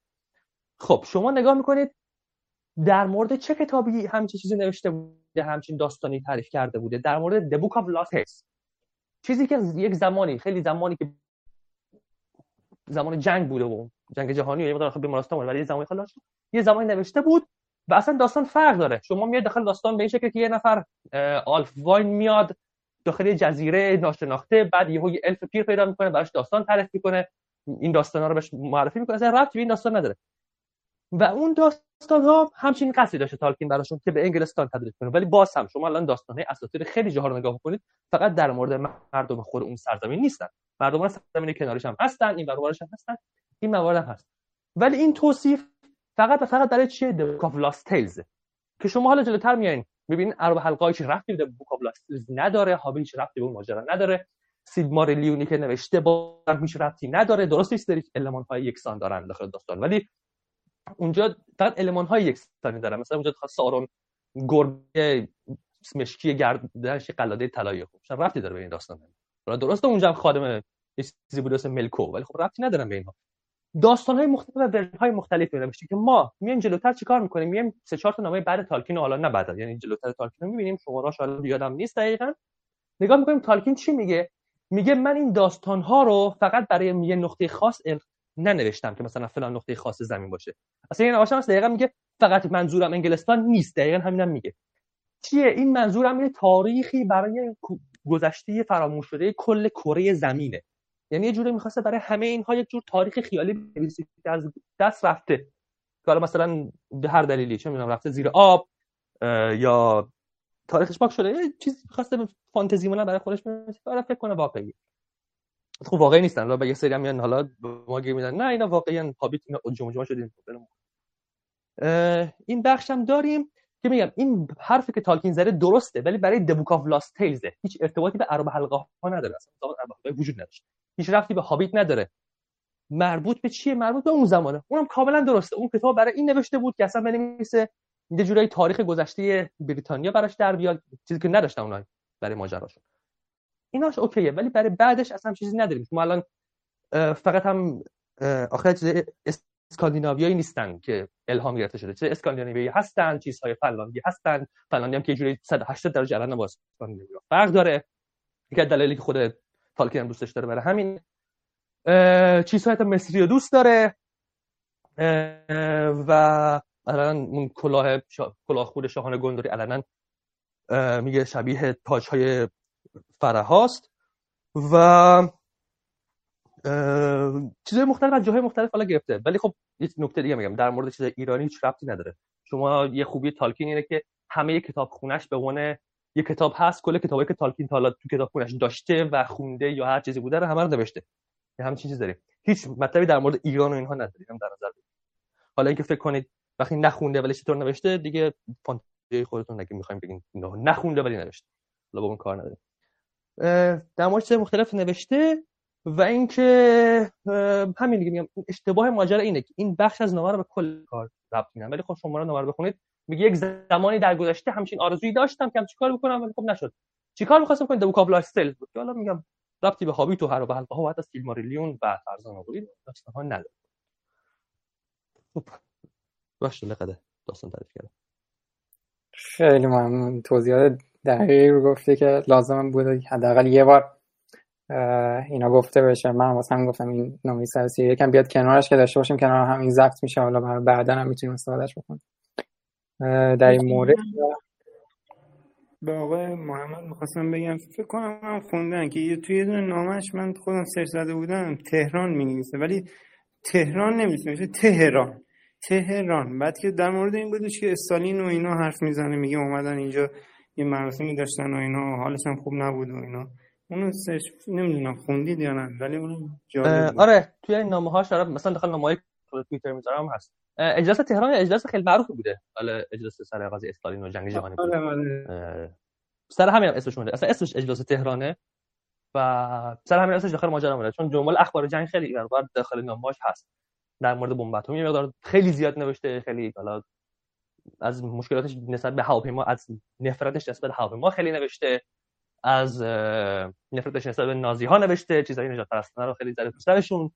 خب شما نگاه می‌کنید در مورد چه کتابی همچین چیزی نوشته بوده همچین داستانی تعریف کرده بوده؟ در مورد The Book of Lost چیزی که یک زمانی خیلی زمانی که زمان جنگ بوده و جنگ جهانی و یه مقدار بیمارستان بود ولی یه زمانی خلاص یه زمانی نوشته بود و اصلا داستان فرق داره. شما میاد داخل داستان به این شکل که یه نفر آلف واین میاد داخل یه جزیره ناشناخته بعد یهو یه الف پیر پیدا می‌کنه براش داستان تعریف می‌کنه. این داستانا رو بهش معرفی می‌کنه. اصلا ربطی به این داستان نداره. و اون داستان ها همچین قصدی داشته تالکین براشون که به انگلستان تدریس کنه. ولی باز هم شما الان داستان اساطیر خیلی جاها نگاه کنید فقط در مورد مردم خود اون سرزمین نیستن. مردم سرزمین کناریش هم هستن این برابرش هم هستن این موارد هست. ولی این توصیف فقط و فقط برای چیه The Book of که شما حالا جلوتر میایین می‌بینین اربع حلقه هیچ رفتی به Book of Lost نداره هابی هیچ رفتی به ماجرا نداره. سیدمار لیونی که نوشته با هیچ رفتی نداره. درست نیست دارید المان های یکسان دارن داخل داستان. ولی اونجا فقط المان های یکسانی دارن. مثلا اونجا سارون گربه مشکی گردنش قلاده طلایی. خوب رفتی داره به این داستان؟ حالا درسته اونجا هم خادم چیزی بود اسم ملکو. ولی خب رفتی ندارن به اینها. داستان های مختلف و ورژن های مختلفی نوشته که ما میایم جلوتر چیکار می‌کنیم؟ میایم سه چهار تا نامه بعد تالکین حالا نه بعد یعنی جلوتر تالکین رو می‌بینیم شماره‌اش حالا یادم نیست دقیقاً. نگاه می‌کنیم تالکین چی میگه؟ میگه من این داستان ها رو فقط برای یه نقطه خاص ننوشتم که مثلا فلان نقطه خاص زمین باشه. اصلا این نواشتم دقیقا میگه فقط منظورم انگلستان نیست دقیقا همینم میگه. چیه؟ این منظورم اینه تاریخی برای گذشته فراموش شده کل کره زمینه. یعنی یه جوری می‌خواسته برای همه اینها یک جور تاریخ خیالی بنویسه که از دست رفته. که حالا مثلا به هر دلیلی چه می‌دونم رفته زیر آب یا تاریخش پاک شده یه چیز خواسته فانتزی مونه برای خودش بنویسه برای فکر کنه واقعی خب واقعی نیستن. حالا به یه سری هم میان حالا ما گیر میدن. نه اینا واقعا هابیت اینا جمجمه شدیم این بخش هم داریم که میگم این حرفی که تالکین زده درسته ولی برای The Book of Lost Tales هیچ ارتباطی به اربع حلقه ها نداره. اصلا وجود نداشت. هیچ رفتی به هابیت نداره. مربوط به چیه؟ مربوط به اون زمانه. اونم کاملا درسته. اون کتاب برای این نوشته بود که اصلا بنویسه یه جورایی تاریخ گذشته بریتانیا براش در بیاد. چیزی که نداشتن اونها برای ماجراشون ایناش اوکیه ولی برای بعدش اصلا چیزی نداریم. ما الان فقط هم آخر چیز اسکاندیناویایی نیستن که الهام گرفته شده. چه اسکاندیناویایی هستن چیزهای فنلاندی هستن. فنلاندی هم که جوری 180 درجه الان با اسکاندیناویا فرق داره. یکی دلایلی که خود تالکین هم دوستش داره برای همین. چیزهای مصری رو دوست داره. و الان اون کلاه شا... کلاه خود شاهان گندوری الان میگه شبیه تاج های فره هاست و چیزهای مختلف از جاهای مختلف حالا گرفته. ولی خب یه نکته دیگه میگم. در مورد چیز ایرانی هیچ ربطی نداره. شما یه خوبی تالکین اینه که همه کتاب خونش به عنوان یه کتاب هست کل کتابایی که تالکین تا تو کتاب خونش داشته و خونده یا هر چیزی بوده رو همه رو نوشته. یه همین چیزی داریم. هیچ مطلبی در مورد ایران و اینها نداریم در نظر بگیرید. حالا اینکه فکر کنید وقتی نخونده ولی چطور نوشته دیگه فانتزی خودتون اگه می‌خوایم بگین نخونده ولی نوشته. حالا با کار نداریم. در مورد مختلف نوشته؟ و اینکه همین دیگه میگم اشتباه ماجرا اینه که این بخش از نامه رو به کل کار ربط میدن ولی خب شما نامه رو بخونید میگه یک زمانی در گذشته همچین آرزویی داشتم که چیکار بکنم ولی خب نشد. چیکار می‌خواستم کنم؟ دو لاف استل بود حالا میگم ربطی به هابیت و هر و حلقه ها و حتی سیلماریلیون و فرزان آقایی داستان ها نداره. خب. باشه لقده داستان تعریف کردم. خیلی ممنون. توضیحات دقیقی رو گفته که لازم بود حداقل یه بار اینا گفته بشه. من واسه هم گفتم این نامی سرسی یکم بیاد کنارش که داشته باشیم کنار هم این ضبط میشه. حالا بعدا هم می‌تونیم استفادهش بکنیم. در این مورد به آقای محمد می‌خواستم بگم فکر کنم من خوندن که توی یه دونه نامش من خودم سرچ زده بودم تهران می‌نویسه ولی تهران نمیشه میشه تهران. تهران. بعد که در مورد این بودش که استالین و اینا حرف می‌زنه میگه اومدن اینجا یه مراسمی داشتن و اینا حالش هم خوب نبود و اینا. اونو سرچ نمی‌دونم خوندید یا نه ولی اونو جالب آره توی این نامه هاش مثلا داخل نامه های توییتر می‌ذارم هست. اجلاس تهران اجلاس خیلی معروفی بوده. حالا اجلاس سر قضیه استالین و جنگ جهانی آره آره. سر همین هم اسمش مونده. اصلا اسمش اجلاس تهرانه و سر همین اسمش داخل ماجرا مونده. چون جمل اخبار جنگ خیلی بار داخل نامه‌اش هست. در مورد بمب اتمی مقدار خیلی زیاد نوشته خیلی حالا از مشکلاتش نسبت به هواپیما از نفرتش نسبت به هواپیما خیلی نوشته. از نفرتش نسبت به نازی ها نوشته. چیزای نجات پرستانه رو خیلی زده تو سرشون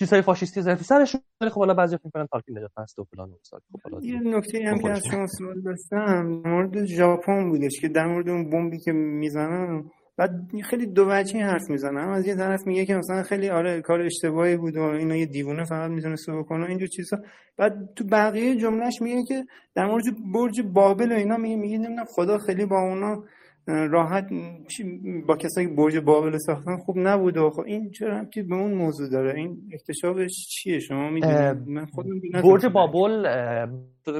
چیزای فاشیستی زده تو سرشون ولی خب حالا بعضی فکر تالکین نجات پرست و فلان و خب یه نکته هم که از شما سوال داشتم در مورد ژاپن بودش که در مورد اون بمبی که می‌زنن بعد خیلی دو وجهی حرف می‌زنه از یه طرف میگه که مثلا خیلی آره کار اشتباهی بود و اینو یه دیوونه فقط می‌تونست بکنه اینجور چیزا. بعد تو بقیه جملهش میگه که در مورد برج بابل و اینا میگه میگه نمی‌دونم خدا خیلی با اونا راحت با کسایی که برج بابل ساختن خوب نبود و خب این چرا هم به اون موضوع داره؟ این اکتشافش چیه؟ شما می‌دونید من خودم برج بابل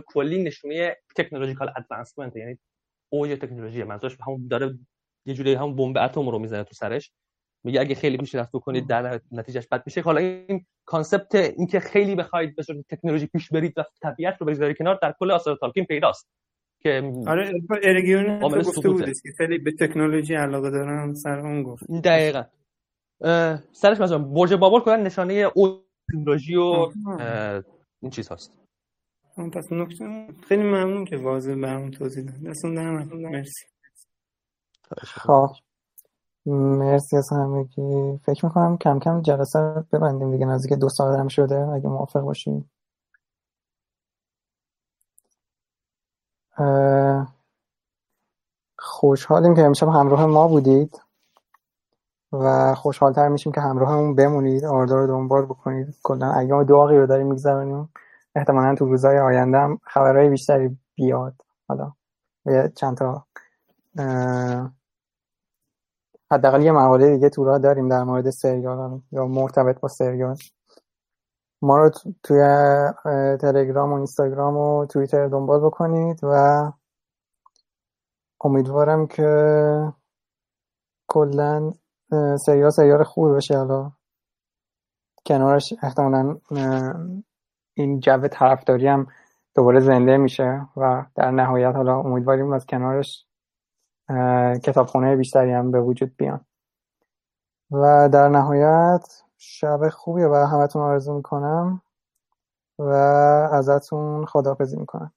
کلی نشونه technological advancement یعنی اوج تکنولوژی منظورش همون داره یه جوری هم بمب اتم رو می‌زنه تو سرش. میگه اگه خیلی پیشرفت بکنید در نتیجهش بد میشه. حالا این concept اینکه خیلی بخواید به تکنولوژی پیش برید و طبیعت رو بذارید کنار در کل آثار تالکین پیداست. که آره ارگیون گفته بودش که خیلی به تکنولوژی علاقه دارم سر اون گفت. دقیقا. سرش مثلا برج بابل کلا نشانه او تکنولوژی و این چیز هست پس نکته خیلی ممنون که واضح برام توضیح داد دستون در مرسی. خب. مرسی از همگی فکر می‌کنم کم کم جلسه رو ببندیم دیگه. نزدیک دو ساعت هم شده. اگه موافق باشیم خوشحالیم که امشب همراه ما بودید و خوشحالتر میشیم که همراهمون بمونید آردار رو دنبال بکنید. کلا ایام داغی رو داریم میگذرونیم احتمالا تو روزهای آینده هم خبرهای بیشتری بیاد. حالا چند تا حداقل یه مقاله دیگه تو راه داریم در مورد سریال یا مرتبط با سریال. ما رو توی تلگرام و اینستاگرام و توییتر دنبال بکنید و امیدوارم که کلا سریال سریال خوبی بشه حالا کنارش احتمالا این جو طرفداری هم دوباره زنده میشه و در نهایت حالا امیدواریم از کنارش کتابخونه بیشتری هم به وجود بیان. و در نهایت شب خوبی و همتون آرزو می‌کنم و ازتون خداحافظی می‌کنم.